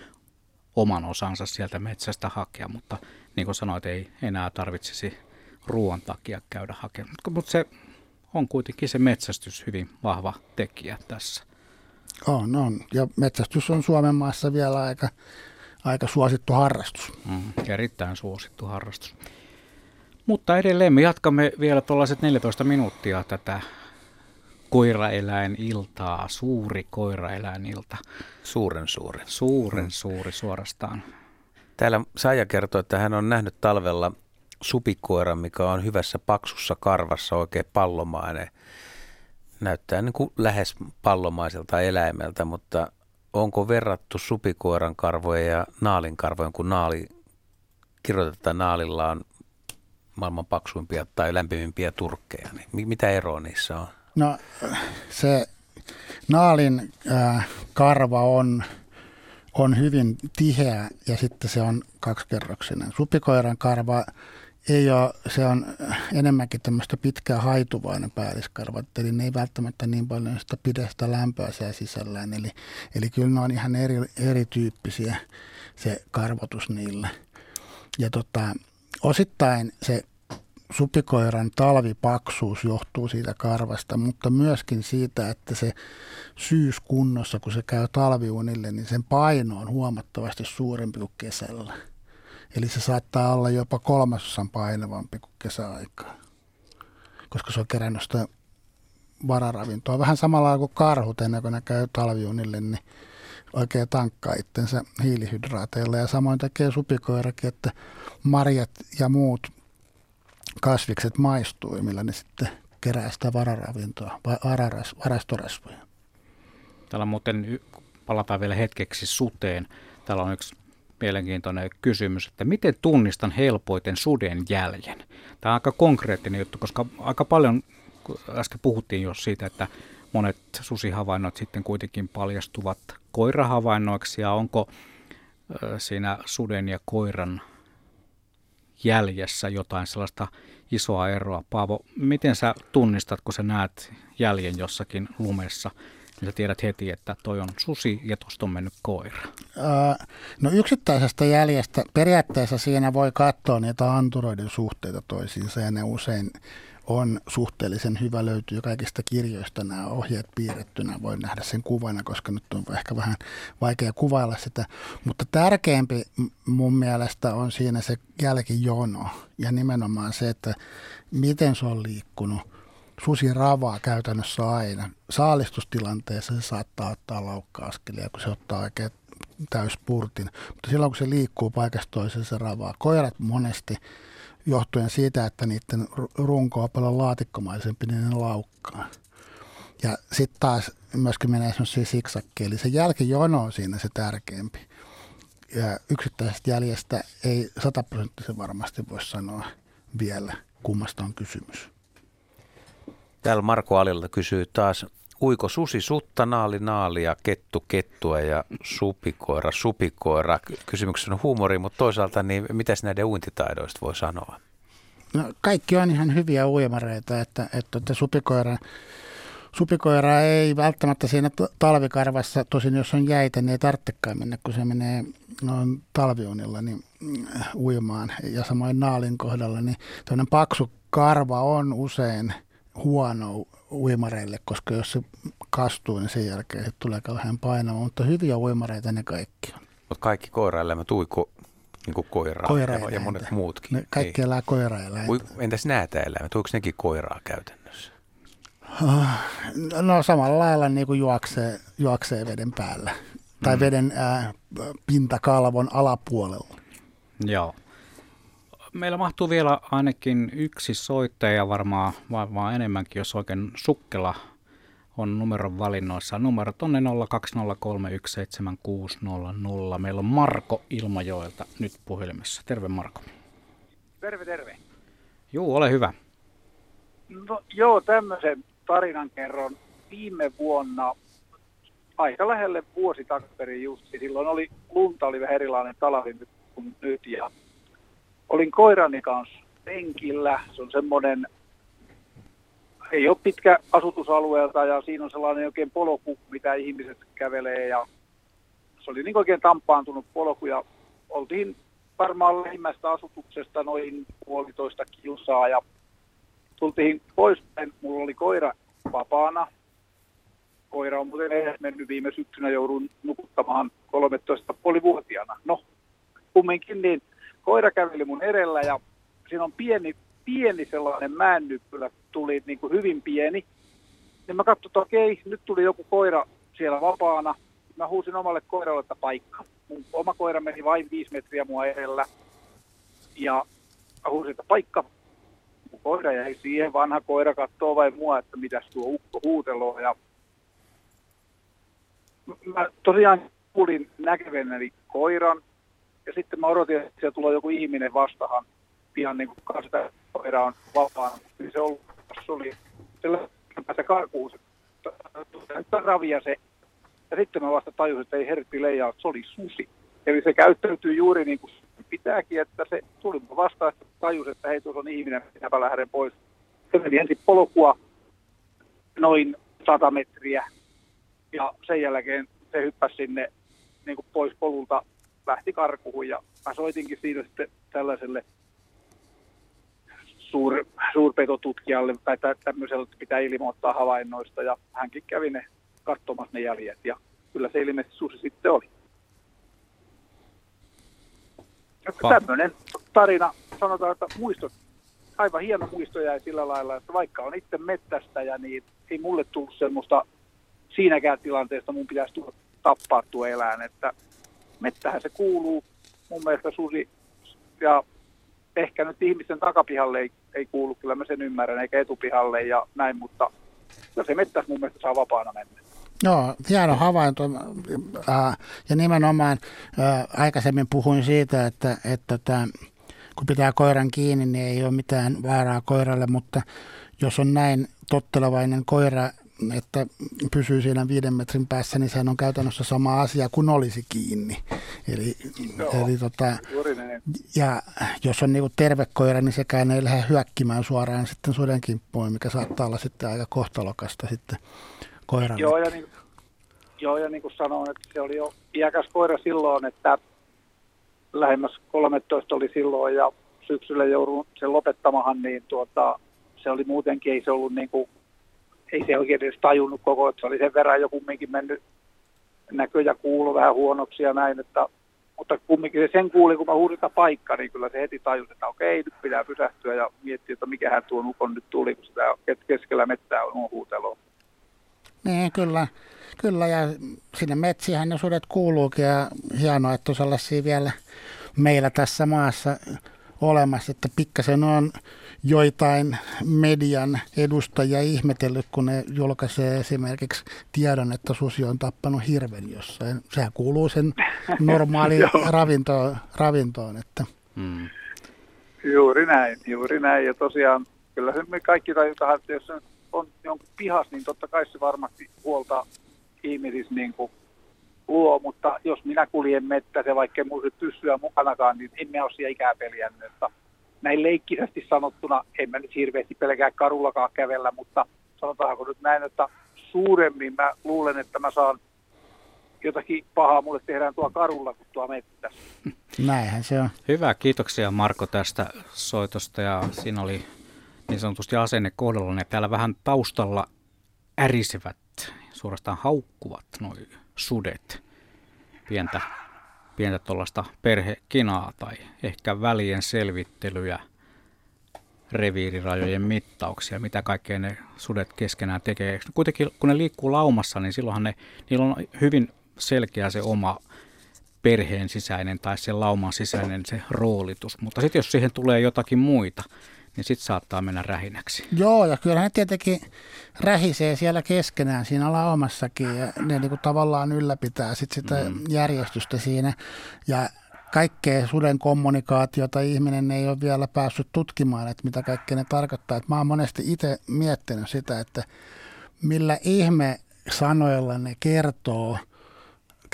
oman osansa sieltä metsästä hakea, mutta niin kuin sanoit, ei enää tarvitsisi ruoan takia käydä hakemaan. Mutta se on kuitenkin se metsästys hyvin vahva tekijä tässä. On, on. Ja metsästys on Suomen maassa vielä aika, aika suosittu harrastus. Mm, erittäin suosittu harrastus. Mutta edelleen me jatkamme vielä tuollaiset 14 minuuttia tätä koiraeläiniltaa, suuri koiraeläinilta. Suuren suuri. Suuren mm. suuri suorastaan. Täällä Saija kertoo, että hän on nähnyt talvella supikoiran, mikä on hyvässä paksussa karvassa, oikein pallomainen näyttää niin kuin lähes pallomaiselta eläimeltä, mutta onko verrattu supikoiran karvoja ja naalin karvoja, kun naali, kirjoitetaan naalilla on maailman paksuimpia tai lämpimimpiä turkkeja, niin mitä eroa niissä on? No se naalin äh, karva on, on hyvin tiheä ja sitten se on kaksikerroksinen. Supikoiran karva ei ole, se on enemmänkin tämmöistä pitkää haituvainen päälliskarva, eli ne ei välttämättä niin paljon sitä pidä sitä lämpöä siellä sisällään. Eli, eli kyllä ne on ihan eri, erityyppisiä se karvotus niillä. Ja tota, osittain se supikoiran talvipaksuus johtuu siitä karvasta, mutta myöskin siitä, että se syyskunnossa, kun se käy talviunille, niin sen paino on huomattavasti suurempi kuin kesällä. Eli se saattaa olla jopa kolmasosan painavampi kuin kesäaikaa, koska se on kerännyt sitä vararavintoa. Vähän samalla kuin karhut ennen kuin ne käy talviunille, niin oikein tankkaa itsensä hiilihydraateilla. Ja samoin tekee supikoirakin, että marjat ja muut kasvikset maistuu, millä ne sitten kerää sitä vararavintoa, vararas, varastorasvoja. Täällä muuten palataan vielä hetkeksi suteen. Täällä on yksi mielenkiintoinen kysymys, että miten tunnistan helpoiten suden jäljen? Tämä on aika konkreettinen juttu, koska aika paljon, äsken puhuttiin jo siitä, että monet susihavainnot sitten kuitenkin paljastuvat koirahavainnoiksi ja onko siinä suden ja koiran jäljessä jotain sellaista isoa eroa. Paavo, miten sä tunnistat, kun sä näet jäljen jossakin lumessa? niin sä tiedät heti, että toi on susi ja tuosta on mennyt koira? no yksittäisestä jäljestä periaatteessa siinä voi katsoa niitä anturoiden suhteita toisiinsa ja ne usein on suhteellisen hyvä löytyy kaikista kirjoista nämä ohjeet piirrettynä. Voi nähdä sen kuvana, koska nyt on ehkä vähän vaikea kuvailla sitä. Mutta tärkeämpi mun mielestä on siinä se jälkijono ja nimenomaan se, että miten se on liikkunut susi ravaa käytännössä aina. Saalistustilanteessa se saattaa ottaa laukka-askelia, kun se ottaa oikein täyspurtin. Mutta silloin kun se liikkuu paikasta toiseen, se ravaa. Koirat monesti johtuen siitä, että niiden runko on paljon laatikkomaisempi, niin ne laukkaa. Ja sitten taas myöskin menee semmoisia siksakkeja, eli se jälkijono on siinä se tärkeämpi. Ja yksittäisestä jäljestä ei sataprosenttisen varmasti voi sanoa vielä, kummasta on kysymys. Täällä Marko Alilta kysyy taas, uiko susi sutta, naali naalia, kettu kettua ja supikoira supikoira. Kysymyksessä on huumori, mutta toisaalta niin mitäs näiden uintitaidoista voi sanoa? No, kaikki on ihan hyviä uimareita, että, että, että supikoira, supikoira ei välttämättä siinä talvikarvassa, tosin jos on jäitä, niin ei tarvitsekaan mennä, kun se menee noin talviunilla niin äh, uimaan. Ja samoin naalin kohdalla, niin tuollainen paksu karva on usein huono uimareille, koska jos se kastuu, niin sen jälkeen se tulee kauhean painava. Mutta hyviä uimareita ne kaikki on. Mutta kaikki koiraelämät uiko niin kuin koiraa Koira ja, ja monet muutkin. Ne kaikki elää koiraeläintä. Entäs näätä eläimet, uiko nekin koiraa käytännössä? Ah, no samalla lailla niin kuin juoksee, juoksee veden päällä tai mm. veden ää, pintakalvon alapuolella. Joo. Meillä mahtuu vielä ainakin yksi soittaja, varmaan vaan enemmänkin, jos oikein sukkela on numeron valinnoissa. Numerot on 020317600. Meillä on Marko Ilmajoelta nyt puhelimessa. Terve Marko. Terve, terve. Juu, ole hyvä. No, joo, tämmöisen tarinan kerron. Viime vuonna, aika lähelle vuosi takaperin just, silloin oli, lunta oli vähän erilainen talvi kuin nyt ja olin koirani kanssa penkillä. Se on semmoinen ei ole pitkä asutusalueelta ja siinä on sellainen oikein polku, mitä ihmiset kävelee ja se oli niin oikein tampaantunut polku ja oltiin varmaan lähimmästä asutuksesta noin puolitoista kilsaa ja tultiin pois. Mulla oli koira vapaana. Koira on muuten edes mennyt viime syksynä, joudun nukuttamaan 13,5-vuotiaana. No, kumminkin niin koira käveli mun edellä ja siinä on pieni pieni sellainen mäännyppylä tuli niin kuin hyvin pieni. Niin mä katsoin, että okei, nyt tuli joku koira siellä vapaana. Mä huusin omalle koiralle, että paikka. Mun oma koira meni vain viisi metriä mua edellä. Ja mä huusin, että paikka. Mun koira jäi siihen, vanha koira katsoo vain mua, että mitä tuo ukko huuteloo. Ja mä tosiaan kuulin näkeväni koiran. Ja sitten mä odotin, että siellä tulee joku ihminen vastahan pian niin kuin koira on vapaana. Niin se, ollut, se oli se karkuun se, ravia se. Ja sitten mä vasta tajusin, että ei herppi leijaa, se oli susi. Eli se käyttäytyy juuri niin kuin pitääkin, että se tuli vastaan, että tajusi, että hei, tuossa on ihminen, minäpä lähden pois. Se meni ensin polkua noin 100 metriä ja sen jälkeen se hyppäsi sinne niin kuin pois polulta, lähti karkuun ja mä soitinkin siitä sitten tällaiselle suur, suurpetotutkijalle tai tämmöiselle, että pitää ilmoittaa havainnoista ja hänkin kävi ne katsomassa ne jäljet ja kyllä se ilmeisesti susi sitten oli. Tämmöinen tarina, sanotaan, että muistot, aivan hieno muisto jäi sillä lailla, että vaikka on itse mettästäjä, niin ei mulle tullut semmoista siinäkään tilanteesta mun pitäisi tulla tappaa tuo eläin, että mettähän se kuuluu mun mielestä susi ja ehkä nyt ihmisten takapihalle ei, ei kuulu, kyllä mä sen ymmärrän, eikä etupihalle ja näin, mutta jos se mettäs mun mielestä saa vapaana mennä. Joo, hieno havainto. Ja nimenomaan aikaisemmin puhuin siitä, että, että tämä, kun pitää koiran kiinni, niin ei ole mitään vaaraa koiralle, mutta jos on näin tottelevainen koira, että pysyy siinä viiden metrin päässä, niin sehän on käytännössä sama asia kuin olisi kiinni. Eli, eli tota, ja jos on niinku terve koira, niin sekään ei lähde hyökkimään suoraan sitten suden kimppuun, mikä saattaa olla sitten aika kohtalokasta sitten koiralle. Joo, ja niin, joo, ja niin kuin sanoin, että se oli jo iäkäs koira silloin, että lähemmäs 13 oli silloin ja syksyllä joudun sen lopettamahan, niin tuota, se oli muutenkin, ei se ollut niin kuin ei se oikein edes tajunnut koko, että se oli sen verran jo kumminkin mennyt näkö ja kuulu vähän huonoksi ja näin, että, mutta kumminkin se sen kuuli, kun mä huudin paikka, niin kyllä se heti tajusi, että okei, nyt pitää pysähtyä ja miettiä, että mikähän tuo ukon nyt tuli, kun sitä keskellä mettää on huutelo. Niin, kyllä. Kyllä, ja sinne metsiähän ne sudet kuuluukin, ja hienoa, että on sellaisia vielä meillä tässä maassa olemassa, että pikkasen on joitain median edustajia ihmetellyt, kun ne julkaisee esimerkiksi tiedon, että susi on tappanut hirven jossain. Sehän kuuluu sen normaaliin ravintoon, ravintoon. Että. Hmm. Juuri näin, juuri näin. Ja tosiaan kyllä me kaikki tajutaan, että jos on jonkun pihas, niin totta kai se varmasti huolta ihmisissä niin kuin luo, mutta jos minä kuljen mettässä, vaikka en muista pyssyä mukanakaan, niin en minä ole siellä ikää peliännyt. Että näin leikkisesti sanottuna, en mä nyt hirveästi pelkää karullakaan kävellä, mutta sanotaanko nyt näin, että suuremmin mä luulen, että mä saan jotakin pahaa mulle tehdään tuo karulla kuin tuo mettässä. Näinhän se on. Hyvä, kiitoksia Marko tästä soitosta ja siinä oli niin sanotusti asenne kohdalla. Ja täällä vähän taustalla ärisevät, suorastaan haukkuvat noin sudet. Pientä, pientä tuollaista perhekinaa tai ehkä välien selvittelyjä, reviirirajojen mittauksia, mitä kaikkea ne sudet keskenään tekee. Kuitenkin kun ne liikkuu laumassa, niin silloinhan ne, niillä on hyvin selkeä se oma perheen sisäinen tai se lauman sisäinen se roolitus. Mutta sitten jos siihen tulee jotakin muita, niin sitten saattaa mennä rähinäksi. Joo, ja kyllähän ne tietenkin rähisee siellä keskenään siinä laumassakin, ja ne niin kuin tavallaan ylläpitää sit sitä mm. järjestystä siinä. Ja kaikkea suden kommunikaatiota ihminen ei ole vielä päässyt tutkimaan, että mitä kaikkea ne tarkoittaa. Et mä oon monesti itse miettinyt sitä, että millä ihme sanoilla ne kertoo,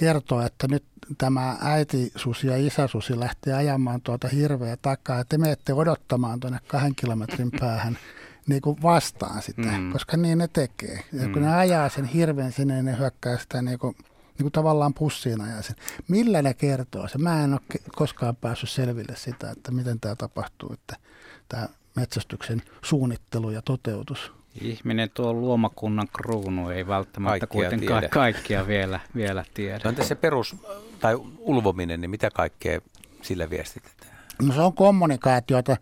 kertoo, että nyt tämä äitisusi ja isäsusi lähtee ajamaan tuota hirveä takaa, että te menette odottamaan tuonne kahden kilometrin päähän niin kuin vastaan sitä, mm. koska niin ne tekee. Ja mm. kun ne ajaa sen hirveän sinne, niin ne hyökkää sitä niin kuin, niin kuin tavallaan pussiin ajaa sen. Millä ne kertoo se? Mä en ole koskaan päässyt selville sitä, että miten tämä tapahtuu, että tämä metsästyksen suunnittelu ja toteutus. Ihminen tuo luomakunnan kruunu ei välttämättä kaikkia kuitenkaan tiedä. kaikkia vielä, vielä tiedä. No entä se perus, tai ulvominen, niin mitä kaikkea sillä viestitetään? No se on kommunikaatiota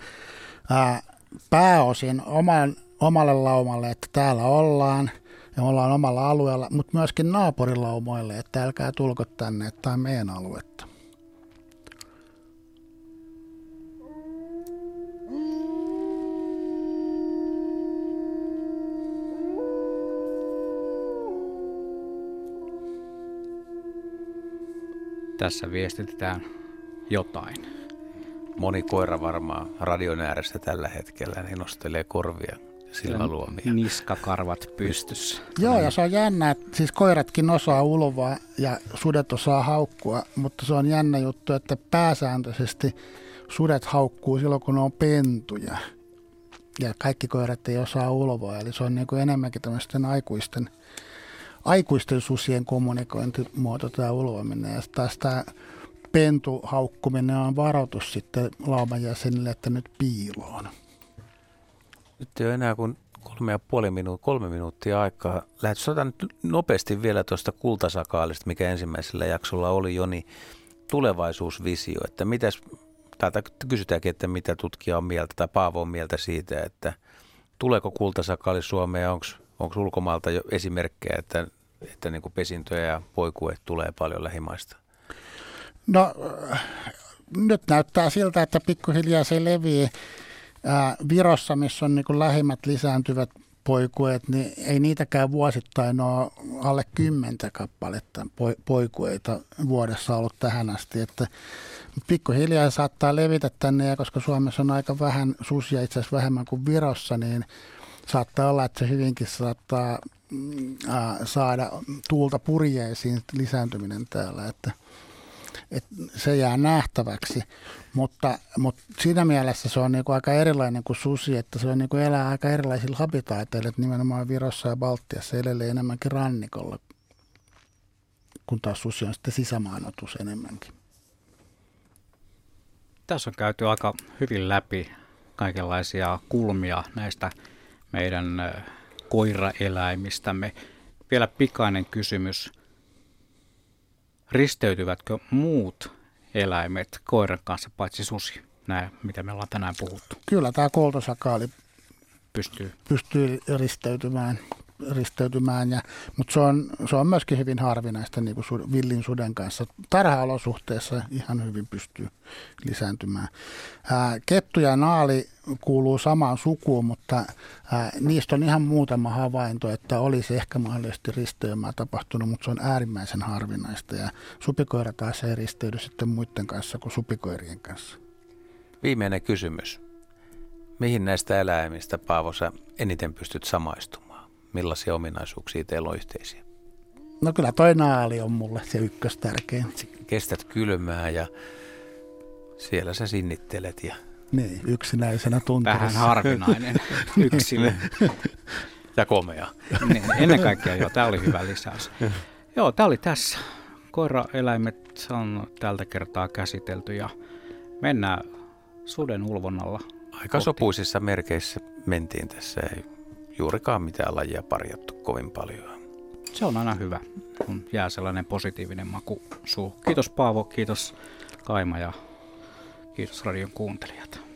ää, pääosin oman, omalle laumalle, että täällä ollaan ja ollaan omalla alueella, mutta myöskin naapurilaumoille, että älkää tulko tänne, että tämä on meidän aluetta. Tässä viestitetään jotain. Moni koira varmaan radion ääressä tällä hetkellä niin nostelee korvia silmäluomia. Niskakarvat pystyssä. Joo, ja se on jännä, että siis koiratkin osaa ulvaa ja sudet osaa haukkua, mutta se on jännä juttu, että pääsääntöisesti sudet haukkuu silloin, kun ne on pentuja. Ja kaikki koirat ei osaa ulvoa, eli se on niin kuin enemmänkin tämmöisten aikuisten – aikuisten susien kommunikointimuoto tämä ulvominen. Ja taas tämä pentuhaukkuminen on varoitus sitten lauman jäsenille, että nyt piiloon. Nyt ei ole enää kuin kolme ja puoli minuuttia, kolme minuuttia aikaa. Lähetys nyt nopeasti vielä tuosta kultasakaalista, mikä ensimmäisellä jaksolla oli jo, niin tulevaisuusvisio, että mitäs, täältä kysytäänkin, että mitä tutkija on mieltä tai Paavo on mieltä siitä, että tuleeko kultasakaali Suomeen ja onko ulkomaalta jo esimerkkejä, että että niin kuin pesintöjä ja poikue tulee paljon lähimaista? No nyt näyttää siltä, että pikkuhiljaa se levii. Ää, Virossa, missä on niin kuin lähimmät lisääntyvät poikueet, niin ei niitäkään vuosittain ole alle kymmentä kappaletta poikueita vuodessa ollut tähän asti. Että pikkuhiljaa saattaa levitä tänne, ja koska Suomessa on aika vähän susia, itse asiassa vähemmän kuin Virossa, niin saattaa olla, että se hyvinkin saattaa saada tuulta purjeisiin lisääntyminen täällä, että, että se jää nähtäväksi. Mutta, mutta siinä mielessä se on niinku aika erilainen kuin susi, että se on niinku elää aika erilaisilla habitaateilla, että nimenomaan Virossa ja Baltiassa elelee enemmänkin rannikolla, kun taas susi on sitten sisämaanotus enemmänkin. Tässä on käyty aika hyvin läpi kaikenlaisia kulmia näistä meidän koiraeläimistämme. Vielä pikainen kysymys. Risteytyvätkö muut eläimet koiran kanssa paitsi susi? Nämä, mitä me ollaan tänään puhuttu. Kyllä tämä koltosakaali pystyy, pystyy risteytymään. risteytymään, ja, mutta se on, se on myöskin hyvin harvinaista niin kuin villin suden kanssa. Tarha-olosuhteissa ihan hyvin pystyy lisääntymään. Ää, kettu ja naali kuuluu samaan sukuun, mutta ää, niistä on ihan muutama havainto, että olisi ehkä mahdollisesti risteymää tapahtunut, mutta se on äärimmäisen harvinaista. Ja supikoira taas ei risteydy sitten muiden kanssa kuin supikoirien kanssa. Viimeinen kysymys. Mihin näistä eläimistä, Paavo, sä eniten pystyt samaistumaan? Millaisia ominaisuuksia teillä on yhteisiä? No kyllä toi naali on mulle se ykköstärkein. Kestät kylmää ja siellä sä sinnittelet ja niin, yksinäisenä tunturissa. Vähän harvinainen yksilö. ja komea. Niin, ennen kaikkea joo, tämä oli hyvä lisäys. Joo, tämä oli tässä. Koiraeläimet on tältä kertaa käsitelty ja mennään suden ulvonnalla. Aika kohti. sopuisissa merkeissä mentiin tässä. Ei juurikaan mitään lajia parjattu kovin paljon. Se on aina hyvä, kun jää sellainen positiivinen maku suu. Kiitos Paavo, kiitos Kaima ja kiitos radion kuuntelijat.